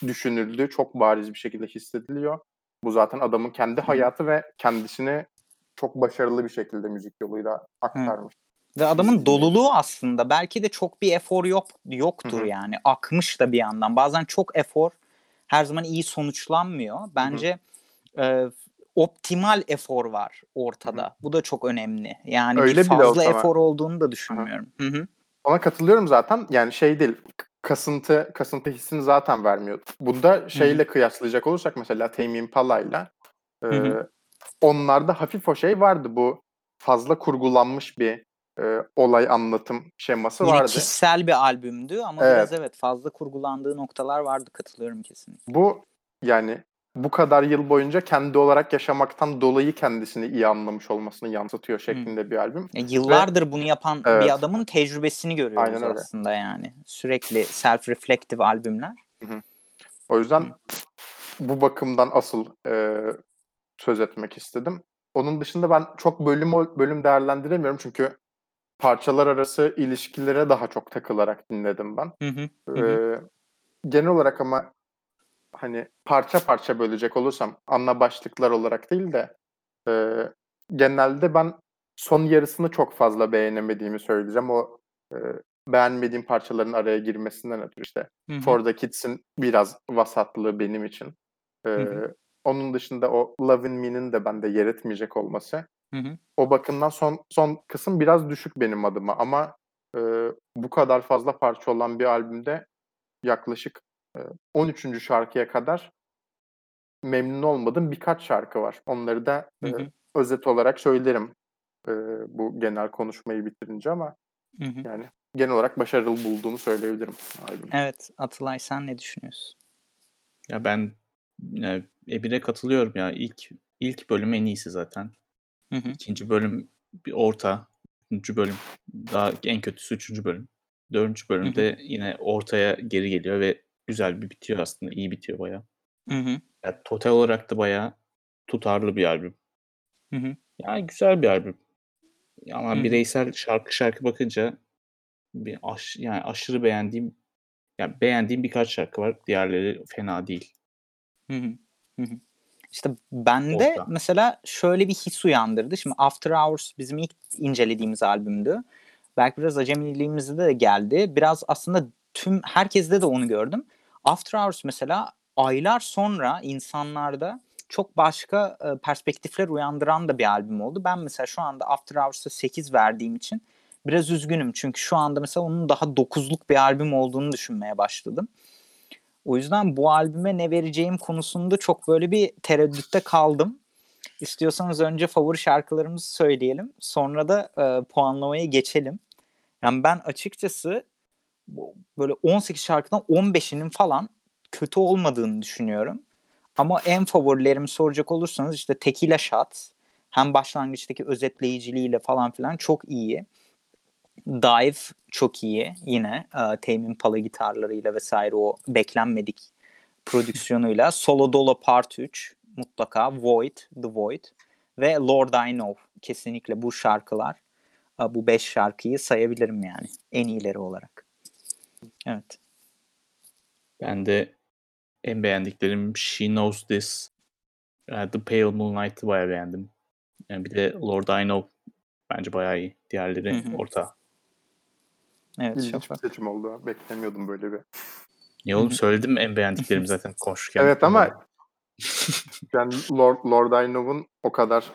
Speaker 2: düşünüldüğü çok bariz bir şekilde hissediliyor. Bu zaten adamın kendi hayatı ve kendisini çok başarılı bir şekilde müzik yoluyla aktarmış.
Speaker 1: Ve adamın doluluğu aslında belki de çok bir efor yok yoktur
Speaker 2: Hı hı.
Speaker 1: yani. Akmış da bir yandan. Bazen çok efor her zaman iyi sonuçlanmıyor. Bence e, optimal efor var ortada. Bu da çok önemli. Yani
Speaker 2: Öyle
Speaker 1: bir fazla efor olduğunu da düşünmüyorum. Hı hı.
Speaker 2: Ona katılıyorum zaten. Yani şey değil. Kasıntı kasıntı hissini zaten vermiyor. Bunda şeyle kıyaslayacak olursak mesela Tame Impala'yla e, onlarda hafif o şey vardı. Bu fazla kurgulanmış bir e, olay anlatım şeması
Speaker 1: Yine
Speaker 2: vardı.
Speaker 1: kişisel bir albümdü ama
Speaker 2: Evet.
Speaker 1: biraz evet fazla kurgulandığı noktalar vardı. Katılıyorum kesinlikle.
Speaker 2: Bu yani bu kadar yıl boyunca kendi olarak yaşamaktan dolayı kendisini iyi anlamış olmasını yansıtıyor şeklinde bir albüm.
Speaker 1: Ya yıllardır bunu yapan
Speaker 2: Evet.
Speaker 1: bir adamın tecrübesini görüyoruz
Speaker 2: Aynen öyle.
Speaker 1: aslında yani. Sürekli self-reflective albümler.
Speaker 2: O yüzden bu bakımdan asıl e, söz etmek istedim. Onun dışında ben çok bölüm bölüm değerlendiremiyorum çünkü parçalar arası ilişkilere daha çok takılarak dinledim ben.
Speaker 1: Hı hı. Hı
Speaker 2: Ee,
Speaker 1: hı.
Speaker 2: genel olarak ama hani parça parça bölecek olursam ana başlıklar olarak değil de e, genelde ben son yarısını çok fazla beğenemediğimi söyleyeceğim. O e, beğenmediğim parçaların araya girmesinden ötürü işte
Speaker 1: Hı hı.
Speaker 2: For the Kids'in biraz vasatlığı benim için.
Speaker 1: Hı.
Speaker 2: Onun dışında o Love in Me'nin de bende yer etmeyecek olması.
Speaker 1: Hı hı.
Speaker 2: O bakımdan son son kısım biraz düşük benim adıma ama e, bu kadar fazla parça olan bir albümde yaklaşık e, 13. şarkıya kadar memnun olmadığım birkaç şarkı var. Onları da
Speaker 1: Hı
Speaker 2: e,
Speaker 1: hı.
Speaker 2: özet olarak söylerim e, bu genel konuşmayı bitirince ama
Speaker 1: Hı hı.
Speaker 2: yani genel olarak başarılı bulduğumu söyleyebilirim albümü.
Speaker 1: Evet Atılay sen ne düşünüyorsun?
Speaker 3: Ya ben yani Emir'e katılıyorum ya. İlk ilk bölüm en iyisi zaten.
Speaker 1: Hı hı.
Speaker 3: İkinci bölüm bir orta. Üçüncü bölüm daha en kötüsü üçüncü bölüm. Dördüncü bölümde yine ortaya geri geliyor ve güzel bir bitiyor aslında. iyi bitiyor bayağı.
Speaker 1: Hı hı.
Speaker 3: Ya, total olarak da bayağı tutarlı bir albüm.
Speaker 1: Hı hı.
Speaker 3: Ya güzel bir albüm. Ama
Speaker 1: Hı hı.
Speaker 3: bireysel şarkı şarkı bakınca bir aş, yani aşırı beğendiğim yani beğendiğim birkaç şarkı var. Diğerleri fena değil.
Speaker 1: Hı hı. Hı hı. İşte bende
Speaker 3: Orta.
Speaker 1: mesela şöyle bir his uyandırdı. Şimdi After Hours bizim ilk incelediğimiz albümdü. Belki biraz acemiliğimizde de geldi. Biraz aslında tüm herkeste de onu gördüm. After Hours mesela aylar sonra insanlarda çok başka e, perspektifler uyandıran da bir albüm oldu. Ben mesela şu anda After Hours'a 8 verdiğim için biraz üzgünüm. Çünkü şu anda mesela onun daha 9'luk bir albüm olduğunu düşünmeye başladım. O yüzden bu albüme ne vereceğim konusunda çok böyle bir tereddütte kaldım. İstiyorsanız önce favori şarkılarımızı söyleyelim. Sonra da e, puanlamaya geçelim. Yani ben açıkçası böyle 18 şarkıdan 15'inin falan kötü olmadığını düşünüyorum. Ama en favorilerimi soracak olursanız işte Tequila Shot hem başlangıçtaki özetleyiciliğiyle falan filan çok iyi. Dive çok iyi yine e, Tame Impala gitarlarıyla vesaire o beklenmedik prodüksiyonuyla. Solo Dolo Part 3 mutlaka Void, The Void ve Lord I Know kesinlikle bu şarkılar e, bu 5 şarkıyı sayabilirim yani en iyileri olarak. Evet.
Speaker 3: Ben de en beğendiklerim She Knows This, e, The Pale Moonlight'ı bayağı beğendim. Yani bir de Lord I Know bence bayağı iyi. Diğerleri
Speaker 1: Hı hı.
Speaker 3: orta.
Speaker 1: Evet
Speaker 2: İlginç bir
Speaker 1: Şafak.
Speaker 2: seçim oldu. Beklemiyordum böyle bir.
Speaker 1: Hı
Speaker 3: oğlum
Speaker 1: hı.
Speaker 3: söyledim en beğendiklerim zaten konuşurken.
Speaker 2: Evet ama yani Lord, Lord I Know'un o kadar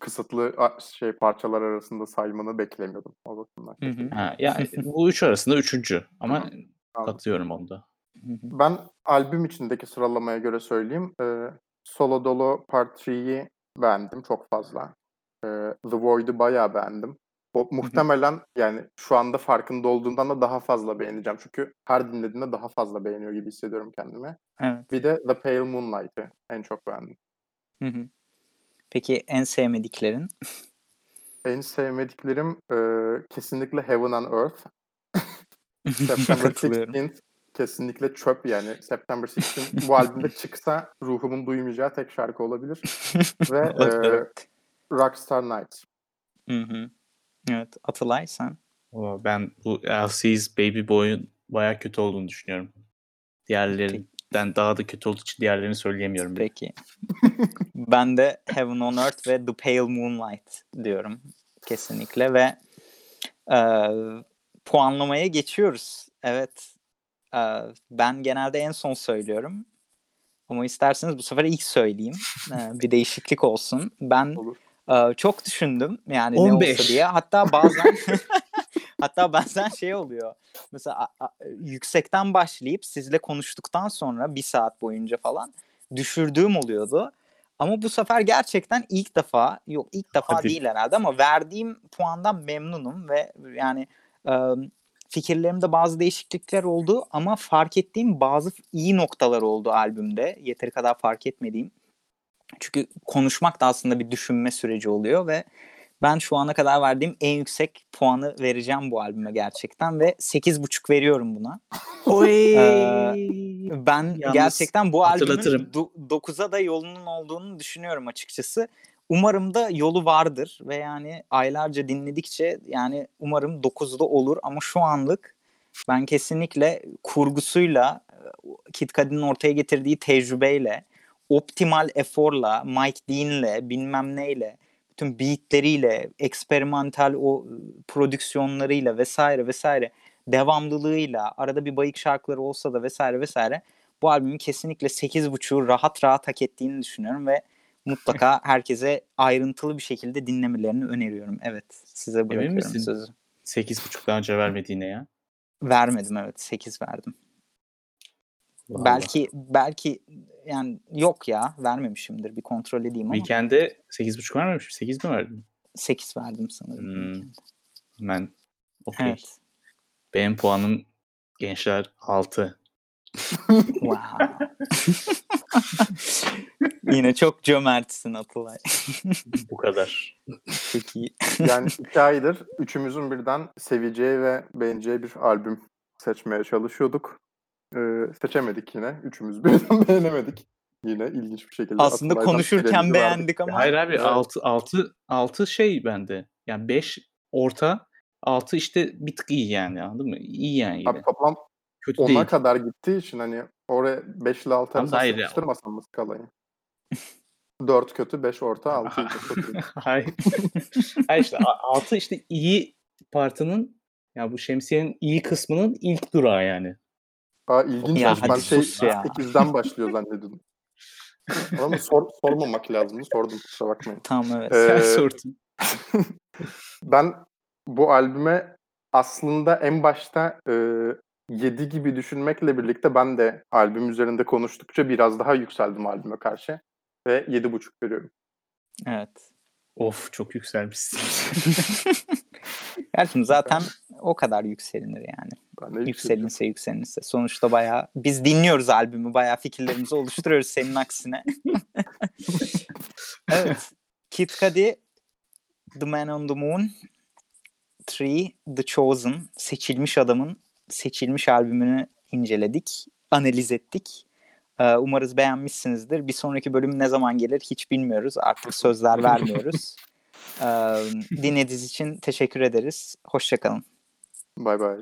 Speaker 2: kısıtlı şey parçalar arasında saymanı beklemiyordum o bakımdan.
Speaker 1: Hı hı.
Speaker 3: Ha, ya bu üç arasında üçüncü ama
Speaker 2: Anladım.
Speaker 3: katılıyorum onda.
Speaker 1: Hı hı.
Speaker 2: Ben albüm içindeki sıralamaya göre söyleyeyim. Ee, Solo Dolo Part 3'yi beğendim çok fazla. Ee, The Void'u bayağı beğendim. O muhtemelen yani şu anda farkında olduğundan da daha fazla beğeneceğim. Çünkü her dinlediğimde daha fazla beğeniyor gibi hissediyorum kendimi.
Speaker 1: Evet.
Speaker 2: Bir de The Pale Moonlight'ı en çok beğendim.
Speaker 1: Hı hı. Peki en sevmediklerin?
Speaker 2: En sevmediklerim e, kesinlikle Heaven and Earth. September
Speaker 1: Katılıyorum.
Speaker 2: 16th kesinlikle çöp yani. September 16 bu albümde çıksa ruhumun duymayacağı tek şarkı olabilir. Ve e. Rockstar.
Speaker 1: Hı hı. Evet. Atılay sen?
Speaker 3: O, ben bu LC's Baby Boy'un baya kötü olduğunu düşünüyorum. Diğerlerinden daha da kötü olduğu için diğerlerini söyleyemiyorum. bile.
Speaker 1: Peki. ben de Heaven on Earth ve The Pale Moonlight diyorum. Kesinlikle ve e, puanlamaya geçiyoruz. Evet. E, ben genelde en son söylüyorum. Ama isterseniz bu sefer ilk söyleyeyim. E, bir değişiklik olsun. Ben
Speaker 2: Olur.
Speaker 1: e, çok düşündüm yani ne
Speaker 3: 15.
Speaker 1: olsa diye. Hatta bazen hatta bazen şey oluyor. Mesela a- a- yüksekten başlayıp sizle konuştuktan sonra bir saat boyunca falan düşürdüğüm oluyordu. Ama bu sefer gerçekten ilk defa yok ilk defa
Speaker 3: Hadi.
Speaker 1: değil herhalde ama verdiğim puandan memnunum ve yani e, fikirlerimde bazı değişiklikler oldu ama fark ettiğim bazı iyi noktalar oldu albümde. Yeteri kadar fark etmediğim. Çünkü konuşmak da aslında bir düşünme süreci oluyor ve ben şu ana kadar verdiğim en yüksek puanı vereceğim bu albüme gerçekten ve 8.5 veriyorum buna.
Speaker 3: Oy!
Speaker 1: Ee, Ben
Speaker 3: Yalnız
Speaker 1: gerçekten bu albümün
Speaker 3: hatırlatırım.
Speaker 1: do- 9'a da yolunun olduğunu düşünüyorum açıkçası. Umarım da yolu vardır ve yani aylarca dinledikçe yani umarım 9'da olur ama şu anlık ben kesinlikle kurgusuyla Kid Cudi'nin ortaya getirdiği tecrübeyle optimal eforla Mike Dean'le bilmem neyle bütün beatleriyle eksperimental o prodüksiyonlarıyla vesaire vesaire devamlılığıyla arada bir bayık şarkıları olsa da vesaire vesaire bu albümün kesinlikle 8.5'u rahat rahat hak ettiğini düşünüyorum ve mutlaka herkese ayrıntılı bir şekilde dinlemelerini öneriyorum. Evet size bırakıyorum
Speaker 3: misin?
Speaker 1: sözü.
Speaker 3: 8.5 daha önce vermediğine ya.
Speaker 1: Vermedim evet 8 verdim.
Speaker 3: Vallahi.
Speaker 1: Belki belki yani yok ya vermemişimdir bir kontrol edeyim ama
Speaker 3: Weekend'e 8.5 vermemiş mi? 8 mi verdin?
Speaker 1: 8 verdim sanırım.
Speaker 3: Hmm. Ben okey.
Speaker 1: Evet.
Speaker 3: Benim puanım gençler 6.
Speaker 1: Wow. Yine çok cömertsin Atılay.
Speaker 3: Bu kadar.
Speaker 1: Çok iyi.
Speaker 2: Yani iki aydır üçümüzün birden seveceği ve beğeneceği bir albüm seçmeye çalışıyorduk. Ee, seçemedik yine. Üçümüz birden beğenemedik. Yine ilginç bir şekilde.
Speaker 1: Aslında konuşurken
Speaker 2: verdik.
Speaker 1: beğendik ama
Speaker 3: Hayır abi
Speaker 2: Evet.
Speaker 3: 6 6 6 şey bende. Yani 5 orta 6 işte bir tık iyi yani anladın mı? İyi yani yine.
Speaker 2: Abi toplam
Speaker 3: Kötü
Speaker 2: 10'a
Speaker 3: değil.
Speaker 2: kadar gittiği için hani oraya 5 ile 6
Speaker 3: Tamam da
Speaker 2: arasında
Speaker 3: hayır ya.
Speaker 2: sıkıştırmasam mı skalayı? 4 kötü, 5 orta, 6 iyi. Çok iyi.
Speaker 3: Hayır. Hayır işte 6 işte iyi partının ya bu şemsiyenin iyi kısmının ilk durağı yani.
Speaker 2: Aa, ilginç.
Speaker 1: Ya
Speaker 2: ben şey
Speaker 1: ya.
Speaker 2: 8'den başlıyor zannediyordum. Ama sor, sormamak lazımdı. Sordum kusura bakmayın.
Speaker 1: tamam evet.
Speaker 2: Ee,
Speaker 3: Sen sordun.
Speaker 2: Ben bu albüme aslında en başta e, 7 gibi düşünmekle birlikte ben de albüm üzerinde konuştukça biraz daha yükseldim albüme karşı. Ve 7.5 veriyorum.
Speaker 1: evet.
Speaker 3: Of çok yükselmişsin.
Speaker 1: Gerçi zaten o kadar yükselinir yani.
Speaker 2: Ben de.
Speaker 1: Yükselinse yükselinse. Sonuçta bayağı biz dinliyoruz albümü. Bayağı fikirlerimizi oluşturuyoruz senin aksine. evet. Kid Cudi The Man on the Moon 3 The Chosen seçilmiş adamın seçilmiş albümünü inceledik. Analiz ettik. Ee, Umarız beğenmişsinizdir. Bir sonraki bölüm ne zaman gelir hiç bilmiyoruz. Artık sözler vermiyoruz. Ee, dinlediğiniz için teşekkür ederiz. Hoşçakalın.
Speaker 2: Bay bay.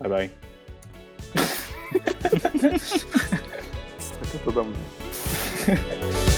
Speaker 3: Bye bye.
Speaker 2: Sakat